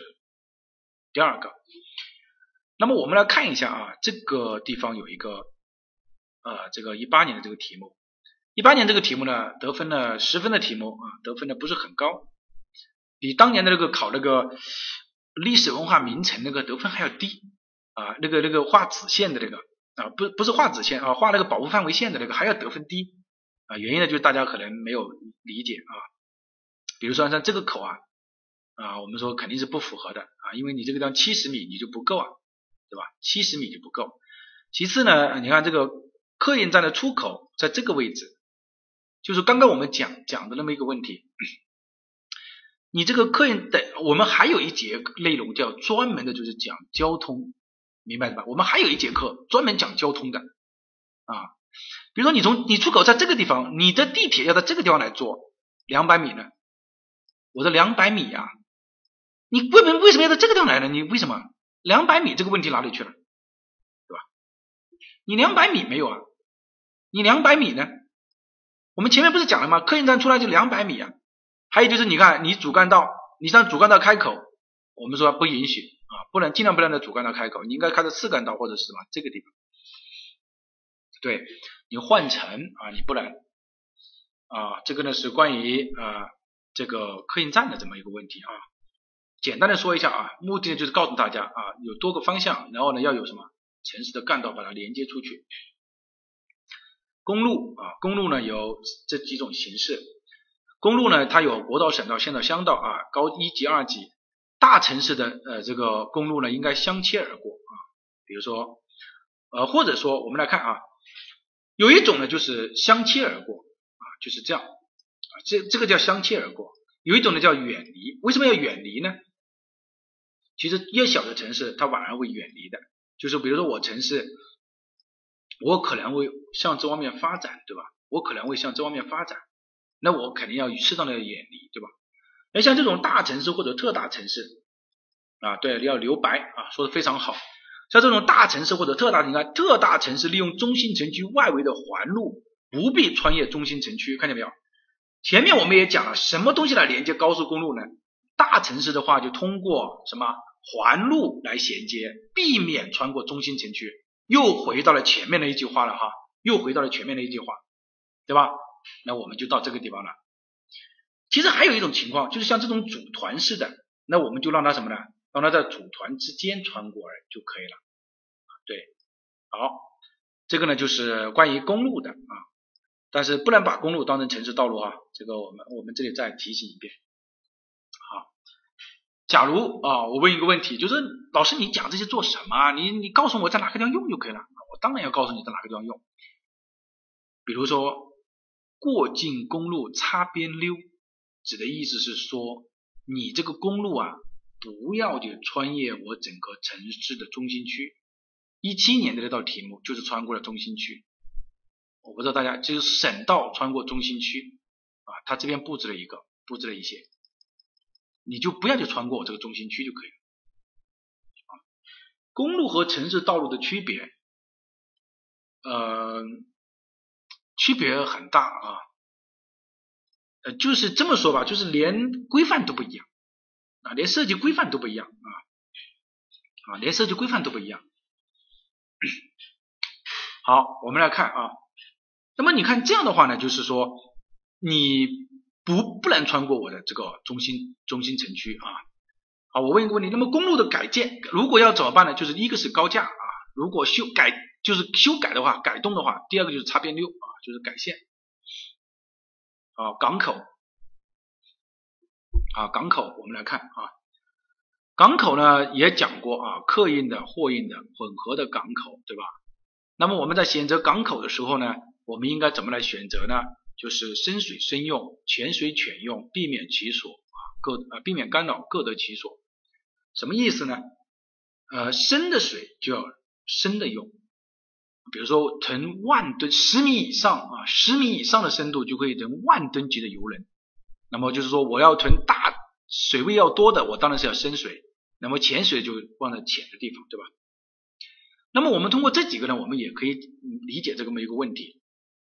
第二个。那么我们来看一下啊，这个地方有一个呃，这个一八年的这个题目。一八年这个题目呢，得分呢十分的题目啊，得分呢不是很高。比当年的那个考那个历史文化名城那个得分还要低啊，那个那个画子线的那个啊，不不是画子线啊，画那个保护范围线的那个还要得分低啊，原因呢就是大家可能没有理解啊，比如说像这个口啊啊，我们说肯定是不符合的啊，因为你这个地方七十米你就不够啊，对吧？七十米就不够。其次呢，你看这个客运站的出口在这个位置，就是刚刚我们讲讲的那么一个问题。你这个客运的，我们还有一节内容叫专门的，就是讲交通，明白了吧？我们还有一节课专门讲交通的啊。比如说你从你出口在这个地方，你的地铁要在这个地方来坐，两百米呢？我说两百米呀，你为什么为什么要在这个地方来呢？你为什么两百米这个问题哪里去了？对吧？你两百米没有啊？你两百米呢？我们前面不是讲了吗？客运站出来就两百米啊。还有就是，你看你主干道，你上主干道开口，我们说不允许啊，不能尽量不能在主干道开口，你应该开在次干道或者是什么这个地方。对你换乘啊，你不能啊，这个呢是关于啊这个客运站的这么一个问题啊。简单的说一下啊，目的就是告诉大家啊，有多个方向，然后呢要有什么城市的干道把它连接出去。公路啊，公路呢有这几种形式。公路呢，它有国道、省道、县道、乡道啊，高一级、二级。大城市的呃这个公路呢，应该相切而过啊。比如说呃，或者说我们来看啊，有一种呢就是相切而过啊，就是这样啊，这这个叫相切而过。有一种呢叫远离，为什么要远离呢？其实越小的城市它反而会远离的，就是比如说我城市，我可能会向这方面发展，对吧？我可能会向这方面发展。那我肯定要适当的远离，对吧？那像这种大城市或者特大城市啊，对，要留白啊，说的非常好。像这种大城市或者特大，你看特大城市利用中心城区外围的环路，不必穿越中心城区，看见没有？前面我们也讲了，什么东西来连接高速公路呢？大城市的话就通过什么环路来衔接，避免穿过中心城区。又回到了前面的一句话了哈，又回到了前面的一句话，对吧？那我们就到这个地方了。其实还有一种情况，就是像这种组团式的，那我们就让它什么呢？让它在组团之间穿过就可以了。对，好，这个呢就是关于公路的啊，但是不能把公路当成城市道路啊。这个我们我们这里再提醒一遍。好，假如啊，我问一个问题，就是老师你讲这些做什么？你你告诉我在哪个地方用就可以了。我当然要告诉你在哪个地方用。比如说。过境公路擦边溜，指的意思是说，你这个公路啊，不要就穿越我整个城市的中心区。一七年的那道题目就是穿过了中心区，我不知道大家就是省道穿过中心区啊，他这边布置了一个，布置了一些，你就不要去穿过这个中心区就可以了。啊，公路和城市道路的区别，呃。区别很大啊，呃，就是这么说吧，就是连规范都不一样啊，连设计规范都不一样啊，啊，连设计规范都不一样。好，我们来看啊，那么你看这样的话呢，就是说你不不能穿过我的这个中心中心城区啊。好，我问一个问题，那么公路的改建如果要怎么办呢？就是一个是高架啊，如果修改就是修改的话，改动的话，第二个就是擦边溜啊。就是改线啊，港口啊，港口，我们来看啊，港口呢也讲过啊，客运的、货运的混合的港口，对吧？那么我们在选择港口的时候呢，我们应该怎么来选择呢？就是深水深用，浅水浅用，避免其所啊，各呃避免干扰，各得其所。什么意思呢？呃，深的水就要深的用。比如说囤万吨十米以上啊，十米以上的深度就可以囤万吨级的油轮。那么就是说，我要囤大水位要多的，我当然是要深水。那么浅水就放在浅的地方，对吧？那么我们通过这几个呢，我们也可以理解这么一个问题。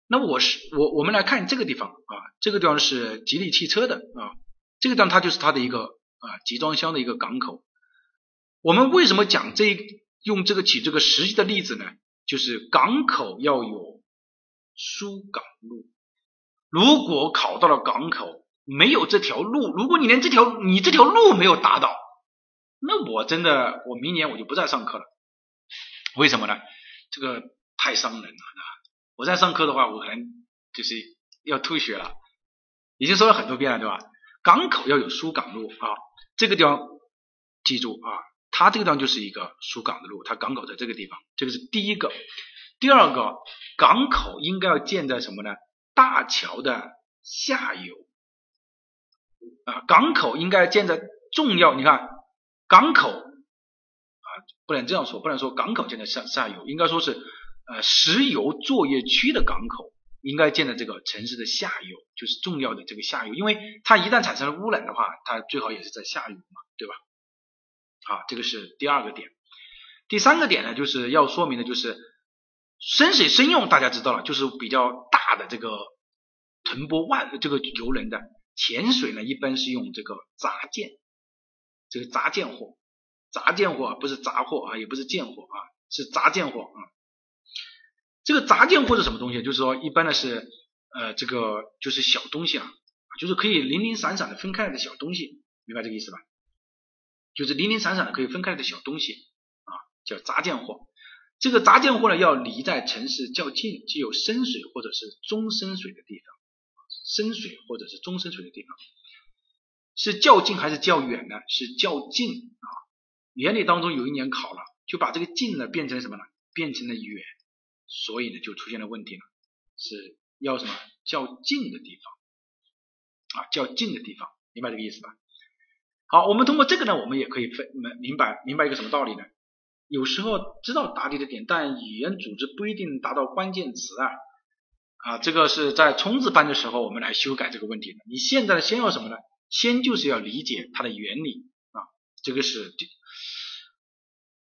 那么我是我我们来看这个地方啊，这个地方是吉利汽车的啊，这个地方它就是它的一个啊集装箱的一个港口。我们为什么讲这用这个举这个实际的例子呢？就是港口要有疏港路，如果考到了港口没有这条路，如果你连这条你这条路没有达到，那我真的我明年我就不再上课了。为什么呢？这个太伤人了，啊我再上课的话，我可能就是要吐血了。已经说了很多遍了，对吧？港口要有疏港路啊，这个地方记住啊，它这个地方就是一个疏港的路，它港口在这个地方，这个是第一个。第二个，港口应该要建在什么呢？大桥的下游啊，港口应该建在重要，你看港口啊，不能这样说，不能说港口建在下下游，应该说是呃石油作业区的港口。应该建在这个城市的下游，就是重要的这个下游，因为它一旦产生了污染的话，它最好也是在下游嘛，对吧？好，这个是第二个点。第三个点呢，就是要说明的就是深水深用，大家知道了，就是比较大的这个腾波万这个游轮的潜水呢，一般是用这个杂件，这个杂件货，杂件货不是杂货啊，也不是件货啊，是杂件货啊。这个杂件货是什么东西？就是说，一般的是，呃，这个就是小东西啊，就是可以零零散散的分开来的小东西，明白这个意思吧？就是零零散散的可以分开来的小东西啊，叫杂件货。这个杂件货呢，要离在城市较近，具有深水或者是中深水的地方，深水或者是中深水的地方，是较近还是较远呢？是较近啊。原理当中有一年考了，就把这个近呢变成什么呢？变成了远。所以呢，就出现了问题了，是要什么较近的地方啊，较近的地方，明白这个意思吧？好，我们通过这个呢，我们也可以分明明白明白一个什么道理呢？有时候知道答题的点，但语言组织不一定达到关键词啊啊，这个是在冲刺班的时候我们来修改这个问题的。你现在先要什么呢？先就是要理解它的原理啊，这个是第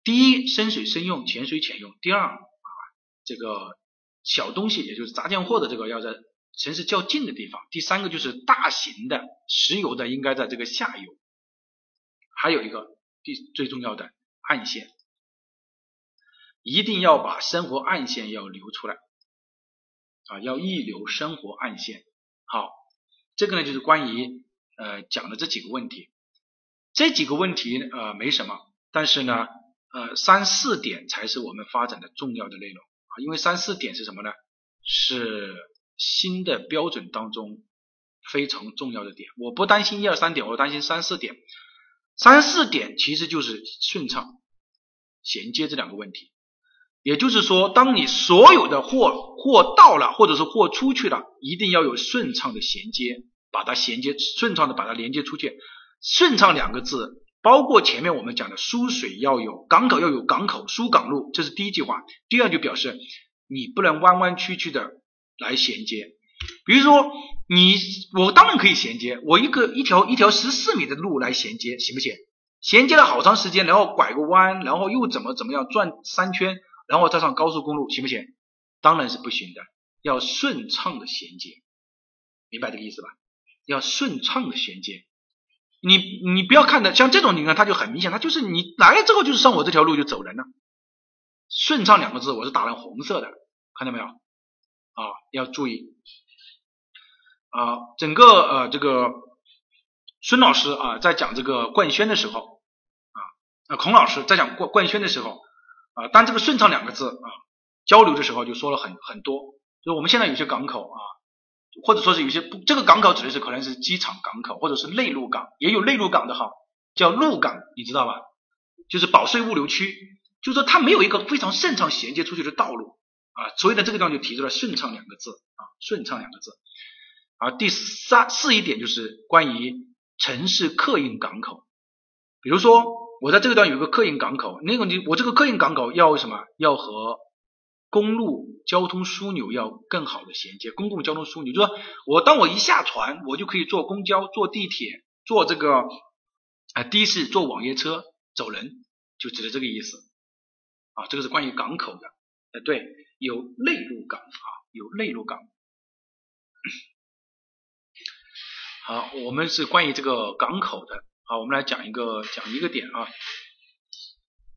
第一，深水深用，浅水浅用。第二啊。这个小东西，也就是杂件货的这个要在城市较近的地方。第三个就是大型的石油的，应该在这个下游。还有一个第最重要的暗线，一定要把生活暗线要留出来啊，要一流生活暗线。好，这个呢就是关于呃讲的这几个问题，这几个问题呃没什么，但是呢呃三四点才是我们发展的重要的内容啊。因为三四点是什么呢？是新的标准当中非常重要的点。我不担心一二三点，我担心三四点。三四点其实就是顺畅衔接这两个问题。也就是说，当你所有的货货到了，或者是货出去了，一定要有顺畅的衔接，把它衔接顺畅的把它连接出去。顺畅两个字。包括前面我们讲的输水要有港口要有港口输港路，这是第一句话。第二就表示你不能弯弯曲曲的来衔接。比如说你我当然可以衔接，我一个一条一条十四米的路来衔接行不行？衔接了好长时间，然后拐个弯，然后又怎么怎么样转三圈，然后再上高速公路行不行？当然是不行的，要顺畅的衔接，明白这个意思吧？要顺畅的衔接。你你不要看的像这种，你看它就很明显，它就是你来了之后就是上我这条路就走人了。顺畅两个字我是打成红色的，看到没有？啊，要注意啊，整个呃这个孙老师啊在讲这个冠宣的时候啊，那孔老师在讲冠冠宣的时候啊，当这个顺畅两个字啊交流的时候就说了很很多，就我们现在有些港口啊。或者说是有些不，这个港口指的是可能是机场港口，或者是内陆港，也有内陆港的哈，叫陆港，你知道吧？就是保税物流区，就是说它没有一个非常顺畅衔接出去的道路啊，所以呢这个地方就提出了顺畅两个字啊，顺畅两个字。啊，第三四一点就是关于城市客运港口，比如说我在这个地方有个客运港口，那个你我这个客运港口要什么？要和公路交通枢纽要更好的衔接，公共交通枢纽，就说我当我一下船，我就可以坐公交、坐地铁、坐这个啊的士、坐网约车走人，就指的这个意思啊。这个是关于港口的，呃，对，有内陆港啊，有内陆港。好，我们是关于这个港口的，好，我们来讲一个讲一个点啊。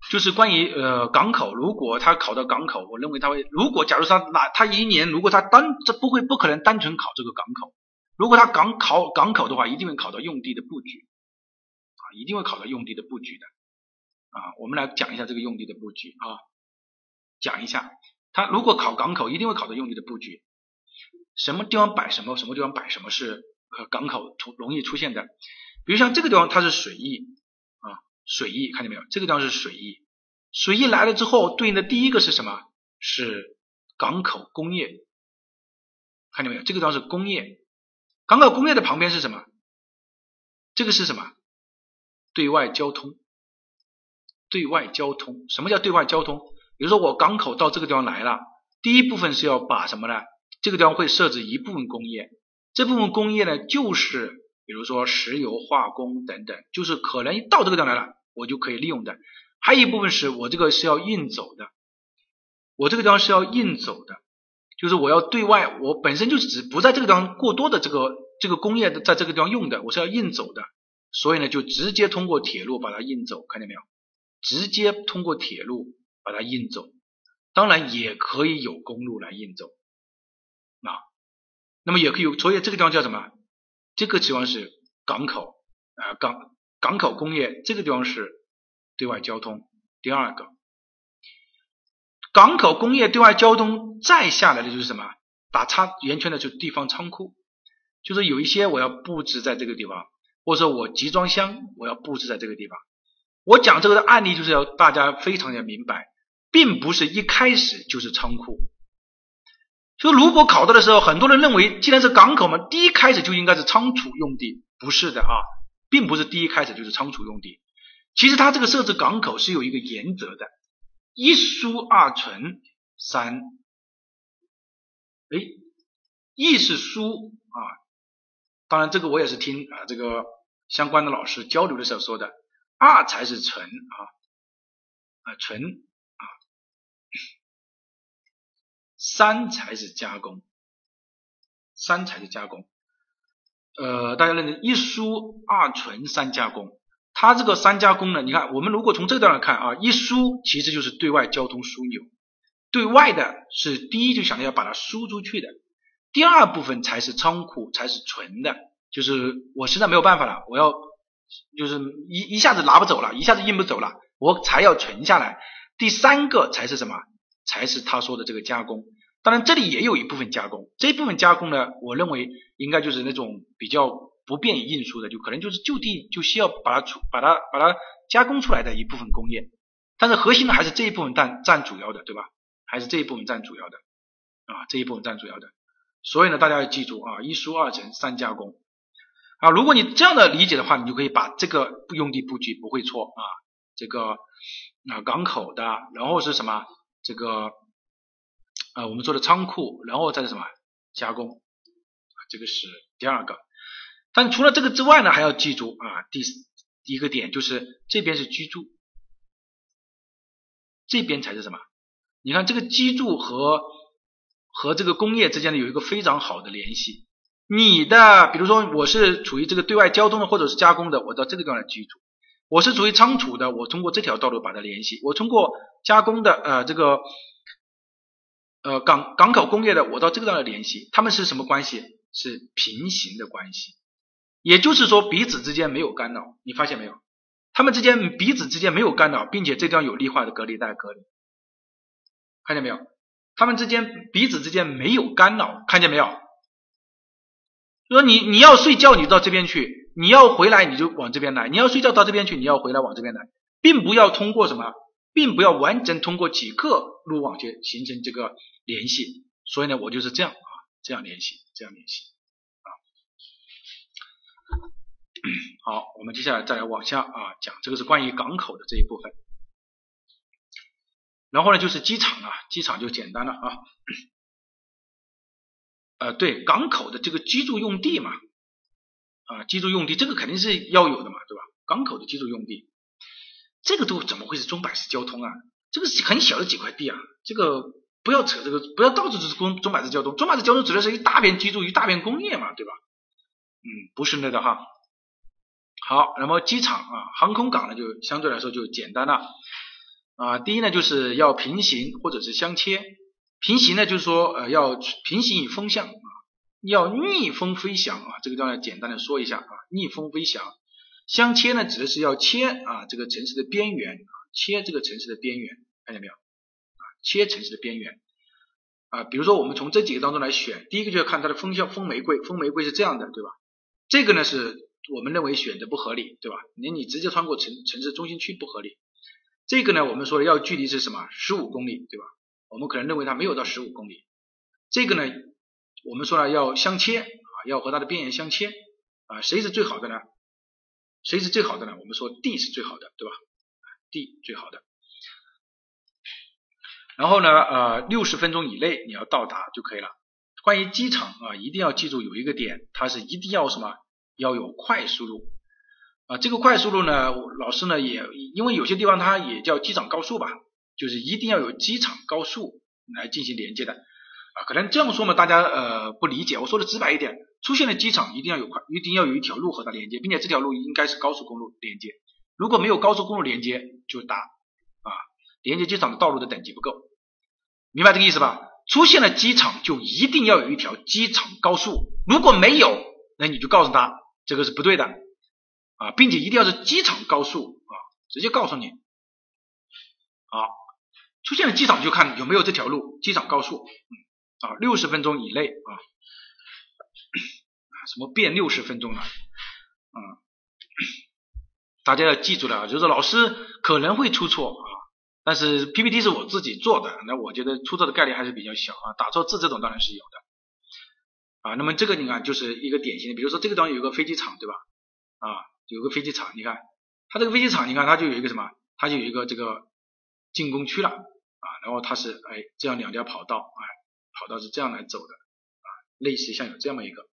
就是关于呃港口，如果他考到港口，我认为他会，如果假如他拿他一年，如果他单这不会不可能单纯考这个港口，如果他港考港口的话，一定会考到用地的布局啊，一定会考到用地的布局的啊。我们来讲一下这个用地的布局啊，讲一下，他如果考港口，一定会考到用地的布局，什么地方摆什么，什么地方摆什么是和港口出容易出现的。比如像这个地方它是水域啊，水域看见没有？这个地方是水域，水域来了之后，对应的第一个是什么？是港口工业，看见没有？这个地方是工业。港口工业的旁边是什么？这个是什么？对外交通。对外交通，什么叫对外交通？比如说我港口到这个地方来了，第一部分是要把什么呢？这个地方会设置一部分工业，这部分工业呢，就是比如说石油化工等等，就是可能到这个地方来了，我就可以利用的。还有一部分是我这个是要运走的，我这个地方是要运走的。就是我要对外，我本身就只不在这个地方过多的这个这个工业的在这个地方用的，我是要运走的，所以呢就直接通过铁路把它运走，看见没有？直接通过铁路把它运走，当然也可以有公路来运走啊，那么也可以有，所以这个地方叫什么？这个地方是港口啊港港口工业，这个地方是对外交通，第二个。港口工业对外交通再下来的就是什么？打叉圆圈的就是地方仓库，就是有一些我要布置在这个地方，或者说我集装箱我要布置在这个地方。我讲这个的案例就是要大家非常的明白，并不是一开始就是仓库。就如果考到的时候，很多人认为既然是港口嘛，第一开始就应该是仓储用地，不是的啊，并不是第一开始就是仓储用地。其实它这个设置港口是有一个原则的。一疏二存三，哎，一是疏啊，当然这个我也是听啊这个相关的老师交流的时候说的，二才是存啊啊存三才是加工，三才是加工，呃，大家认真一疏二存三加工。它这个三加工呢，你看，我们如果从这个段来看啊，一输其实就是对外交通枢纽，对外的是第一就想着要把它输出去的，第二部分才是仓库，才是存的，就是我实在没有办法了，我要就是一一下子拿不走了，一下子运不走了，我才要存下来。第三个才是什么？才是他说的这个加工。当然这里也有一部分加工，这一部分加工呢，我认为应该就是那种比较。不便于运输的，就可能就是就地就需要把它出把它把它加工出来的一部分工业，但是核心的还是这一部分占占主要的，对吧？还是这一部分占主要的啊，这一部分占主要的。所以呢，大家要记住啊，一输二成三加工啊。如果你这样的理解的话，你就可以把这个用地布局不会错啊。这个啊港口的，然后是什么？这个啊我们说的仓库，然后再是什么加工？这个是第二个。但除了这个之外呢，还要记住啊，第一个点就是这边是居住，这边才是什么？你看这个居住和和这个工业之间的有一个非常好的联系。你的比如说我是处于这个对外交通的或者是加工的，我到这个地方来居住；我是属于仓储的，我通过这条道路把它联系；我通过加工的呃这个呃港港口工业的，我到这个地方来联系。他们是什么关系？是平行的关系。也就是说，彼此之间没有干扰，你发现没有？他们之间彼此之间没有干扰，并且这地方有立化的隔离带隔离，看见没有？他们之间彼此之间没有干扰，看见没有？说你你要睡觉，你到这边去；你要回来，你就往这边来；你要睡觉到这边去，你要回来往这边来，并不要通过什么，并不要完整通过几个路网去形成这个联系。所以呢，我就是这样啊，这样联系，这样联系啊。好，我们接下来再来往下啊讲，这个是关于港口的这一部分。然后呢，就是机场啊，机场就简单了啊。呃，对，港口的这个居住用地嘛，啊，居住用地这个肯定是要有的嘛，对吧？港口的居住用地，这个都怎么会是中百式交通啊？这个是很小的几块地啊，这个不要扯这个，不要到处都是工中百式交通，中百式交通指的是一大片居住，一大片工业嘛，对吧？嗯，不是那个哈。好，那么机场啊，航空港呢，就相对来说就简单了啊。第一呢，就是要平行或者是相切。平行呢，就是说呃要平行于风向啊，要逆风飞翔啊，这个要简单的说一下啊，逆风飞翔。相切呢，指的是要切啊这个城市的边缘啊，切这个城市的边缘，看见没有啊？切城市的边缘啊，比如说我们从这几个当中来选，第一个就要看它的风向，风玫瑰，风玫瑰是这样的，对吧？这个呢是我们认为选择不合理，对吧？你你直接穿过城城市中心区不合理。这个呢，我们说的要距离是什么？十五公里，对吧？我们可能认为它没有到十五公里。这个呢，我们说了要相切啊，要和它的边缘相切啊，谁是最好的呢？谁是最好的呢？我们说 D 是最好的，对吧？D 最好的。然后呢，呃，六十分钟以内你要到达就可以了。关于机场啊，一定要记住有一个点，它是一定要什么？要有快速路啊。这个快速路呢，老师呢也因为有些地方它也叫机场高速吧，就是一定要有机场高速来进行连接的可能这样说嘛，大家呃不理解。我说的直白一点。出现了机场，一定要有快，一定要有一条路和它连接，并且这条路应该是高速公路连接。如果没有高速公路连接，就打啊，连接机场的道路的等级不够，明白这个意思吧？出现了机场，就一定要有一条机场高速，如果没有，那你就告诉他这个是不对的啊，并且一定要是机场高速啊，直接告诉你，好，出现了机场就看有没有这条路，机场高速，嗯啊，六十分钟以内啊。什么变六十分钟了？嗯，大家要记住了啊，就是老师可能会出错啊，但是 PPT 是我自己做的，那我觉得出错的概率还是比较小啊，打错字这种当然是有的啊。那么这个你看就是一个典型的，比如说这个地方有个飞机场对吧？啊，有个飞机场，你看它这个飞机场，你看它就有一个什么？它就有一个这个进攻区了啊，然后它是哎这样两条跑道，哎跑道是这样来走的啊。类似像有这么一个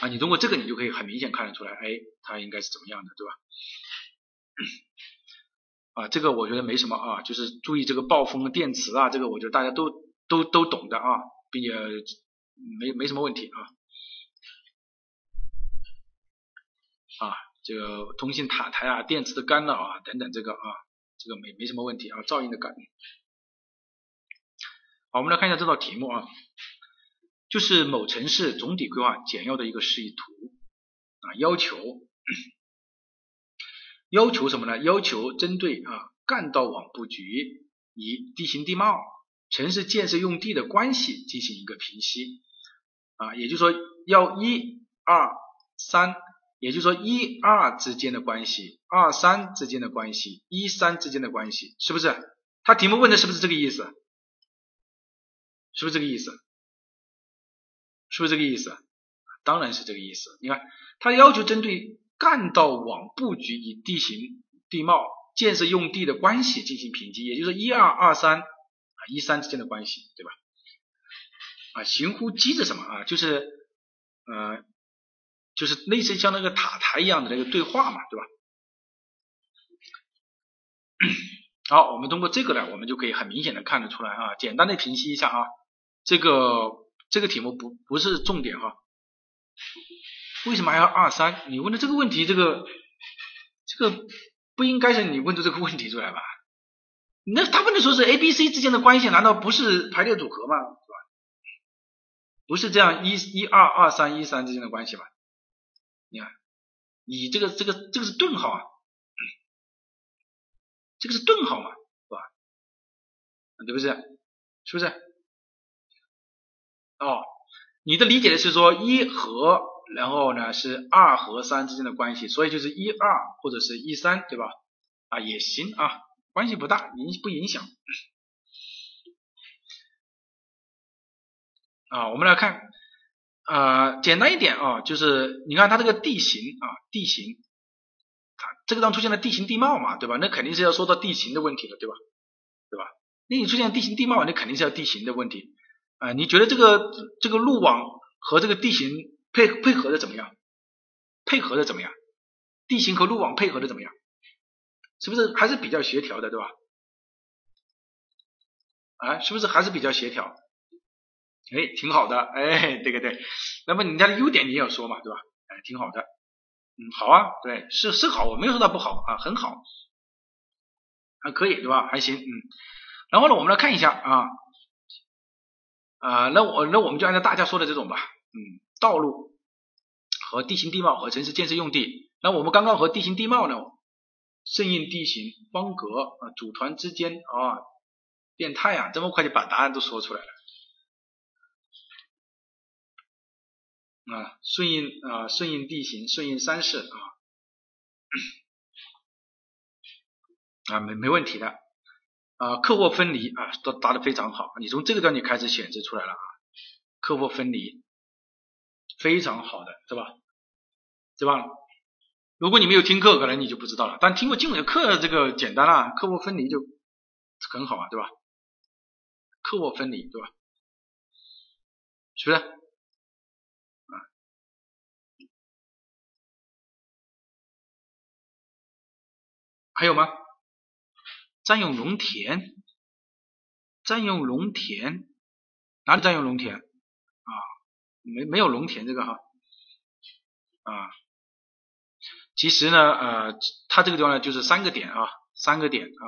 啊，你通过这个你就可以很明显看得出来，哎，它应该是怎么样的，对吧？啊，这个我觉得没什么啊，就是注意这个暴风电池啊，这个我觉得大家都都都懂的啊，并且没没什么问题啊。啊，这个通信塔台啊，电池的干扰啊等等，这个啊，这个没没什么问题啊，噪音的干。好，我们来看一下这道题目啊。就是某城市总体规划简要的一个示意图啊，要求要求什么呢？要求针对啊干道网布局以地形地貌、城市建设用地的关系进行一个评析啊，也就是说要一二三，也就是说一二之间的关系，二三之间的关系，一三之间的关系，是不是？他题目问的是不是这个意思？是不是这个意思？是不是这个意思？当然是这个意思。你看，它要求针对干道网布局与地形地貌、建设用地的关系进行评级，也就是一二二三啊一三之间的关系，对吧？啊，行乎机制什么啊？就是呃，就是类似像那个塔台一样的那个对话嘛，对吧？好，我们通过这个呢，我们就可以很明显的看得出来啊。简单的评析一下啊，这个。这个题目不不是重点哈，为什么还要二三？你问的这个问题，这个这个不应该是你问的这个问题出来吧？那他问的时候是 A、B、C 之间的关系，难道不是排列组合吗？是吧？不是这样一、一、二、二、三、一、三之间的关系吧？你看，你这个这个这个是顿号啊，这个是顿号嘛，是吧？对不对？是不是？哦，你的理解的是说一和，然后呢是二和三之间的关系，所以就是一二或者是一三，对吧？啊也行啊，关系不大，影不影响。啊，我们来看啊，简单一点啊，就是你看它这个地形啊，地形，它这个当出现了地形地貌嘛，对吧？那肯定是要说到地形的问题了，对吧？对吧？那你出现地形地貌，那肯定是要地形的问题。啊，你觉得这个这个路网和这个地形配配合的怎么样？配合的怎么样？地形和路网配合的怎么样？是不是还是比较协调的，对吧？啊，是不是还是比较协调？哎，挺好的，哎，对对对。那么人家的优点你也要说嘛，对吧？哎，挺好的，嗯，好啊，对，是是好，我没有说它不好啊，很好，还可以，对吧？还行，嗯。然后呢，我们来看一下啊。啊，那我那我们就按照大家说的这种吧，嗯，道路和地形地貌和城市建设用地。那我们刚刚和地形地貌呢，顺应地形方格啊，组团之间啊，变态啊，这么快就把答案都说出来了啊，顺应啊，顺应地形，顺应山势啊，啊，没没问题的啊，客货分离啊，都答的非常好，你从这个段就开始显示出来了啊，客货分离，非常好的，是吧？对吧？如果你没有听课，可能你就不知道了。但听过经纬的课，这个简单了，客户分离就很好啊，对吧？客户分离，对吧？是不是？啊，还有吗？占用农田，占用农田，哪里占用农田？啊，没没有农田这个哈，啊。其实呢，呃，它这个地方呢就是三个点啊，三个点啊，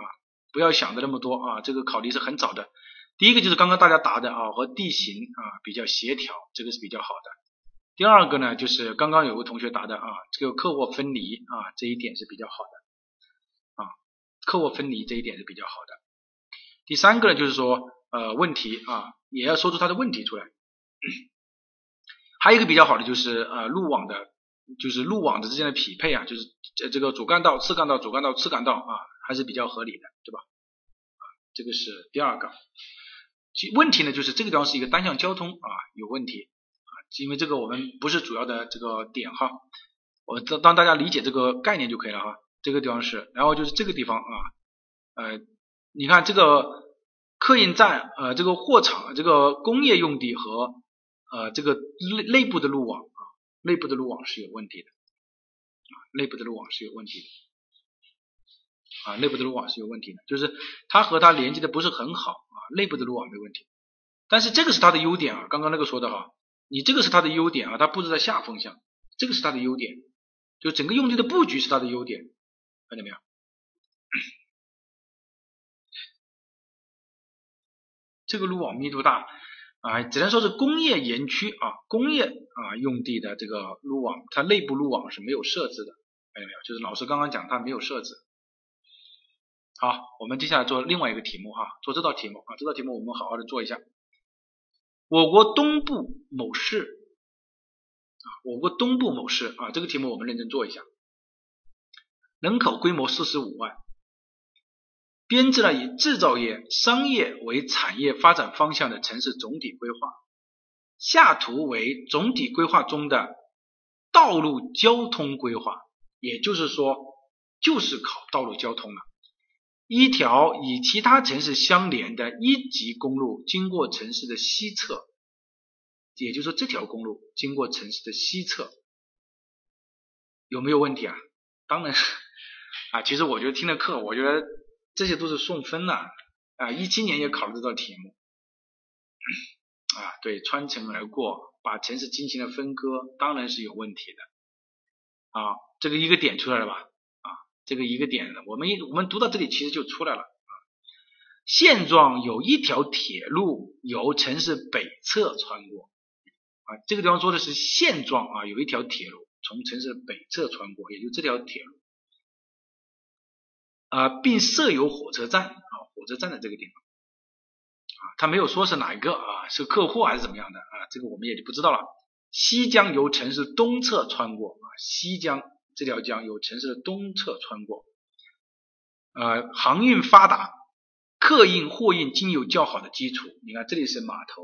不要想的那么多啊，这个考题是很早的。第一个就是刚刚大家答的啊，和地形啊比较协调，这个是比较好的。第二个呢，就是刚刚有个同学答的啊，这个客货分离啊，这一点是比较好的，客货分离这一点是比较好的。第三个呢，就是说呃问题啊，也要说出它的问题出来。还有一个比较好的就是呃路网的。就是路网的之间的匹配啊，就是这这个主干道、次干道、主干道、次干道啊，还是比较合理的，对吧？这个是第二个。其问题呢，就是这个地方是一个单向交通啊，有问题啊，因为这个我们不是主要的这个点哈，我当当大家理解这个概念就可以了哈。这个地方是，然后就是这个地方啊，呃，你看这个客运站呃，这个货场、这个工业用地和呃这个内内部的路网啊。内部的路网是有问题的啊，内部的路网是有问题的啊，内部的路网是有问题的，就是它和它连接的不是很好啊，内部的路网没问题，但是这个是它的优点啊，刚刚那个说的哈，你这个是它的优点啊，它布置在下风向，这个是它的优点，就整个用地的布局是它的优点，看见没有？这个路网密度大。啊，只能说是工业园区啊，工业啊用地的这个路网，它内部路网是没有设置的，看见没有？就是老师刚刚讲它没有设置。好，我们接下来做另外一个题目哈，做这道题目啊，这道题目我们好好的做一下。我国东部某市啊，我国东部某市啊，这个题目我们认真做一下。人口规模四十五万。编制了以制造业、商业为产业发展方向的城市总体规划，下图为总体规划中的道路交通规划，也就是说，就是考道路交通了。一条与其他城市相连的一级公路经过城市的西侧，也就是说，这条公路经过城市的西侧，有没有问题啊？当然啊，其实我觉得听的课，我觉得。这些都是送分的啊！一七年也考了这道题目啊，对，穿城而过，把城市进行了分割，当然是有问题的啊。这个一个点出来了吧啊？这个一个点，我们一我们读到这里其实就出来了啊。现状有一条铁路由城市北侧穿过啊，这个地方说的是现状啊，有一条铁路从城市北侧穿过，也就这条铁路。啊，并设有火车站啊，火车站的这个地方啊，他没有说是哪一个啊，是客户还是怎么样的啊？这个我们也就不知道了。西江由城市东侧穿过啊，西江这条江由城市的东侧穿过，呃，航运发达，客运货运均有较好的基础。你看这里是码头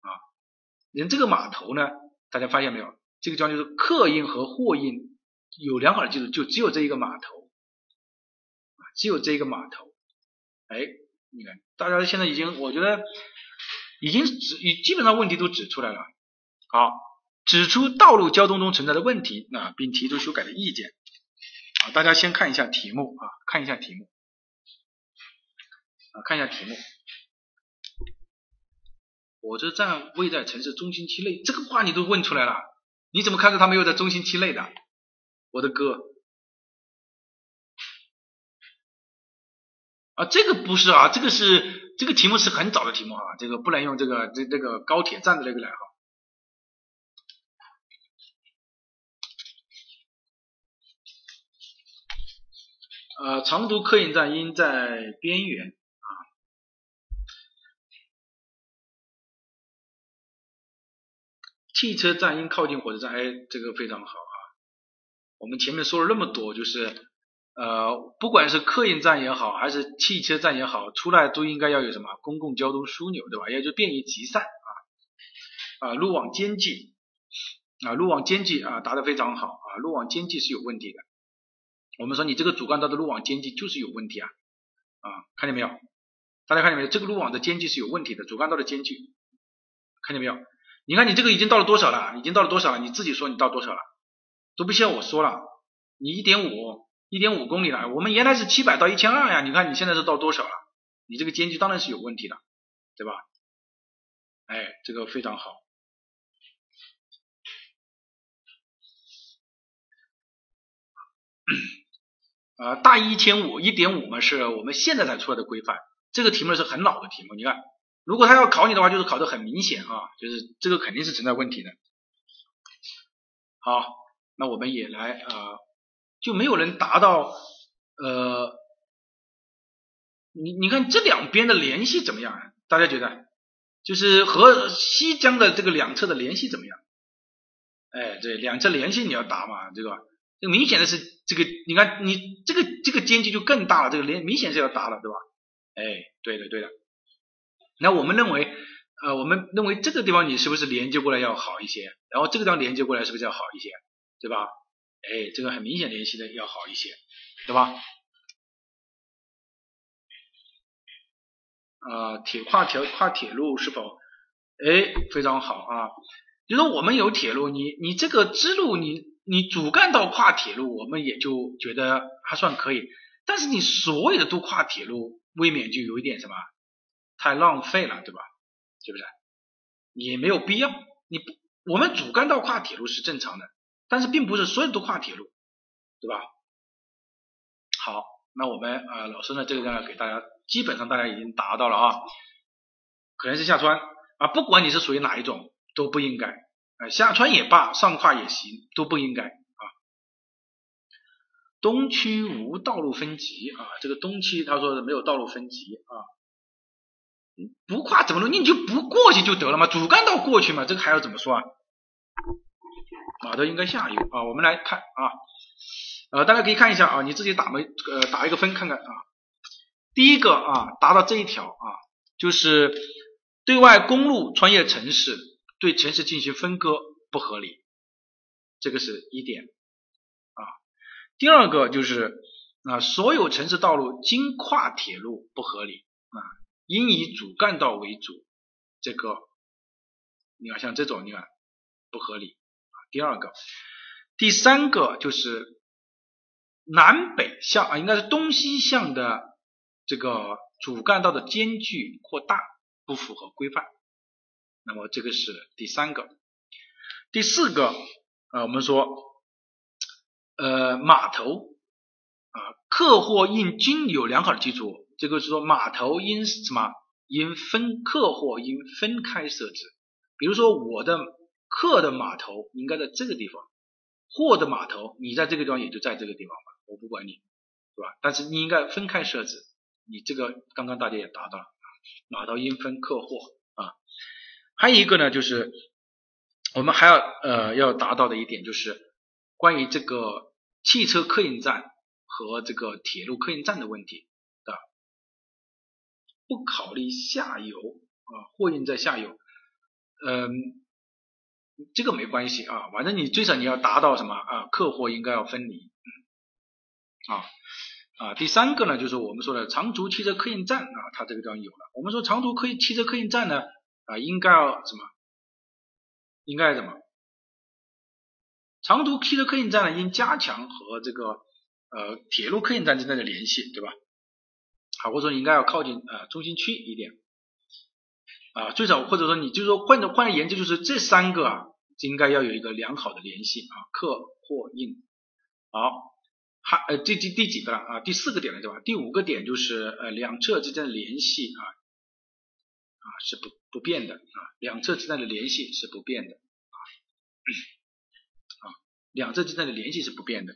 啊，人这个码头呢，大家发现没有？这个地方就是客运和货运有良好的基础，就只有这一个码头。只有这个码头，哎，你看，大家现在已经，我觉得已经指，已基本上问题都指出来了。好，指出道路交通中存在的问题，那并提出修改的意见。啊，大家先看一下题目啊，看一下题目，啊，看一下题目。火车站位在城市中心区内，这个话你都问出来了，你怎么看出它没有在中心区内的？我的哥！啊，这个不是啊，这个是这个题目是很早的题目啊，这个不能用这个这这个高铁站的那个来哈。呃，长途客运站应在边缘啊。汽车站应靠近火车站，哎，这个非常好啊。我们前面说了那么多，就是呃，不管是客运站也好，还是汽车站也好，出来都应该要有什么公共交通枢纽，对吧？也就便于集散啊啊，路网间距啊，路网间距啊，答得非常好啊，路网间距是有问题的。我们说你这个主干道的路网间距就是有问题啊啊，看见没有？大家看见没有？这个路网的间距是有问题的，主干道的间距，看见没有？你看你这个已经到了多少了？已经到了多少了？你自己说你到多少了？都不需要我说了，你一点五，一点五公里了。我们原来是七百到一千二呀，你看你现在是到多少了？你这个间距当然是有问题的，对吧？哎，这个非常好。呃，大一千五，一点五嘛，是我们现在才出来的规范。这个题目是很老的题目，你看。如果他要考你的话，就是考的很明显啊，就是这个肯定是存在问题的。好，那我们也来啊，就没有人达到呃，你你看这两边的联系怎么样？大家觉得，就是和西江的这个两侧的联系怎么样？哎，对，两侧联系你要答嘛，对吧，这明显的是这个，你看你这个这个间距就更大了，这个连明显是要答了，对吧？哎，对的对的。那我们认为，呃，我们认为这个地方你是不是连接过来要好一些？然后这个地方连接过来是不是要好一些？对吧？哎，这个很明显联系的要好一些，对吧？啊，铁跨条跨铁路是否？哎，非常好啊！就说我们有铁路，你你这个支路，你你主干道跨铁路，我们也就觉得还算可以。但是你所有的都跨铁路，未免就有一点什么？太浪费了，对吧？是不是？也没有必要。你不，我们主干道跨铁路是正常的，但是并不是所有都跨铁路，对吧？好，那我们呃老师呢这个呢给大家基本上大家已经达到了啊，可能是下穿啊，不管你是属于哪一种都不应该啊，下穿也罢，上跨也行，都不应该啊。东区无道路分级啊，这个东区他说是没有道路分级啊。不跨怎么弄？你就不过去就得了嘛，主干道过去嘛，这个还要怎么说啊？码头应该下游啊，我们来看啊，呃，大家可以看一下啊，你自己打没呃打一个分看看啊。第一个啊，达到这一条啊，就是对外公路穿越城市，对城市进行分割不合理，这个是一点啊。第二个就是啊，所有城市道路经跨铁路不合理啊。应以主干道为主，这个你看像这种你看不合理。第二个，第三个就是南北向啊，应该是东西向的这个主干道的间距扩大不符合规范，那么这个是第三个。第四个啊，我们说呃码头啊客货运均有良好的基础。这个是说码头应什么？应分客货应分开设置。比如说我的客的码头应该在这个地方，货的码头你在这个地方也就在这个地方吧，我不管你，是吧？但是你应该分开设置。你这个刚刚大家也达到了，码头应分客货啊。还有一个呢，就是我们还要呃要达到的一点就是关于这个汽车客运站和这个铁路客运站的问题。不考虑下游啊，货运在下游，嗯，这个没关系啊，反正你最少你要达到什么啊，客货应该要分离，啊啊，第三个呢，就是我们说的长途汽车客运站啊，它这个地方有了。我们说长途客汽车客运站呢啊，应该要什么？应该什么？长途汽车客运站呢，应加强和这个呃铁路客运站之间的联系，对吧？好，或者说应该要靠近呃中心区一点啊，最少或者说你就是说换着换着研究，就是这三个啊，应该要有一个良好的联系啊，客货运。好，还呃这第第几个了啊？第四个点了对吧？第五个点就是呃两侧之间的联系啊，啊是不不变的啊，两侧之间的联系是不变的啊啊，两侧之间的联系是不变的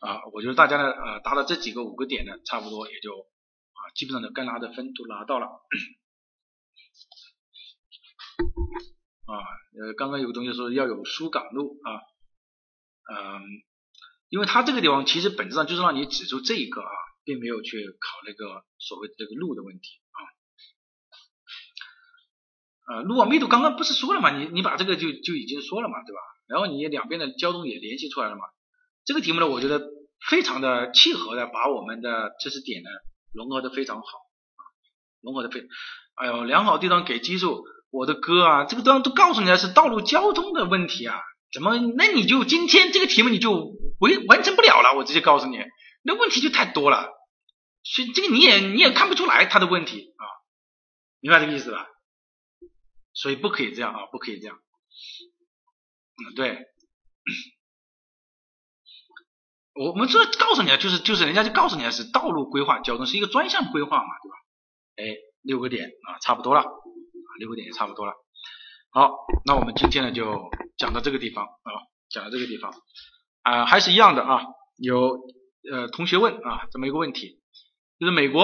啊，我觉得大家呢呃达到这几个五个点呢，差不多也就啊基本上的该拿的分都拿到了啊呃刚刚有个同学说要有疏港路啊嗯，因为它这个地方其实本质上就是让你指出这一个啊。并没有去考那个所谓这个路的问题啊，呃，路网密度刚刚不是说了嘛，你你把这个就就已经说了嘛，对吧？然后你两边的交通也联系出来了嘛，这个题目呢，我觉得非常的契合的，把我们的知识点呢融合的非常好，融合的非，哎呦，良好地段给基数，我的哥啊，这个都都告诉你了是道路交通的问题啊，怎么那你就今天这个题目你就完完成不了了？我直接告诉你，那问题就太多了。所以这个你也你也看不出来他的问题啊，明白这个意思吧？所以不可以这样啊，不可以这样。嗯，对，我们这告诉你啊，就是就是人家就告诉你是道路规划交通是一个专项规划嘛，对吧？哎，六个点啊，差不多了，六个点也差不多了。好，那我们今天呢就讲到这个地方啊，讲到这个地方啊，还是一样的啊，有呃同学问啊这么一个问题。就是美国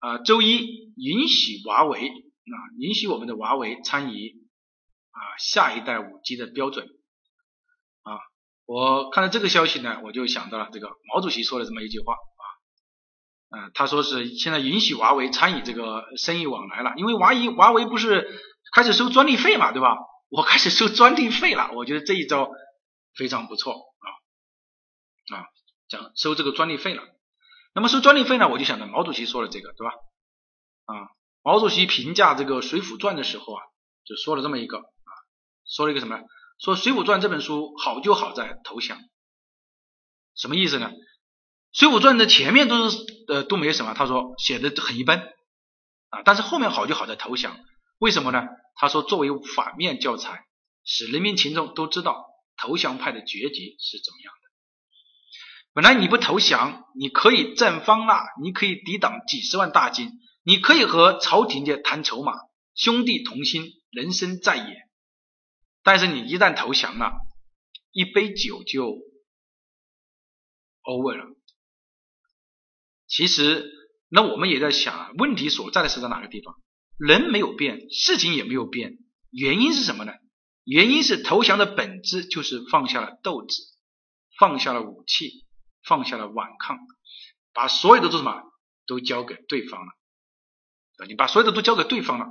啊，周一允许华为啊，允许我们的华为参与啊下一代五 G 的标准啊。我看到这个消息呢，我就想到了这个毛主席说的这么一句话啊，他说是现在允许华为参与这个生意往来了，因为华为华为不是开始收专利费嘛，对吧？我开始收专利费了，我觉得这一招非常不错啊啊，讲收这个专利费了。那么收专利费呢？我就想到毛主席说的这个，对吧？啊，毛主席评价这个《水浒传》的时候啊，就说了这么一个啊，说了一个什么？说《水浒传》这本书好就好在投降，什么意思呢？《水浒传》的前面都是呃都没有什么，他说写的很一般啊，但是后面好就好在投降，为什么呢？他说作为反面教材，使人民群众都知道投降派的结局是怎么样的。本来你不投降，你可以战方腊，你可以抵挡几十万大军，你可以和朝廷家谈筹码，兄弟同心，人生在也。但是你一旦投降了，一杯酒就 over 了。其实，那我们也在想，问题所在的是在哪个地方？人没有变，事情也没有变，原因是什么呢？原因是投降的本质就是放下了斗志，放下了武器。放下了顽抗，把所有的都什么都交给对方了，你把所有的都交给对方了，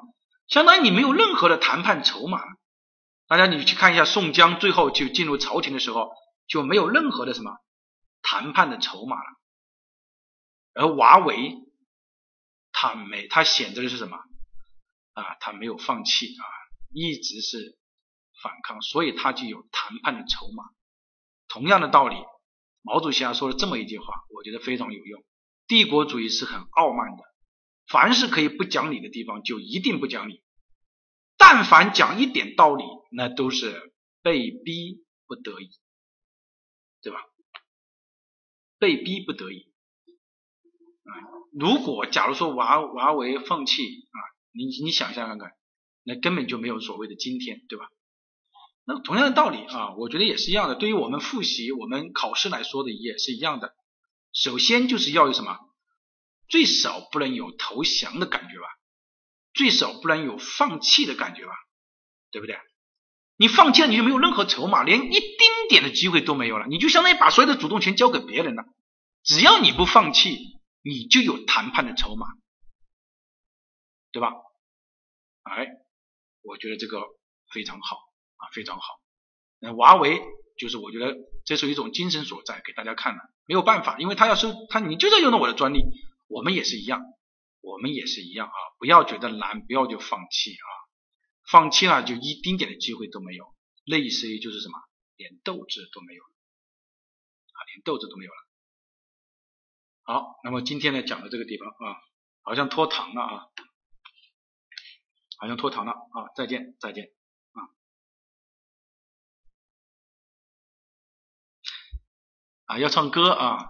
相当于你没有任何的谈判筹码了。大家你去看一下宋江最后就进入朝廷的时候，就没有任何的什么谈判的筹码了。而华为他没他显着的是什么啊？他没有放弃啊，一直是反抗，所以他就有谈判的筹码。同样的道理。毛主席啊说了这么一句话，我觉得非常有用。帝国主义是很傲慢的，凡是可以不讲理的地方就一定不讲理，但凡讲一点道理，那都是被逼不得已，对吧？被逼不得已！如果假如说华华为放弃啊，你你想象看看，那根本就没有所谓的今天，对吧？那同样的道理啊，我觉得也是一样的。对于我们复习、我们考试来说的也是一样的。首先就是要有什么，最少不能有投降的感觉吧，最少不能有放弃的感觉吧，对不对？你放弃了，你就没有任何筹码，连一丁点的机会都没有了，你就相当于把所有的主动权交给别人了。只要你不放弃，你就有谈判的筹码，对吧？哎，我觉得这个非常好。啊，非常好。那华为就是我觉得这是一种精神所在，给大家看了。没有办法，因为他要收他，你就在用到我的专利，我们也是一样，我们也是一样啊！不要觉得难，不要就放弃啊！放弃了就一丁点的机会都没有，类似于就是什么，连斗志都没有了啊，连斗志都没有了。好那么今天呢讲到这个地方啊好像拖堂了啊。好像拖堂了啊再见再见啊。啊要唱歌啊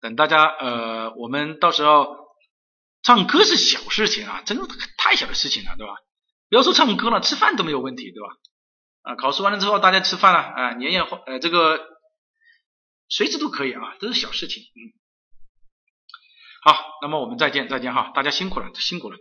等大家呃我们到时候唱歌是小事情啊真的太小的事情了对吧？不要说唱歌了吃饭都没有问题对吧？啊考试完了之后大家吃饭了啊年夜饭呃这个随时都可以啊都是小事情嗯。好，那么我们再见再见哈，大家辛苦了辛苦了。